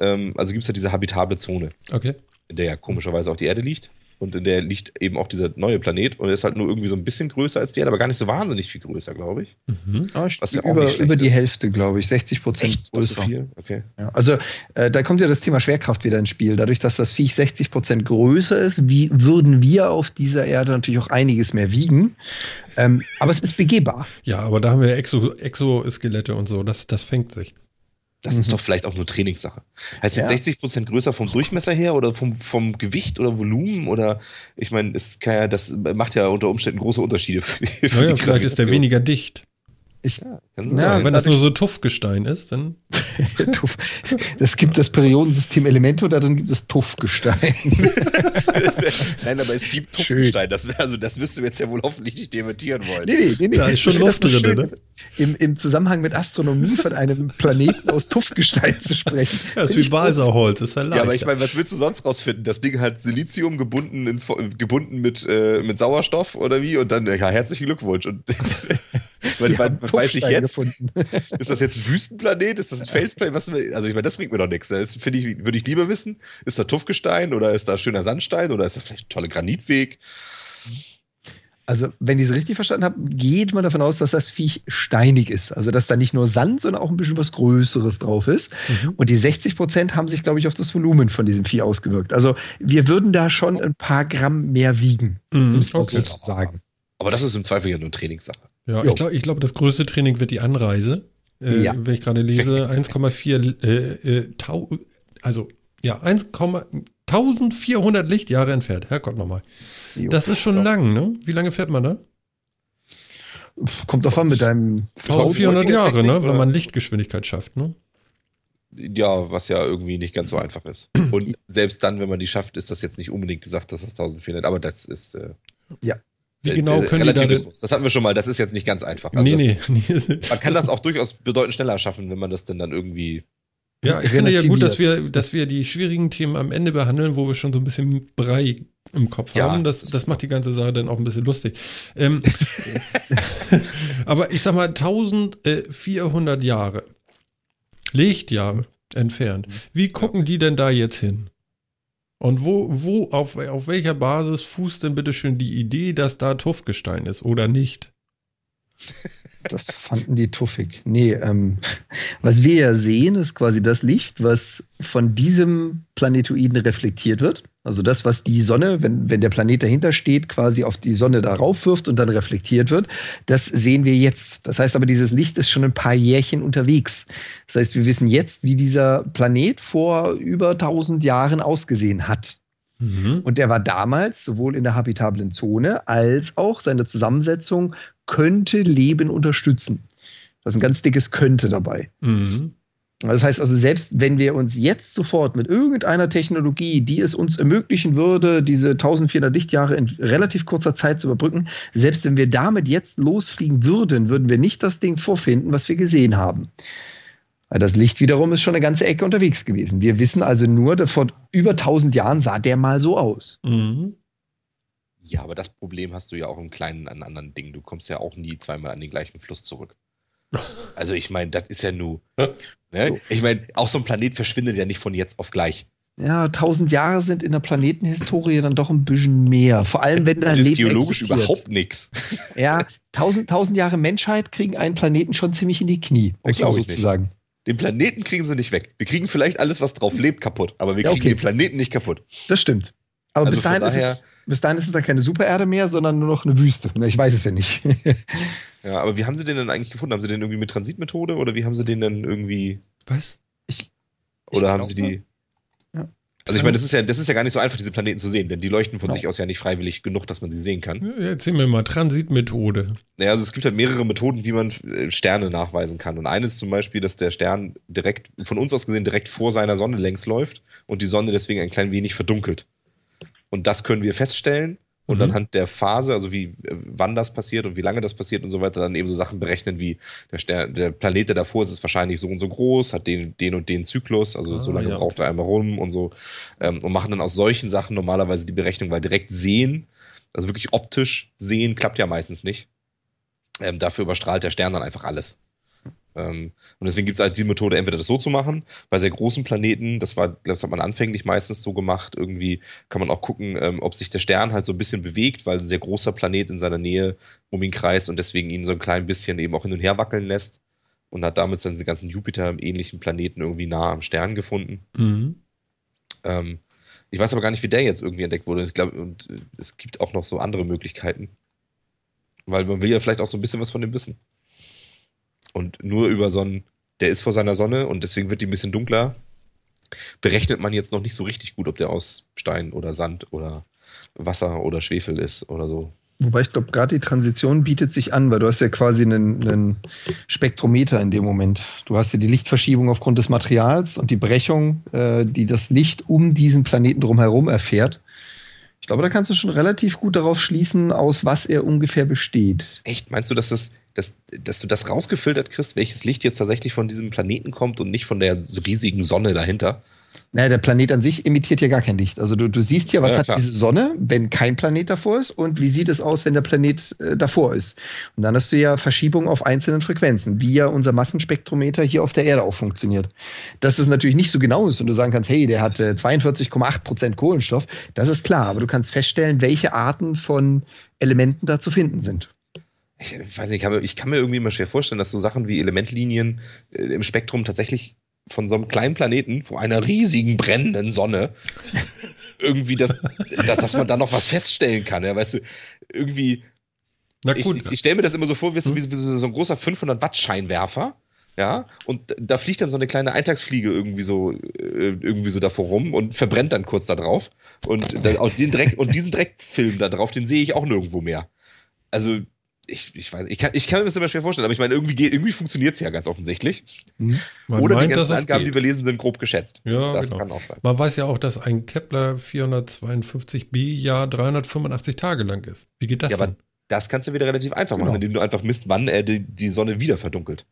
Ähm, also gibt es ja diese habitable Zone. Okay. in der ja komischerweise auch die Erde liegt. Und in der liegt eben auch dieser neue Planet. Und er ist halt nur irgendwie so ein bisschen größer als die Erde, aber gar nicht so wahnsinnig viel größer, glaube ich. Mhm. Was ja auch über, über die ist. Hälfte, glaube ich. 60 Prozent so größer. viel? Okay. Ja, also äh, da kommt ja das Thema Schwerkraft wieder ins Spiel. Dadurch, dass das Viech 60 Prozent größer ist, wie würden wir auf dieser Erde natürlich auch einiges mehr wiegen. Ähm, aber es ist begehbar. Ja, aber da haben wir Exo Exoskelette und so. Das, das fängt sich. Das mhm. ist doch vielleicht auch nur Trainingssache. Heißt jetzt ja. 60 Prozent größer vom Durchmesser her oder vom, vom Gewicht oder Volumen oder ich meine, ja, das macht ja unter Umständen große Unterschiede. Für, für naja, vielleicht ist der weniger dicht. Ich, ja, ja wenn das nur so Tuffgestein ist, dann. [laughs] Tuff. Es gibt das Periodensystem Elemente oder dann gibt es Tuffgestein. [laughs] Nein, aber es gibt Tuffgestein. Das, also, das wirst du jetzt ja wohl hoffentlich nicht dementieren wollen. Nee, nee, nee. nee. Da ist schon Luft drin, ne? Im, Im Zusammenhang mit Astronomie von einem Planeten aus Tuffgestein zu sprechen. Ja, das ist wie Baserholz, ist ja leicht. Ja, aber ich meine, was willst du sonst rausfinden? Das Ding hat Silizium gebunden, in, gebunden mit, äh, mit Sauerstoff oder wie? Und dann, ja, herzlichen Glückwunsch. Und [laughs] man, man, man weiß ich jetzt, gefunden. [laughs] ist das jetzt ein Wüstenplanet? Ist das ein Felsplanet? Was, also ich meine, das bringt mir doch nichts. Das ich, würde ich lieber wissen, ist da Tuffgestein oder ist da schöner Sandstein oder ist das vielleicht ein toller Granitweg? Also, wenn ich es richtig verstanden habe, geht man davon aus, dass das Viech steinig ist. Also, dass da nicht nur Sand, sondern auch ein bisschen was Größeres drauf ist. Mhm. Und die 60 Prozent haben sich, glaube ich, auf das Volumen von diesem Vieh ausgewirkt. Also, wir würden da schon ein paar Gramm mehr wiegen, mhm. muss man okay. so sagen. Aber das ist im Zweifel ja nur Trainingssache. Ja, jo. ich glaube, ich glaub, das größte Training wird die Anreise. Äh, ja. Wenn ich gerade lese, [laughs] 1,4, äh, äh, also ja, 1400 Lichtjahre entfernt. Herrgott nochmal. Das ist schon ja. lang, ne? Wie lange fährt man da? Kommt davon mit deinem 1400 Jahre, ne? Wenn man Lichtgeschwindigkeit schafft, ne? Ja, was ja irgendwie nicht ganz so einfach ist. Und [clears throat] selbst dann, wenn man die schafft, ist das jetzt nicht unbedingt gesagt, dass das 1400, aber das ist. Äh, ja. Wie genau können die da Das hatten wir schon mal, das ist jetzt nicht ganz einfach. Also nee, das, [laughs] nee. Man kann das auch durchaus bedeutend schneller schaffen, wenn man das denn dann irgendwie. Ja, ich finde ja gut, dass wir, dass wir die schwierigen Themen am Ende behandeln, wo wir schon so ein bisschen Brei im Kopf ja, haben. Das, das macht die ganze Sache dann auch ein bisschen lustig. Ähm, [laughs] [laughs] aber ich sag mal, 1400 Jahre, Lichtjahre entfernt. Wie gucken die denn da jetzt hin? Und wo, wo, auf, auf welcher Basis fußt denn bitte schön die Idee, dass da Tuffgestein ist oder nicht? Das fanden die tuffig. Nee, ähm, was wir ja sehen, ist quasi das Licht, was von diesem Planetoiden reflektiert wird. Also das, was die Sonne, wenn, wenn der Planet dahinter steht, quasi auf die Sonne darauf wirft und dann reflektiert wird, das sehen wir jetzt. Das heißt aber, dieses Licht ist schon ein paar Jährchen unterwegs. Das heißt, wir wissen jetzt, wie dieser Planet vor über 1000 Jahren ausgesehen hat. Mhm. Und der war damals sowohl in der habitablen Zone als auch seine Zusammensetzung könnte Leben unterstützen. Da ist ein ganz dickes Könnte dabei. Mhm. Das heißt also, selbst wenn wir uns jetzt sofort mit irgendeiner Technologie, die es uns ermöglichen würde, diese 1400 Lichtjahre in relativ kurzer Zeit zu überbrücken, selbst wenn wir damit jetzt losfliegen würden, würden wir nicht das Ding vorfinden, was wir gesehen haben. Weil das Licht wiederum ist schon eine ganze Ecke unterwegs gewesen. Wir wissen also nur, vor über 1000 Jahren sah der mal so aus. Mhm. Ja, aber das Problem hast du ja auch im Kleinen an anderen Dingen. Du kommst ja auch nie zweimal an den gleichen Fluss zurück. [laughs] Also ich meine, das ist ja nur. Ne? Ich meine, auch so ein Planet verschwindet ja nicht von jetzt auf gleich. Ja, tausend Jahre sind in der Planetenhistorie dann doch ein bisschen mehr. Vor allem, wenn da Leben Das ist geologisch existiert. überhaupt nichts. [laughs] Ja, tausend, tausend Jahre Menschheit kriegen einen Planeten schon ziemlich in die Knie, um es so zu sagen. Den Planeten kriegen sie nicht weg. Wir kriegen vielleicht alles, was drauf lebt, kaputt, aber wir kriegen ja, okay. den Planeten nicht kaputt. Das stimmt. Aber also bis, dahin daher, es, bis, dahin ist es, dann keine Supererde mehr, sondern nur noch eine Wüste. Ich weiß es ja nicht. [laughs] ja, aber wie haben sie den denn eigentlich gefunden? Haben sie den irgendwie mit Transitmethode oder wie haben sie den denn irgendwie. Was? Ich, oder ich haben sie die. Also ich meine, das ist ja, das ist ja gar nicht so einfach, diese Planeten zu sehen, denn die leuchten von no. sich aus ja nicht freiwillig genug, dass man sie sehen kann. Ja, erzähl mir mal, Transitmethode. Naja, also es gibt halt mehrere Methoden, wie man äh, Sterne nachweisen kann. Und eines zum Beispiel, dass der Stern direkt, von uns aus gesehen, direkt vor seiner Sonne längs läuft und die Sonne deswegen ein klein wenig verdunkelt. Und das können wir feststellen und mhm. anhand der Phase, also wie wann das passiert und wie lange das passiert und so weiter, dann eben so Sachen berechnen wie der, Stern, der Planet, der davor ist, ist wahrscheinlich so und so groß, hat den, den und den Zyklus, also ah, so lange ja, braucht er einmal rum und so ähm, und machen dann aus solchen Sachen normalerweise die Berechnung, weil direkt sehen, also wirklich optisch sehen, klappt ja meistens nicht. Ähm, dafür überstrahlt der Stern dann einfach alles. Ähm, und deswegen gibt es halt die Methode, entweder das so zu machen. Bei sehr großen Planeten, das war, das hat man anfänglich meistens so gemacht, irgendwie kann man auch gucken, ähm, ob sich der Stern halt so ein bisschen bewegt, weil ein sehr großer Planet in seiner Nähe um ihn kreist und deswegen ihn so ein klein bisschen eben auch hin und her wackeln lässt. Und hat damit dann die ganzen Jupiter-ähnlichen Planeten irgendwie nah am Stern gefunden. Mhm. Ähm, ich weiß aber gar nicht, wie der jetzt irgendwie entdeckt wurde. Ich glaube, und äh, es gibt auch noch so andere Möglichkeiten. Weil man will ja vielleicht auch so ein bisschen was von dem wissen. Und nur über so ein der ist vor seiner Sonne und deswegen wird die ein bisschen dunkler. Berechnet man jetzt noch nicht so richtig gut, ob der aus Stein oder Sand oder Wasser oder Schwefel ist oder so. Wobei ich glaube, gerade die Transition bietet sich an, weil du hast ja quasi einen, einen Spektrometer in dem Moment. Du hast ja die Lichtverschiebung aufgrund des Materials und die Brechung, äh, die das Licht um diesen Planeten drumherum erfährt. Ich glaube, da kannst du schon relativ gut darauf schließen, aus was er ungefähr besteht. Echt? Meinst du, dass, das, dass, dass du das rausgefiltert kriegst, welches Licht jetzt tatsächlich von diesem Planeten kommt und nicht von der riesigen Sonne dahinter? Naja, der Planet an sich emittiert ja gar kein Licht. Also du, du siehst ja, was Ja, hat diese Sonne, wenn kein Planet davor ist und wie sieht es aus, wenn der Planet äh, davor ist. Und dann hast du ja Verschiebungen auf einzelnen Frequenzen, wie ja unser Massenspektrometer hier auf der Erde auch funktioniert. Dass es natürlich nicht so genau ist und du sagen kannst, hey, der hat äh, 42,8 Prozent Kohlenstoff, das ist klar, aber du kannst feststellen, welche Arten von Elementen da zu finden sind. Ich weiß nicht, ich kann, mir, ich kann mir irgendwie immer schwer vorstellen, dass so Sachen wie Elementlinien äh, im Spektrum tatsächlich von so einem kleinen Planeten vor einer riesigen brennenden Sonne irgendwie, das, dass, dass man da noch was feststellen kann. Ja, weißt du, irgendwie, Na ich, gut, ich, ich stelle mir das immer so vor, wie, so- wie, so- wie so ein großer 500 Watt Scheinwerfer. Ja, und da fliegt dann so eine kleine Eintagsfliege irgendwie so, äh, irgendwie so davor rum und verbrennt dann kurz da drauf. Und, auch den Dreck, und diesen Dreckfilm da drauf, den sehe ich auch nirgendwo mehr. Also, ich, ich weiß, ich kann, ich kann mir das immer schwer vorstellen, aber ich meine, irgendwie, irgendwie funktioniert es ja ganz offensichtlich. Hm? man Oder die meint, ganzen dass es Angaben, geht. die wir lesen, sind grob geschätzt. Ja, das genau. kann auch sein. Man weiß ja auch, dass ein Kepler 452b Jahr 385 Tage lang ist. Wie geht das Ja, aber denn? das kannst du wieder relativ einfach machen, Genau. indem du einfach misst, wann er die, die Sonne wieder verdunkelt.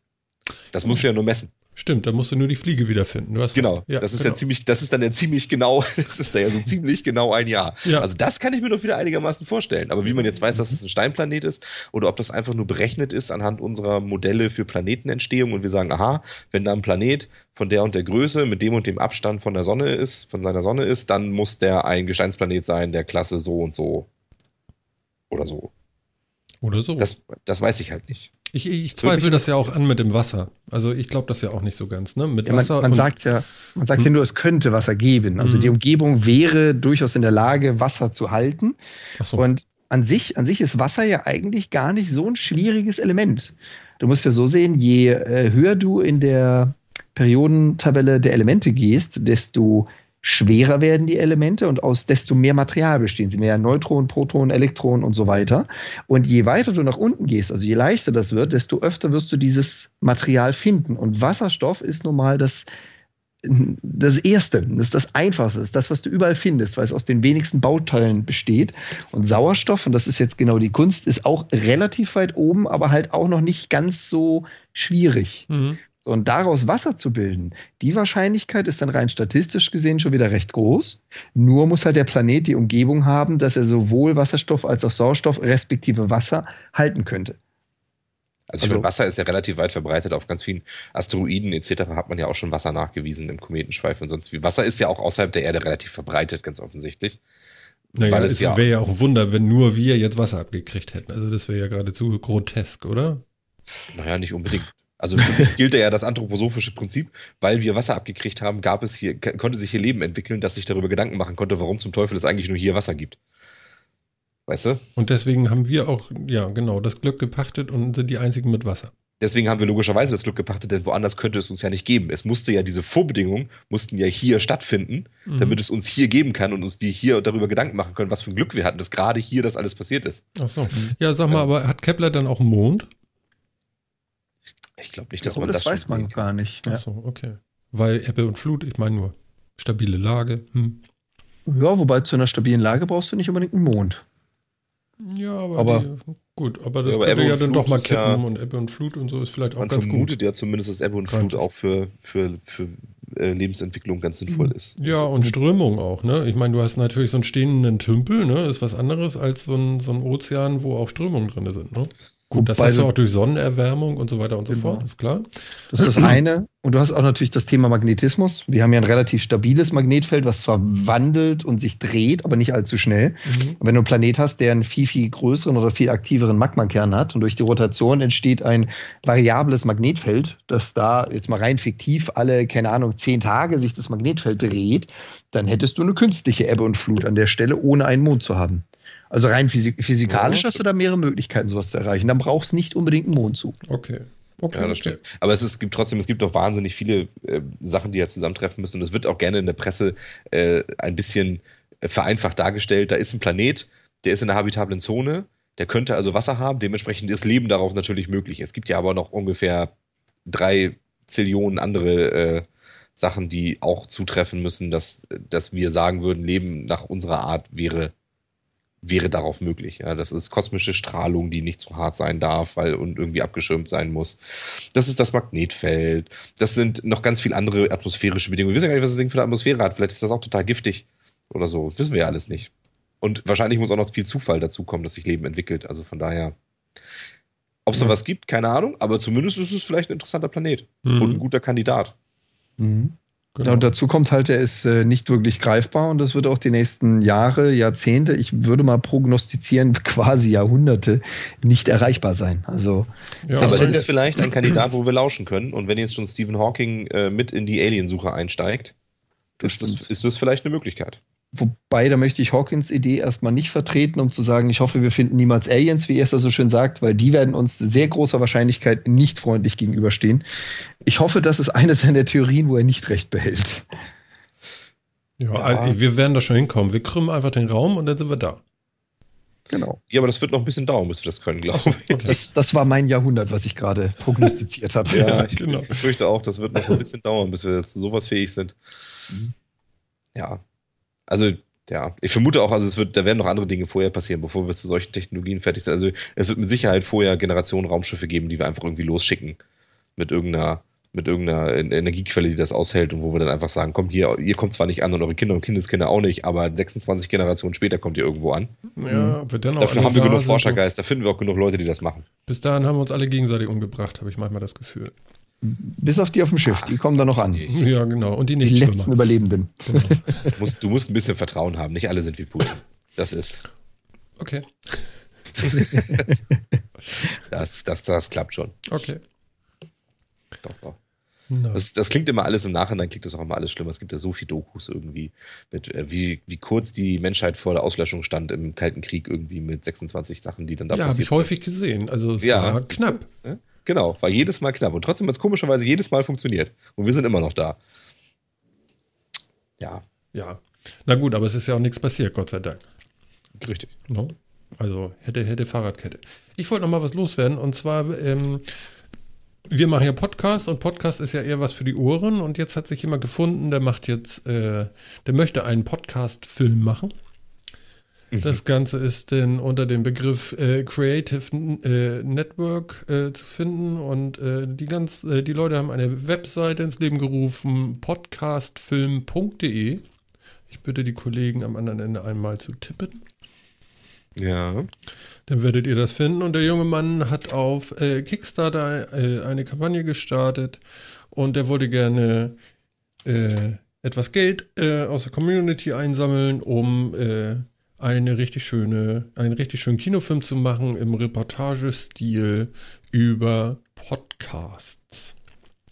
Das musst du ja nur messen. Stimmt, da musst du nur die Fliege wiederfinden. Du hast Genau. recht. das ist genau. ja ziemlich, das ist dann ja ziemlich genau, [laughs] das ist da ja so ziemlich genau ein Jahr. Ja. Also das kann ich mir doch wieder einigermaßen vorstellen. Aber wie man jetzt weiß, dass es ein Steinplanet ist oder ob das einfach nur berechnet ist anhand unserer Modelle für Planetenentstehung und wir sagen, aha, wenn da ein Planet von der und der Größe mit dem und dem Abstand von der Sonne ist, von seiner Sonne ist, dann muss der ein Gesteinsplanet sein, der Klasse so und so. Oder so. Oder so. Das, das weiß ich halt nicht. Ich, ich zweifle das ja auch an mit dem Wasser. Also ich glaube das ja auch nicht so ganz. Ne? Mit Ja, man, Wasser man sagt ja, man sagt ja nur, es könnte Wasser geben. Also Mhm. die Umgebung wäre durchaus in der Lage, Wasser zu halten. Ach so. Und an sich, an sich ist Wasser ja eigentlich gar nicht so ein schwieriges Element. Du musst ja so sehen, je äh, höher du in der Periodentabelle der Elemente gehst, desto schwerer werden die Elemente und aus desto mehr Material bestehen sie. Mehr Neutronen, Protonen, Elektronen und so weiter. Und je weiter du nach unten gehst, also je leichter das wird, desto öfter wirst du dieses Material finden. Und Wasserstoff ist nun mal das, das Erste, das ist das Einfachste, das was du überall findest, weil es aus den wenigsten Bauteilen besteht. Und Sauerstoff, und das ist jetzt genau die Kunst, ist auch relativ weit oben, aber halt auch noch nicht ganz so schwierig. Mhm. Und daraus Wasser zu bilden, die Wahrscheinlichkeit ist dann rein statistisch gesehen schon wieder recht groß. Nur muss halt der Planet die Umgebung haben, dass er sowohl Wasserstoff als auch Sauerstoff respektive Wasser halten könnte. Also, Also- meine, Wasser ist ja relativ weit verbreitet. Auf ganz vielen Asteroiden etc. hat man ja auch schon Wasser nachgewiesen im Kometenschweif und sonst wie. Wasser ist ja auch außerhalb der Erde relativ verbreitet, ganz offensichtlich. Naja, weil es es ja- wäre ja auch ein Wunder, wenn nur wir jetzt Wasser abgekriegt hätten. Also das wäre ja geradezu grotesk, oder? Naja, nicht unbedingt. Also für mich gilt ja das anthroposophische Prinzip, weil wir Wasser abgekriegt haben, gab es hier, konnte sich hier Leben entwickeln, das sich darüber Gedanken machen konnte, warum zum Teufel es eigentlich nur hier Wasser gibt. Weißt du? Und deswegen haben wir auch, ja genau, das Glück gepachtet und sind die einzigen mit Wasser. Deswegen haben wir logischerweise das Glück gepachtet, denn woanders könnte es uns ja nicht geben. Es musste ja diese Vorbedingungen, mussten ja hier stattfinden, Mhm. damit es uns hier geben kann und uns wir hier darüber Gedanken machen können, was für ein Glück wir hatten, dass gerade hier das alles passiert ist. Ach so. Ja, sag mal, aber hat Kepler dann auch einen Mond? Ich glaube nicht, Ich dass glaube, man das, das, weiß schon man sehen kann. gar nicht. Ja. so, okay. Weil Ebbe und Flut, ich meine nur stabile Lage. Hm. ja, wobei zu einer stabilen Lage brauchst du nicht unbedingt einen Mond. Ja, aber, Aber- die, gut, aber das Ja, aber könnte ja und dann Flut doch mal kippen ja- und Ebbe und Flut und so ist vielleicht auch Man ganz gut. vermutet ja zumindest, dass Ebbe und Flut auch für, für, für äh, Lebensentwicklung ganz sinnvoll ist. Ja, Also, und Strömung auch, ne? Ich meine, du hast natürlich so einen stehenden Tümpel, ne? Ist was anderes als so ein, so ein Ozean, wo auch Strömungen drin sind, ne? Gut, das hast du auch durch Sonnenerwärmung und so weiter und so Genau. fort, ist klar. Das ist das [clears throat] eine. Und du hast auch natürlich das Thema Magnetismus. Wir haben ja ein relativ stabiles Magnetfeld, was zwar wandelt und sich dreht, aber nicht allzu schnell. Mhm. Wenn du einen Planet hast, der einen viel, viel größeren oder viel aktiveren Magmakern hat und durch die Rotation entsteht ein variables Magnetfeld, das da jetzt mal rein fiktiv alle, keine Ahnung, zehn Tage sich das Magnetfeld dreht, dann hättest du eine künstliche Ebbe und Flut an der Stelle, ohne einen Mond zu haben. Also rein physik physikalisch Ja. hast du da mehrere Möglichkeiten, sowas zu erreichen. Dann brauchst du nicht unbedingt einen Mond zu. Okay. Okay, Ja, das okay. stimmt. Aber es, ist, es gibt trotzdem, es gibt auch wahnsinnig viele äh, Sachen, die ja zusammentreffen müssen. Und es wird auch gerne in der Presse äh, ein bisschen äh, vereinfacht dargestellt. Da ist ein Planet, der ist in der habitablen Zone, der könnte also Wasser haben, dementsprechend ist Leben darauf natürlich möglich. Es gibt ja aber noch ungefähr drei Zillionen andere äh, Sachen, die auch zutreffen müssen, dass, dass wir sagen würden, Leben nach unserer Art wäre wäre darauf möglich. Ja, das ist kosmische Strahlung, die nicht zu hart sein darf, weil und irgendwie abgeschirmt sein muss. Das ist das Magnetfeld. Das sind noch ganz viele andere atmosphärische Bedingungen. Wir wissen ja gar nicht, was das Ding für eine Atmosphäre hat. Vielleicht ist das auch total giftig oder so. Das wissen wir ja alles nicht. Und wahrscheinlich muss auch noch viel Zufall dazu kommen, dass sich Leben entwickelt. Also von daher, ob es Ja. sowas gibt, keine Ahnung. Aber zumindest ist es vielleicht ein interessanter Planet Mhm. und ein guter Kandidat. Mhm. Genau. Ja, und dazu kommt halt, er ist äh, nicht wirklich greifbar und das wird auch die nächsten Jahre, Jahrzehnte, ich würde mal prognostizieren, [laughs] quasi Jahrhunderte nicht erreichbar sein. Also ja, Aber es ist vielleicht ein Kandidat, wo wir lauschen können. Und wenn jetzt schon Stephen Hawking äh, mit in die Aliensuche einsteigt, ist das, ist das vielleicht eine Möglichkeit. Wobei, da möchte ich Hawkins Idee erstmal nicht vertreten, um zu sagen, ich hoffe, wir finden niemals Aliens, wie er es da so schön sagt, weil die werden uns sehr großer Wahrscheinlichkeit nicht freundlich gegenüberstehen. Ich hoffe, das ist eine seiner Theorien, wo er nicht recht behält. ja, Ja. also wir werden da schon hinkommen. Wir krümmen einfach den Raum und dann sind wir da. Genau. Ja, aber das wird noch ein bisschen dauern, bis wir das können, glaube ich. Okay. Das, das war mein Jahrhundert, was ich gerade prognostiziert habe. [laughs] Ja, ich genau. befürchte auch, das wird noch so ein bisschen dauern, bis wir zu sowas fähig sind. Mhm. Ja. Also, ja, ich vermute auch, also es wird, da werden noch andere Dinge vorher passieren, bevor wir zu solchen Technologien fertig sind. Also es wird mit Sicherheit vorher Generationen Raumschiffe geben, die wir einfach irgendwie losschicken. Mit irgendeiner, mit irgendeiner Energiequelle, die das aushält und wo wir dann einfach sagen, komm, hier, ihr kommt zwar nicht an und eure Kinder und Kindeskinder auch nicht, aber 26 Generationen später kommt ihr irgendwo an. Ja, ob wir dann auch Dafür haben wir genug. Forschergeist, da finden wir auch genug Leute, die das machen. Bis dahin haben wir uns alle gegenseitig umgebracht, habe ich manchmal das Gefühl. Bis auf die auf dem Schiff, die kommen da noch an. Ich- Ja, genau. Und die Die nicht letzten Überlebenden. Genau. Du musst, du musst ein bisschen Vertrauen haben. Nicht alle sind wie Putin. Das ist, Okay, [laughs] das, das, das klappt schon. okay. Doch, doch. Na, Das, das klingt immer alles im Nachhinein, klingt das auch immer alles schlimmer. Es gibt ja so viel Dokus irgendwie, mit, äh, wie, wie kurz die Menschheit vor der Auslöschung stand im Kalten Krieg, irgendwie mit 26 Sachen, die dann da ja, habe passiert ich häufig gesehen. Also es sind. Ja, war siehst du? knapp. Genau, war jedes Mal knapp. Und trotzdem hat es komischerweise jedes Mal funktioniert. Und wir sind immer noch da. Ja, Ja. Na gut, aber es ist ja auch nichts passiert, Gott sei Dank. richtig. No? Also hätte, hätte Fahrradkette. Ich wollte noch mal was loswerden und zwar, ähm, wir machen ja Podcast und Podcast ist ja eher was für die Ohren und jetzt hat sich jemand gefunden, der macht jetzt, äh, der möchte einen Podcast-Film machen. Das Ganze ist denn unter dem Begriff äh, Creative äh, Network äh, zu finden und äh, die, ganz, äh, die Leute haben eine Webseite ins Leben gerufen, podcastfilm.de. Ich bitte die Kollegen am anderen Ende einmal zu tippen. Ja. Dann werdet ihr das finden. Und der junge Mann hat auf äh, Kickstarter eine Kampagne gestartet und der wollte gerne etwas Geld aus der Community einsammeln, um eine richtig schöne, einen richtig schönen Kinofilm zu machen im Reportagestil über Podcasts.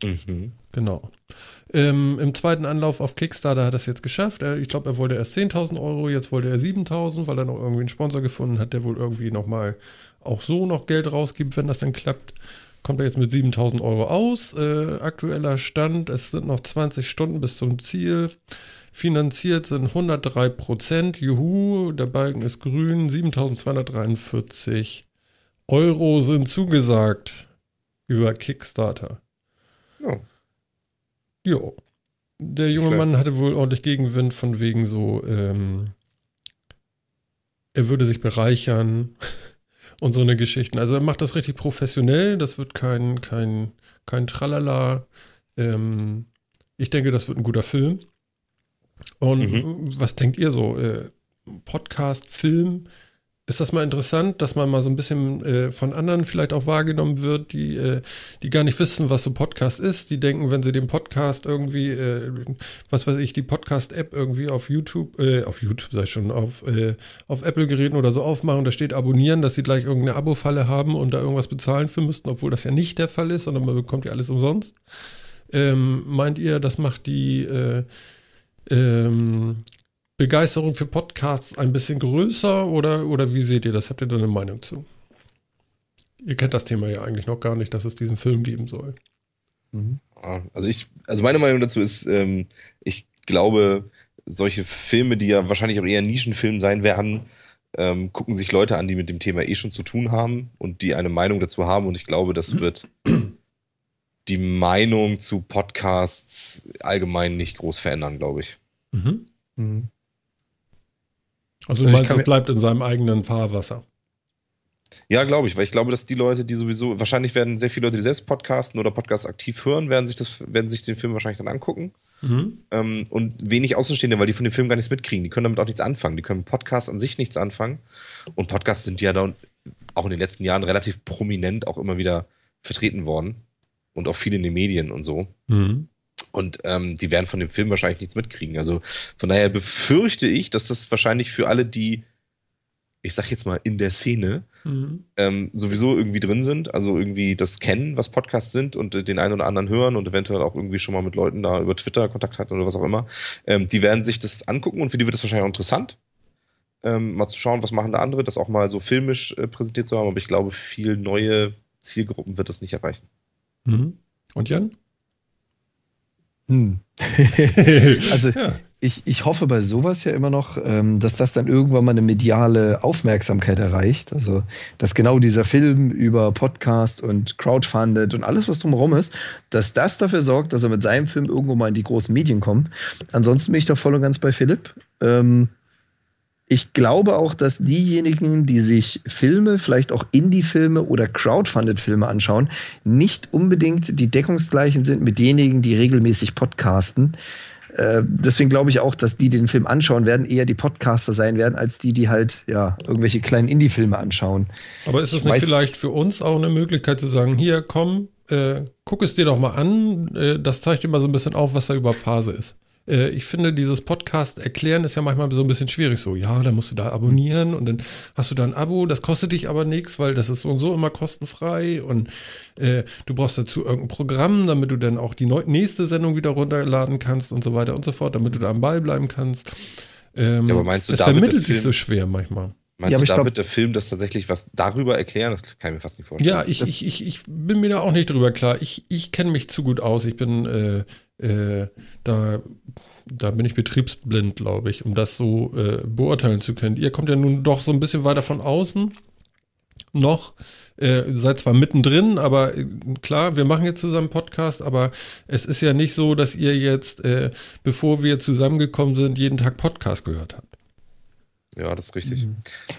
Mhm. Genau. Ähm, Im zweiten Anlauf auf Kickstarter hat er es jetzt geschafft. Er, ich glaube, er wollte erst 10.000 Euro, jetzt wollte er 7.000, weil er noch irgendwie einen Sponsor gefunden hat, der wohl irgendwie nochmal auch so noch Geld rausgibt, wenn das dann klappt. Kommt er jetzt mit 7.000 Euro aus. Äh, aktueller Stand, es sind noch 20 Stunden bis zum Ziel. Finanziert sind 103 Prozent. Juhu, der Balken ist grün. 7.243 Euro sind zugesagt über Kickstarter. Ja. Jo. Der junge Schwer. Mann hatte wohl ordentlich Gegenwind von wegen so, ähm, er würde sich bereichern [laughs] und so eine Geschichten. Also er macht das richtig professionell, das wird kein, kein, kein Tralala. Ähm, ich denke, das wird ein guter Film. Und Mhm. was denkt ihr so? Äh, Podcast, Film? Ist das mal interessant, dass man mal so ein bisschen äh, von anderen vielleicht auch wahrgenommen wird, die, äh, die gar nicht wissen, was so Podcast ist? Die denken, wenn sie den Podcast irgendwie, äh, was weiß ich, die Podcast-App irgendwie auf YouTube, äh, auf YouTube sei schon, auf, äh, auf Apple-Geräten oder so aufmachen, da steht abonnieren, dass sie gleich irgendeine Abo-Falle haben und da irgendwas bezahlen für müssten, obwohl das ja nicht der Fall ist, sondern man bekommt ja alles umsonst. Ähm, meint ihr, das macht die ähm, Begeisterung für Podcasts ein bisschen größer oder, oder wie seht ihr das? Habt ihr da eine Meinung zu? Ihr kennt das Thema ja eigentlich noch gar nicht, dass es diesen Film geben soll. Mhm. Also ich, also meine Meinung dazu ist, ähm, ich glaube, solche Filme, die ja wahrscheinlich auch eher Nischenfilme sein werden, ähm, gucken sich Leute an, die mit dem Thema eh schon zu tun haben und die eine Meinung dazu haben. Und ich glaube, das wird [clears throat] die Meinung zu Podcasts allgemein nicht groß verändern, glaube ich. Mhm. Mhm. Also du meinst, es bleibt in seinem eigenen Fahrwasser. Ja, glaube ich, weil ich glaube, dass die Leute, die sowieso, wahrscheinlich werden sehr viele Leute, die selbst podcasten oder Podcasts aktiv hören, werden sich, das, werden sich den Film wahrscheinlich dann angucken. Mhm. Ähm, und wenig Außenstehende, weil die von dem Film gar nichts mitkriegen. Die können damit auch nichts anfangen. Die können Podcasts an sich nichts anfangen. Und Podcasts sind ja da auch in den letzten Jahren relativ prominent auch immer wieder vertreten worden. Und auch viel in den Medien und so. Mhm. Und ähm, die werden von dem Film wahrscheinlich nichts mitkriegen. Also von daher befürchte ich, dass das wahrscheinlich für alle, die, ich sag jetzt mal, in der Szene mhm. ähm, sowieso irgendwie drin sind, also irgendwie das kennen, was Podcasts sind und äh, den einen oder anderen hören und eventuell auch irgendwie schon mal mit Leuten da über Twitter Kontakt hatten oder was auch immer, ähm, die werden sich das angucken und für die wird das wahrscheinlich auch interessant. Ähm, mal zu schauen, was machen da andere, das auch mal so filmisch äh, präsentiert zu haben, aber ich glaube, viel neue Zielgruppen wird das nicht erreichen. Mhm. Und Jan? Hm. [laughs] also ja. ich, ich hoffe bei sowas ja immer noch, ähm, dass das dann irgendwann mal eine mediale Aufmerksamkeit erreicht. Also, dass genau dieser Film über Podcast und Crowdfunded und alles, was drumherum ist, dass das dafür sorgt, dass er mit seinem Film irgendwo mal in die großen Medien kommt. Ansonsten bin ich da voll und ganz bei Philipp. Ähm, ich glaube auch, dass diejenigen, die sich Filme, vielleicht auch Indie-Filme oder Crowdfunded-Filme anschauen, nicht unbedingt die deckungsgleichen sind mit denjenigen, die regelmäßig podcasten. Äh, deswegen glaube ich auch, dass die, die den Film anschauen werden, eher die Podcaster sein werden, als die, die halt ja irgendwelche kleinen Indie-Filme anschauen. Aber ist es nicht vielleicht für uns auch eine Möglichkeit zu sagen, hier komm, äh, guck es dir doch mal an, äh, das zeigt dir mal so ein bisschen auf, was da überhaupt Phase ist äh, ich finde, dieses Podcast erklären ist ja manchmal so ein bisschen schwierig. So, ja, dann musst du da abonnieren und dann hast du da ein Abo, das kostet dich aber nichts, weil das ist so und so immer kostenfrei und äh, du brauchst dazu irgendein Programm, damit du dann auch die nächste Sendung wieder runterladen kannst und so weiter und so fort, damit du da am Ball bleiben kannst. Ähm, ja, aber meinst du, das vermittelt sich so schwer manchmal. Meinst ja, du, da glaub, wird der Film das tatsächlich was darüber erklären? Das kann ich mir fast nicht vorstellen. Ja, ich, ich, ich, ich bin mir da auch nicht drüber klar. Ich, ich kenne mich zu gut aus. Ich bin äh, äh, da, da bin ich betriebsblind, glaube ich, um das so äh, beurteilen zu können. Ihr kommt ja nun doch so ein bisschen weiter von außen noch. Äh, seid zwar mittendrin, aber äh, klar, wir machen jetzt zusammen Podcast, aber es ist ja nicht so, dass ihr jetzt, äh, bevor wir zusammengekommen sind, jeden Tag Podcast gehört habt. Ja, das ist richtig. Mhm.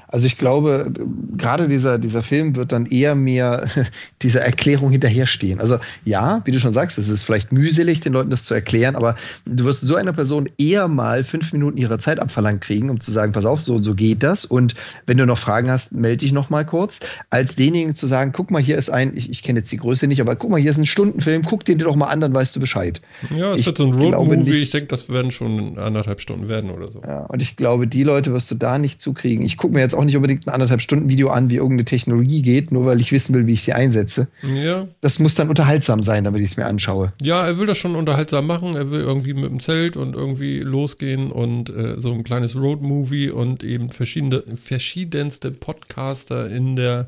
Also ich glaube, gerade dieser, dieser Film wird dann eher mehr [laughs] dieser Erklärung hinterherstehen. Also ja, wie du schon sagst, es ist vielleicht mühselig, den Leuten das zu erklären, aber du wirst so einer Person eher mal fünf Minuten ihrer Zeit abverlangt kriegen, um zu sagen, pass auf, so und so geht das. Und wenn du noch Fragen hast, melde dich noch mal kurz, als denjenigen zu sagen, guck mal, hier ist ein, ich, ich kenne jetzt die Größe nicht, aber guck mal, hier ist ein Stundenfilm, guck den dir doch mal an, dann weißt du Bescheid. Ja, es ich wird so ein Roadmovie, ich denke, das werden schon anderthalb Stunden werden oder so. Ja, und ich glaube, die Leute wirst du da da nicht zukriegen. Ich gucke mir jetzt auch nicht unbedingt ein anderthalb Stunden Video an, wie irgendeine Technologie geht, nur weil ich wissen will, wie ich sie einsetze. Ja. Das muss dann unterhaltsam sein, damit ich es mir anschaue. Ja, er will das schon unterhaltsam machen. Er will irgendwie mit dem Zelt und irgendwie losgehen und äh, so ein kleines Roadmovie und eben verschiedene, verschiedenste Podcaster in der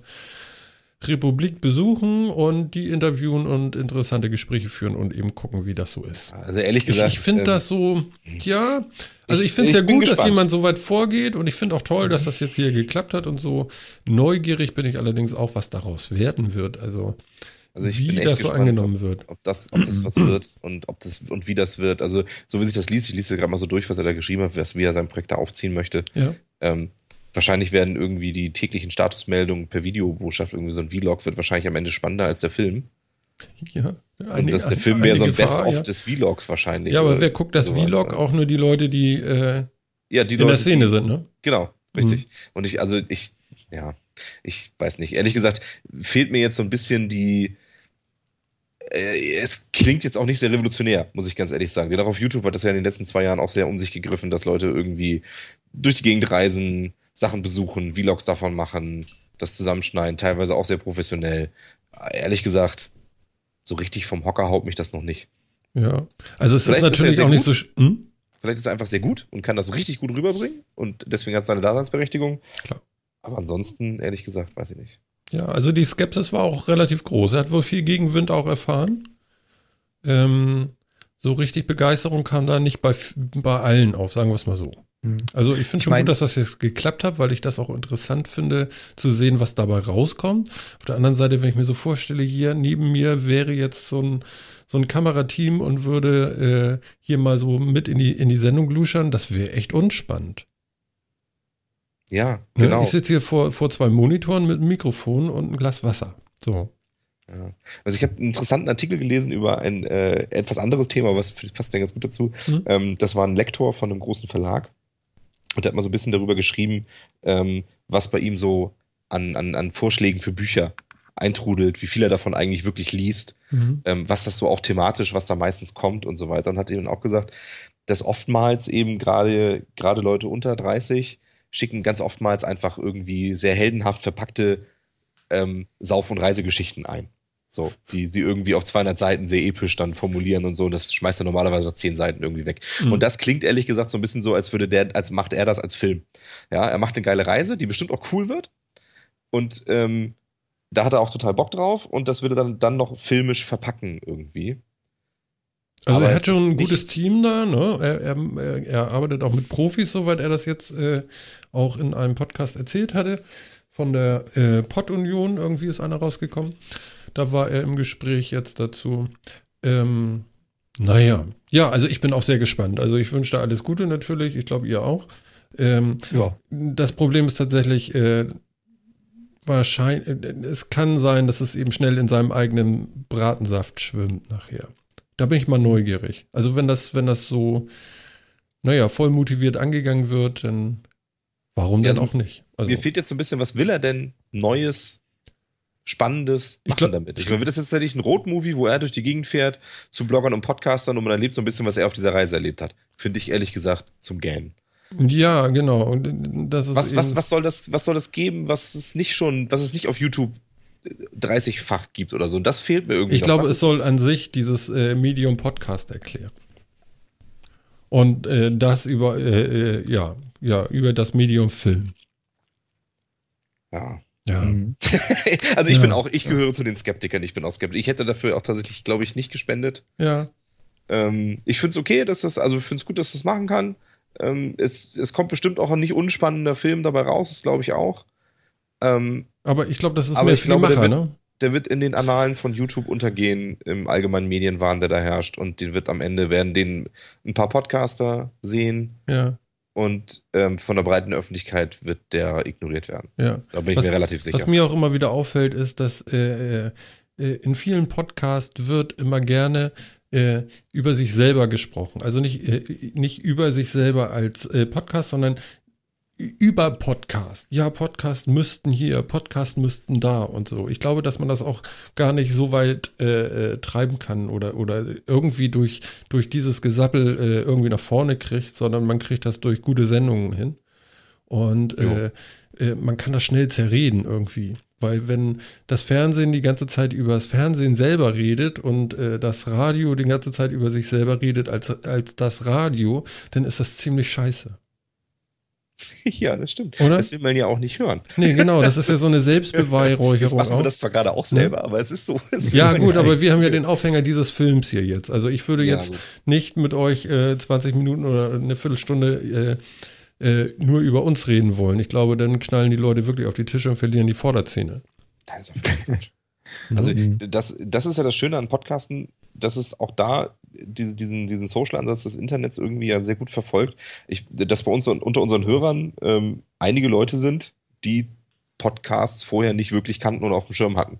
Republik besuchen und die interviewen und interessante Gespräche führen und eben gucken, wie das so ist. Also ehrlich gesagt. Ich, ich finde ähm, das so, ja, also ich, ich finde es ja gut, gespannt. dass jemand so weit vorgeht und ich finde auch toll, dass das jetzt hier geklappt hat und so. Neugierig bin ich allerdings auch, was daraus werden wird. Also, also wie das gespannt, so angenommen wird. Ob das, ob das was wird und ob das und wie das wird. Also so wie sich das liest, ich lese gerade mal so durch, was er da geschrieben hat, was, wie er sein Projekt da aufziehen möchte. Ja. Ähm, Wahrscheinlich werden irgendwie die täglichen Statusmeldungen per Videobotschaft, irgendwie so ein Vlog wird wahrscheinlich am Ende spannender als der Film. Ja. Eine, und dass der Film mehr so ein Best-of ja. des Vlogs wahrscheinlich. Ja, aber wer guckt das. Vlog? Auch nur die Leute, die, äh, ja, die in Leute, der Szene die, sind, ne? Genau, richtig. Mhm. Und ich, also ich, ja, ich weiß nicht. Ehrlich gesagt, fehlt mir jetzt so ein bisschen die. Äh, es klingt jetzt auch nicht sehr revolutionär, muss ich ganz ehrlich sagen. Denn auch auf YouTube hat das ja in den letzten zwei Jahren auch sehr um sich gegriffen, dass Leute irgendwie durch die Gegend reisen, Sachen besuchen, Vlogs davon machen, das zusammenschneiden, teilweise auch sehr professionell. Ehrlich gesagt, so richtig vom Hocker haut mich das noch nicht. Ja, also es Vielleicht ist natürlich ist auch nicht so. Hm? Vielleicht ist er einfach sehr gut und kann das richtig gut rüberbringen und deswegen hat es seine Daseinsberechtigung. Klar. Aber ansonsten, ehrlich gesagt, weiß ich nicht. Ja, also die Skepsis war auch relativ groß. Er hat wohl viel Gegenwind auch erfahren. Ähm, so richtig Begeisterung kam da nicht bei, bei allen auf, sagen wir es mal so. Hm. Also ich finde schon mein- gut, dass das jetzt geklappt hat, weil ich das auch interessant finde, zu sehen, was dabei rauskommt. Auf der anderen Seite, wenn ich mir so vorstelle, hier neben mir wäre jetzt so ein, so ein Kamerateam und würde äh, hier mal so mit in die, in die Sendung luschern, das wäre echt unspannend. Ja, Ne? genau. Ich sitze hier vor, vor zwei Monitoren mit einem Mikrofon und einem Glas Wasser. So. Ja. Also ich habe einen interessanten Artikel gelesen über ein äh, etwas anderes Thema, was passt ja ganz gut dazu. Mhm. Ähm, das war ein Lektor von einem großen Verlag und der hat mal so ein bisschen darüber geschrieben, ähm, was bei ihm so an, an, an Vorschlägen für Bücher eintrudelt, wie viel er davon eigentlich wirklich liest, Mhm. ähm, was das so auch thematisch, was da meistens kommt und so weiter. Und hat eben auch gesagt, dass oftmals eben gerade gerade Leute unter 30 schicken ganz oftmals einfach irgendwie sehr heldenhaft verpackte ähm, Sauf- und Reisegeschichten ein. So, die sie irgendwie auf 200 Seiten sehr episch dann formulieren und so. Und das schmeißt er normalerweise nach 10 Seiten irgendwie weg. Mhm. Und das klingt ehrlich gesagt so ein bisschen so, als würde der, als macht er das als Film. Ja, er macht eine geile Reise, die bestimmt auch cool wird. Und ähm, da hat er auch total Bock drauf und das würde dann, dann noch filmisch verpacken irgendwie. Also Aber er hat schon ein gutes Team da, ne? Er, er, er- er arbeitet auch mit Profis, soweit er das jetzt äh, auch in einem Podcast erzählt hatte. Von der äh, Pod-Union, irgendwie ist einer rausgekommen. Da war er im Gespräch jetzt dazu. Ähm, naja, ja, also ich bin auch sehr gespannt. Also ich wünsche da alles Gute natürlich. Ich glaube, ihr auch. Ähm, Ja. das Problem ist tatsächlich, äh, wahrscheinlich, es kann sein, dass es eben schnell in seinem eigenen Bratensaft schwimmt nachher. Da bin ich mal neugierig. Also wenn das, wenn das so, naja, voll motiviert angegangen wird, dann warum Ja, denn also auch nicht? Also, Mir fehlt jetzt so ein bisschen, was will er denn Neues, Spannendes Ich machen glaub- damit? Ich meine, wird das jetzt tatsächlich ein Roadmovie, wo er durch die Gegend fährt, zu Bloggern und Podcastern und man erlebt so ein bisschen, was er auf dieser Reise erlebt hat? Finde ich ehrlich gesagt zum Gähnen. ja, genau. Und das ist Was, was, was, soll das, was soll das geben, was es nicht schon, was es nicht auf YouTube 30-fach gibt oder so? Und das fehlt mir irgendwie. Ich noch. glaube, Was es ist- soll an sich dieses äh, Medium Podcast erklären. Und äh, das über, äh, äh, ja, ja, über das Medium Film. Ja. Ja. Mhm. [laughs] also ich Ja. bin auch, ich gehöre zu den Skeptikern, ich bin auch skeptisch. Ich hätte dafür auch tatsächlich, glaube ich, nicht gespendet. Ja. Ähm, ich finde es okay, dass das, also ich finde es gut, dass das machen kann. Ähm, es, es kommt bestimmt auch ein nicht unspannender Film dabei raus, das glaube ich auch. Ähm, Aber ich glaube, das ist Aber mehr ich glaube, der wird- ne? der wird in den Annalen von YouTube untergehen, im allgemeinen Medienwahn, der da herrscht. Und den wird am Ende, werden den ein paar Podcaster sehen Ja, und ähm, von der breiten Öffentlichkeit wird der ignoriert werden. ja. Da bin ich Was- mir relativ sicher. Was mir auch immer wieder auffällt, ist, dass äh, äh, in vielen Podcasts wird immer gerne äh, über sich selber gesprochen. Also nicht, äh, nicht über sich selber als äh, Podcast, sondern über Podcast. Ja, Podcast müssten hier, Podcast müssten da und so. Ich glaube, dass man das auch gar nicht so weit äh, äh, treiben kann oder, oder irgendwie durch, durch dieses Gesappel äh, irgendwie nach vorne kriegt, sondern man kriegt das durch gute Sendungen hin. Und äh, äh, man kann das schnell zerreden irgendwie. Weil wenn das Fernsehen die ganze Zeit über das Fernsehen selber redet und äh, das Radio die ganze Zeit über sich selber redet als, als das Radio, dann ist das ziemlich scheiße. [laughs] ja, das stimmt. Oder? Das will man ja auch nicht hören. Nee, genau, das ist ja so eine Jetzt [laughs] Selbstbeweihräucherung machen wir das zwar gerade auch selber, aber es ist so. [laughs] Ja, gut, aber wir haben ja den Aufhänger dieses Films hier jetzt. Also ich würde Ja, jetzt gut. nicht mit euch äh, 20 Minuten oder eine Viertelstunde äh, äh, nur über uns reden wollen. Ich glaube, dann knallen die Leute wirklich auf die Tische und verlieren die Vorderzähne. Nein, ist auch völlig Quatsch. Also Mhm. das, das ist ja das Schöne an Podcasten, dass es auch da diese, diesen, diesen Social-Ansatz des Internets irgendwie ja sehr gut verfolgt. Ich, dass bei uns unter unseren Hörern ähm, einige Leute sind, die Podcasts vorher nicht wirklich kannten und auf dem Schirm hatten.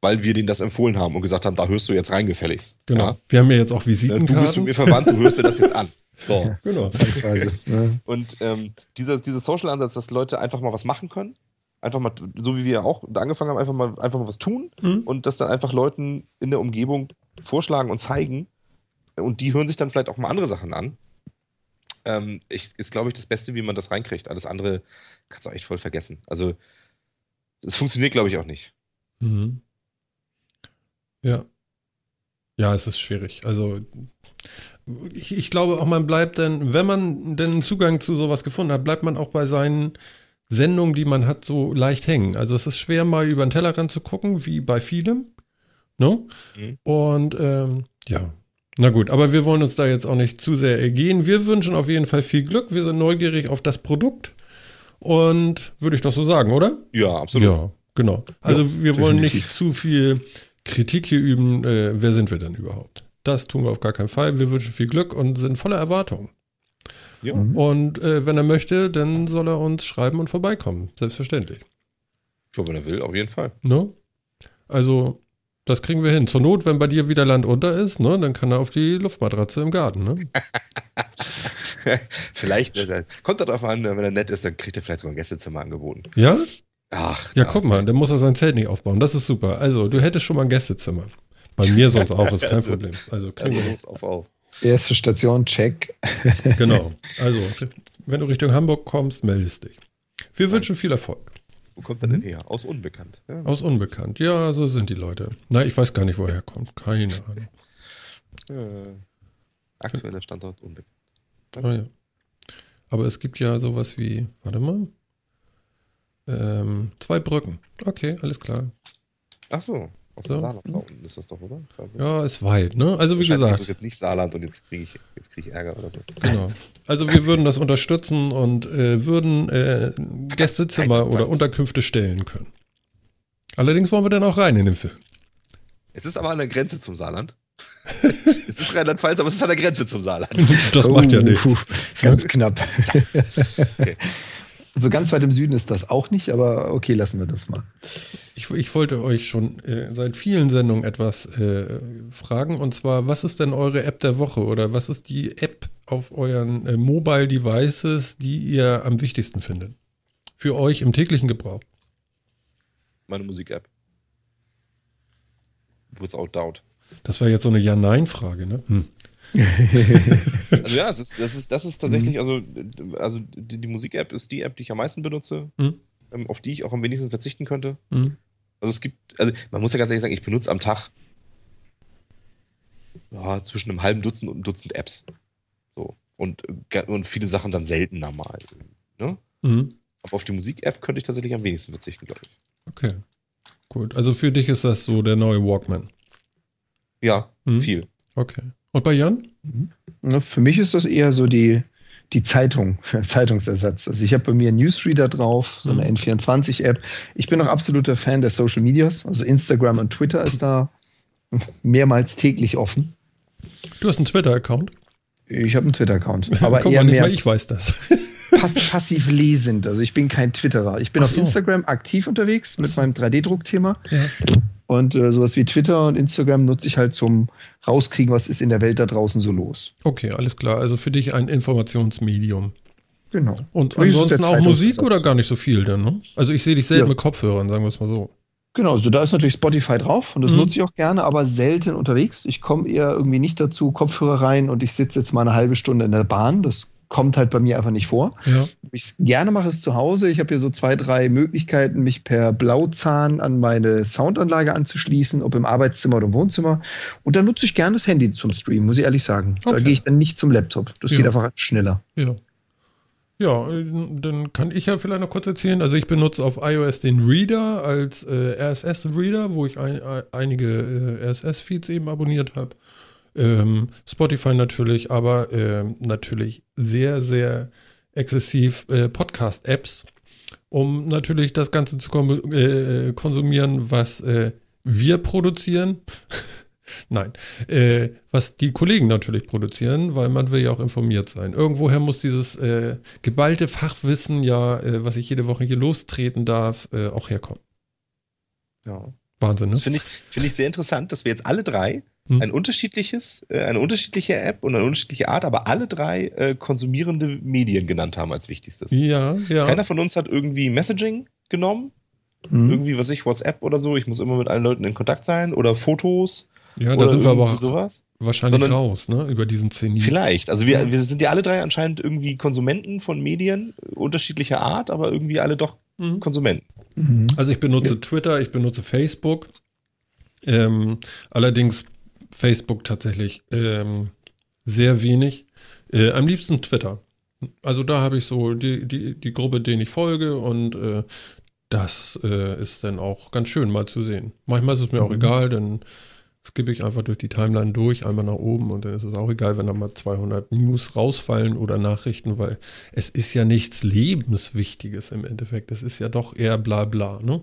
Weil wir denen das empfohlen haben und gesagt haben, da hörst du jetzt rein gefälligst. Genau. Ja? Wir haben ja jetzt auch Äh, Du bist mit mir verwandt, du hörst dir das jetzt an. [laughs] So. Genau. [laughs] Ja. Und ähm, dieser, dieser Social-Ansatz, dass Leute einfach mal was machen können, einfach mal, so wie wir auch angefangen haben, einfach mal, einfach mal was tun Mhm. und das dann einfach Leuten in der Umgebung vorschlagen und zeigen. Und die hören sich dann vielleicht auch mal andere Sachen an. Ähm, ich, ist, glaube ich, das Beste, wie man das reinkriegt. Alles andere kannst du auch echt voll vergessen. Also, es funktioniert, glaube ich, auch nicht. Mhm. Ja. Ja, es ist schwierig. Also ich, ich glaube auch, man bleibt dann, wenn man denn Zugang zu sowas gefunden hat, bleibt man auch bei seinen Sendungen, die man hat, so leicht hängen. Also es ist schwer, mal über den Tellerrand zu gucken, wie bei vielem. Ne? Mhm. Und ähm, ja, na gut, aber wir wollen uns da jetzt auch nicht zu sehr ergehen. Wir wünschen auf jeden Fall viel Glück. Wir sind neugierig auf das Produkt. Und würde ich doch so sagen, oder? Ja, absolut. Ja, genau. Also wir wollen definitiv. nicht zu viel Kritik hier üben. Äh, wer sind wir denn überhaupt? Das tun wir auf gar keinen Fall. Wir wünschen viel Glück und sind voller Erwartungen. Ja. Und äh, wenn er möchte, dann soll er uns schreiben und vorbeikommen. Selbstverständlich. Schon, wenn er will, auf jeden Fall. Ne? Also, das kriegen wir hin. Zur Not, wenn bei dir wieder Land unter ist, ne, dann kann er auf die Luftmatratze im Garten. Ne? [laughs] vielleicht, äh, kommt darauf an, wenn er nett ist, dann kriegt er vielleicht sogar ein Gästezimmer angeboten. Ja? Ach, Ja, guck mal, dann muss er sein Zelt nicht aufbauen. Das ist super. Also, du hättest schon mal ein Gästezimmer. Bei mir sonst auch, ist kein Also, Problem. Also, kriegen wir Also los, auf, auf. Erste Station, check. Genau. Also, wenn du Richtung Hamburg kommst, meldest dich. Wir wünschen viel Erfolg. Wo kommt er denn her? Aus Unbekannt. Ja. Aus Unbekannt. Ja, so sind die Leute. Na, ich weiß gar nicht, woher er kommt. Keine [laughs] Ahnung. Äh, aktueller Standort Unbekannt. Ah, ja. Aber es gibt ja sowas wie, warte mal. Ähm, zwei Brücken. Okay, alles klar. Ach so, aus So. dem Saarland da unten ist das doch, oder? Ja, ist weit, ne? Also wie Wahrscheinlich ist gesagt, das jetzt nicht Saarland und jetzt kriege ich, jetzt krieg ich Ärger oder so. genau. Also wir würden das unterstützen und äh, würden äh, Gästezimmer oder. Unterkünfte stellen können. Allerdings wollen wir dann auch rein in den Film. Es ist aber an der Grenze zum Saarland. [laughs] es ist Rheinland-Pfalz, aber es ist an der Grenze zum Saarland. Das macht ja nichts. puh, Ganz knapp. So ganz weit im Süden ist das auch nicht, aber okay, lassen wir das mal. Ich, ich wollte euch schon äh, seit vielen Sendungen etwas äh, fragen und zwar, was ist denn eure App der Woche oder was ist die App auf euren äh, Mobile Devices, die ihr am wichtigsten findet? Für euch im täglichen Gebrauch. Meine Musik-App. Without doubt. Das war jetzt so eine Ja-Nein-Frage, ne? Hm. [laughs] Also ja, es ist, das, ist, das ist tatsächlich, also, also die, die Musik-App ist die App, die ich am meisten benutze, Mhm. Ähm, auf die ich auch am wenigsten verzichten könnte. Hm. Also es gibt, also man muss ja ganz ehrlich sagen, ich benutze am Tag ja, zwischen einem halben Dutzend und einem Dutzend Apps. So. Und, äh, und viele Sachen dann seltener mal. Ne? Hm. Aber auf die Musik-App könnte ich tatsächlich am wenigsten verzichten, glaube ich. Okay. Gut. Also für dich ist das so der neue Walkman. Ja, Mhm. viel. Okay. Und bei Jan? Ja, Für mich ist das eher so die, die Zeitung, [laughs] Zeitungsersatz. Also ich habe bei mir einen Newsreader drauf, so eine Mhm. N24-App. Ich bin auch absoluter Fan der Social Medias. Also Instagram und Twitter ist da mehrmals täglich offen. Du hast einen Twitter-Account. Ich habe einen Twitter-Account, [laughs] aber Guck eher mal, nicht mehr mal ich weiß das. [laughs] pass passiv lesend. Also ich bin kein Twitterer. Ich bin Ach auf so. Instagram aktiv unterwegs mit meinem 3D-Druckthema. ja. Und äh, sowas wie Twitter und Instagram nutze ich halt zum rauskriegen, was ist in der Welt da draußen so los. Okay, alles klar. Also für dich ein Informationsmedium. Genau. Und Wie ansonsten auch Musik oder gar nicht so viel dann, ne? Also ich sehe dich selten Ja. mit Kopfhörern, sagen wir es mal so. Genau, also da ist natürlich Spotify drauf und das Mhm. nutze ich auch gerne, aber selten unterwegs. Ich komme eher irgendwie nicht dazu, Kopfhörer rein und ich sitze jetzt mal eine halbe Stunde in der Bahn. Das kommt halt bei mir einfach nicht vor. Ja. Ich es gerne mache, ist zu Hause. Ich habe hier so zwei, drei Möglichkeiten, mich per Blauzahn an meine Soundanlage anzuschließen, ob im Arbeitszimmer oder im Wohnzimmer. Und da nutze ich gerne das Handy zum Streamen, muss ich ehrlich sagen. Da Okay. gehe ich dann nicht zum Laptop. Das Ja. geht einfach schneller. Ja. Ja, äh, dann kann ich ja vielleicht noch kurz erzählen. Also ich benutze auf iOS den Reader als äh, RSS-Reader, wo ich ein, ein, einige äh, RSS-Feeds eben abonniert habe. Ähm, Spotify natürlich, aber ähm, natürlich sehr, sehr exzessiv äh, Podcast-Apps, um natürlich das Ganze zu kom- äh, konsumieren, was äh, wir produzieren. [laughs] Nein, äh, was die Kollegen natürlich produzieren, weil man will ja auch informiert sein. Irgendwoher muss dieses äh, geballte Fachwissen ja, äh, was ich jede Woche hier lostreten darf, äh, auch herkommen. Ja. Wahnsinn, Das ne? finde ich, finde ich sehr interessant, dass wir jetzt alle drei Hm. ein unterschiedliches, äh, eine unterschiedliche App und eine unterschiedliche Art, aber alle drei äh, konsumierende Medien genannt haben als wichtigstes. Ja, ja. Keiner von uns hat irgendwie Messaging genommen, Mhm. irgendwie, was ich, WhatsApp oder so, ich muss immer mit allen Leuten in Kontakt sein oder Fotos ja, da oder sind wir aber sowas. wahrscheinlich sondern- raus, ne? Über diesen Zenit. Vielleicht. Also wir, wir sind ja alle drei anscheinend irgendwie Konsumenten von Medien unterschiedlicher Art, aber irgendwie alle doch Mhm. Konsumenten. Mhm. Also ich benutze Twitter, ich benutze Facebook. Ähm, allerdings Facebook tatsächlich ähm, sehr wenig. Äh, am liebsten Twitter. Also da habe ich so die, die, die Gruppe, denen ich folge und äh, das äh, ist dann auch ganz schön mal zu sehen. Manchmal ist es mir auch Mhm. egal, dann skippe ich einfach durch die Timeline durch, einmal nach oben und dann ist es auch egal, wenn da mal 200 News rausfallen oder Nachrichten, weil es ist ja nichts Lebenswichtiges im Endeffekt. Es ist ja doch eher bla bla, ne?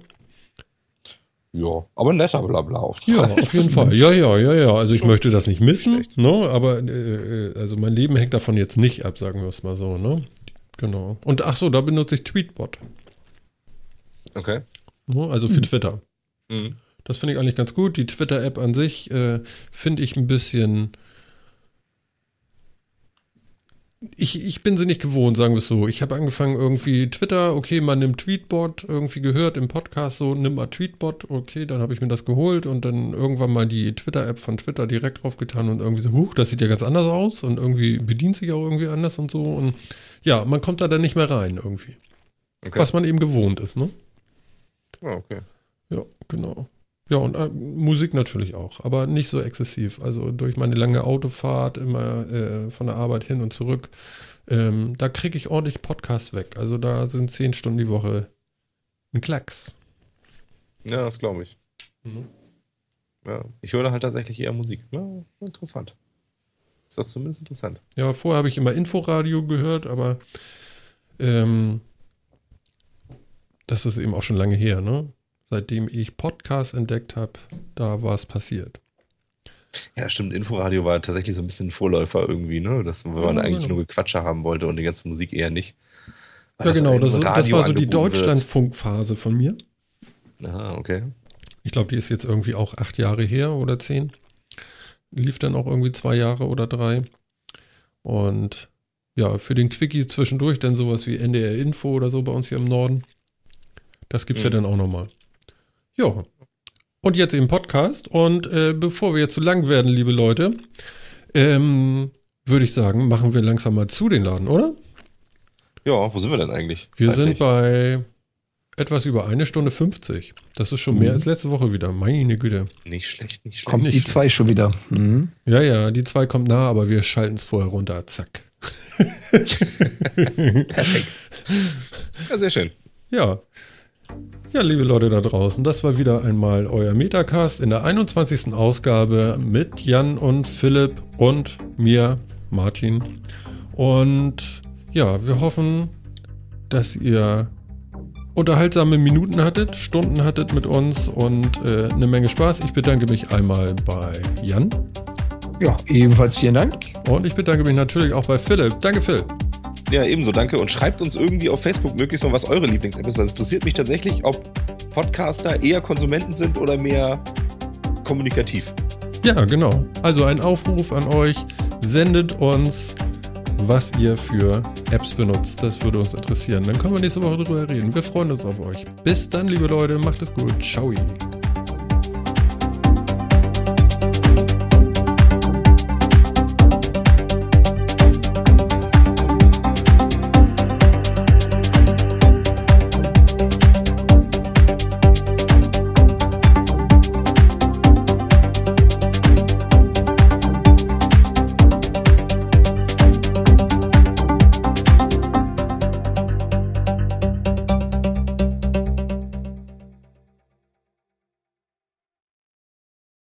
Ja, aber netter Blabla auf. Ja, auf jeden Fall. Ja, ja, ja, ja. Also ich möchte das nicht missen, ne? Aber äh, äh, also mein Leben hängt davon jetzt nicht ab, sagen wir es mal so, ne? Genau. Und ach so, da benutze ich Tweetbot. Okay. Ne? Also für Twitter. Mhm. Das finde ich eigentlich ganz gut. Die Twitter-App an sich äh, finde ich ein bisschen. Ich, ich bin sie nicht gewohnt, sagen wir es so. Ich habe angefangen irgendwie Twitter, okay, man nimmt Tweetbot, irgendwie gehört im Podcast so, nimm mal Tweetbot, okay, dann habe ich mir das geholt und dann irgendwann mal die Twitter-App von Twitter direkt draufgetan und irgendwie so, huch, das sieht ja ganz anders aus und irgendwie bedient sich auch irgendwie anders und so. Und ja, man kommt da dann nicht mehr rein irgendwie. Okay. Was man eben gewohnt ist, ne? Ah, okay. Ja, genau. Ja, und äh, Musik natürlich auch, aber nicht so exzessiv. Also durch meine lange Autofahrt immer äh, von der Arbeit hin und zurück, ähm, da kriege ich ordentlich Podcasts weg. Also da sind zehn Stunden die Woche ein Klacks. Ja, das glaube ich. Ja, ich höre halt tatsächlich eher Musik. Ja, interessant. Ist doch zumindest interessant. Ja, vorher habe ich immer Inforadio gehört, aber ähm, das ist eben auch schon lange her, ne? Seitdem ich Podcasts entdeckt habe, da war es passiert. Ja, stimmt. Inforadio war tatsächlich so ein bisschen ein Vorläufer irgendwie, ne? Das, wenn man Ja, eigentlich genau. nur Gequatsche haben wollte und die ganze Musik eher nicht. Ja, genau, das, das war so die. Deutschlandfunkphase von mir. Aha, okay. Ich glaube, die ist jetzt irgendwie auch acht Jahre her oder zehn. Lief dann auch irgendwie zwei Jahre oder drei. Und ja, für den Quickie zwischendurch dann sowas wie NDR Info oder so bei uns hier im Norden. Das gibt's ja Mhm. dann auch nochmal. Ja. Und jetzt eben Podcast. Und äh, bevor wir jetzt zu lang werden, liebe Leute, ähm, würde ich sagen, machen wir langsam mal zu den Laden, oder? Ja, wo sind wir denn eigentlich? Wir Zeitlich? sind bei etwas über eine Stunde 50. Das ist schon mehr Mhm. als letzte Woche wieder. Meine Güte. Nicht schlecht, nicht schlecht. Kommt die nicht. zwei schon wieder. Mhm. Ja, ja, die zwei kommt nah, aber wir schalten es vorher runter. Zack. [laughs] Perfekt. Ja, sehr schön. Ja. Ja, liebe Leute da draußen, das war wieder einmal euer Metacast in der 21. Ausgabe mit Jan und Philipp und mir, Martin. Und ja, wir hoffen, dass ihr unterhaltsame Minuten hattet, Stunden hattet mit uns und äh, eine Menge Spaß. Ich bedanke mich einmal bei Jan Ja, ebenfalls vielen Dank. und ich bedanke mich natürlich auch bei Philipp. Danke, Philipp. Ja, ebenso, danke. Und schreibt uns irgendwie auf Facebook möglichst mal, was eure Lieblings-App ist, weil es interessiert mich tatsächlich, ob Podcaster eher Konsumenten sind oder mehr kommunikativ. Ja, genau. Also ein Aufruf an euch. Sendet uns, was ihr für Apps benutzt. Das würde uns interessieren. Dann können wir nächste Woche drüber reden. Wir freuen uns auf euch. Bis dann, liebe Leute. Macht es gut. Ciao.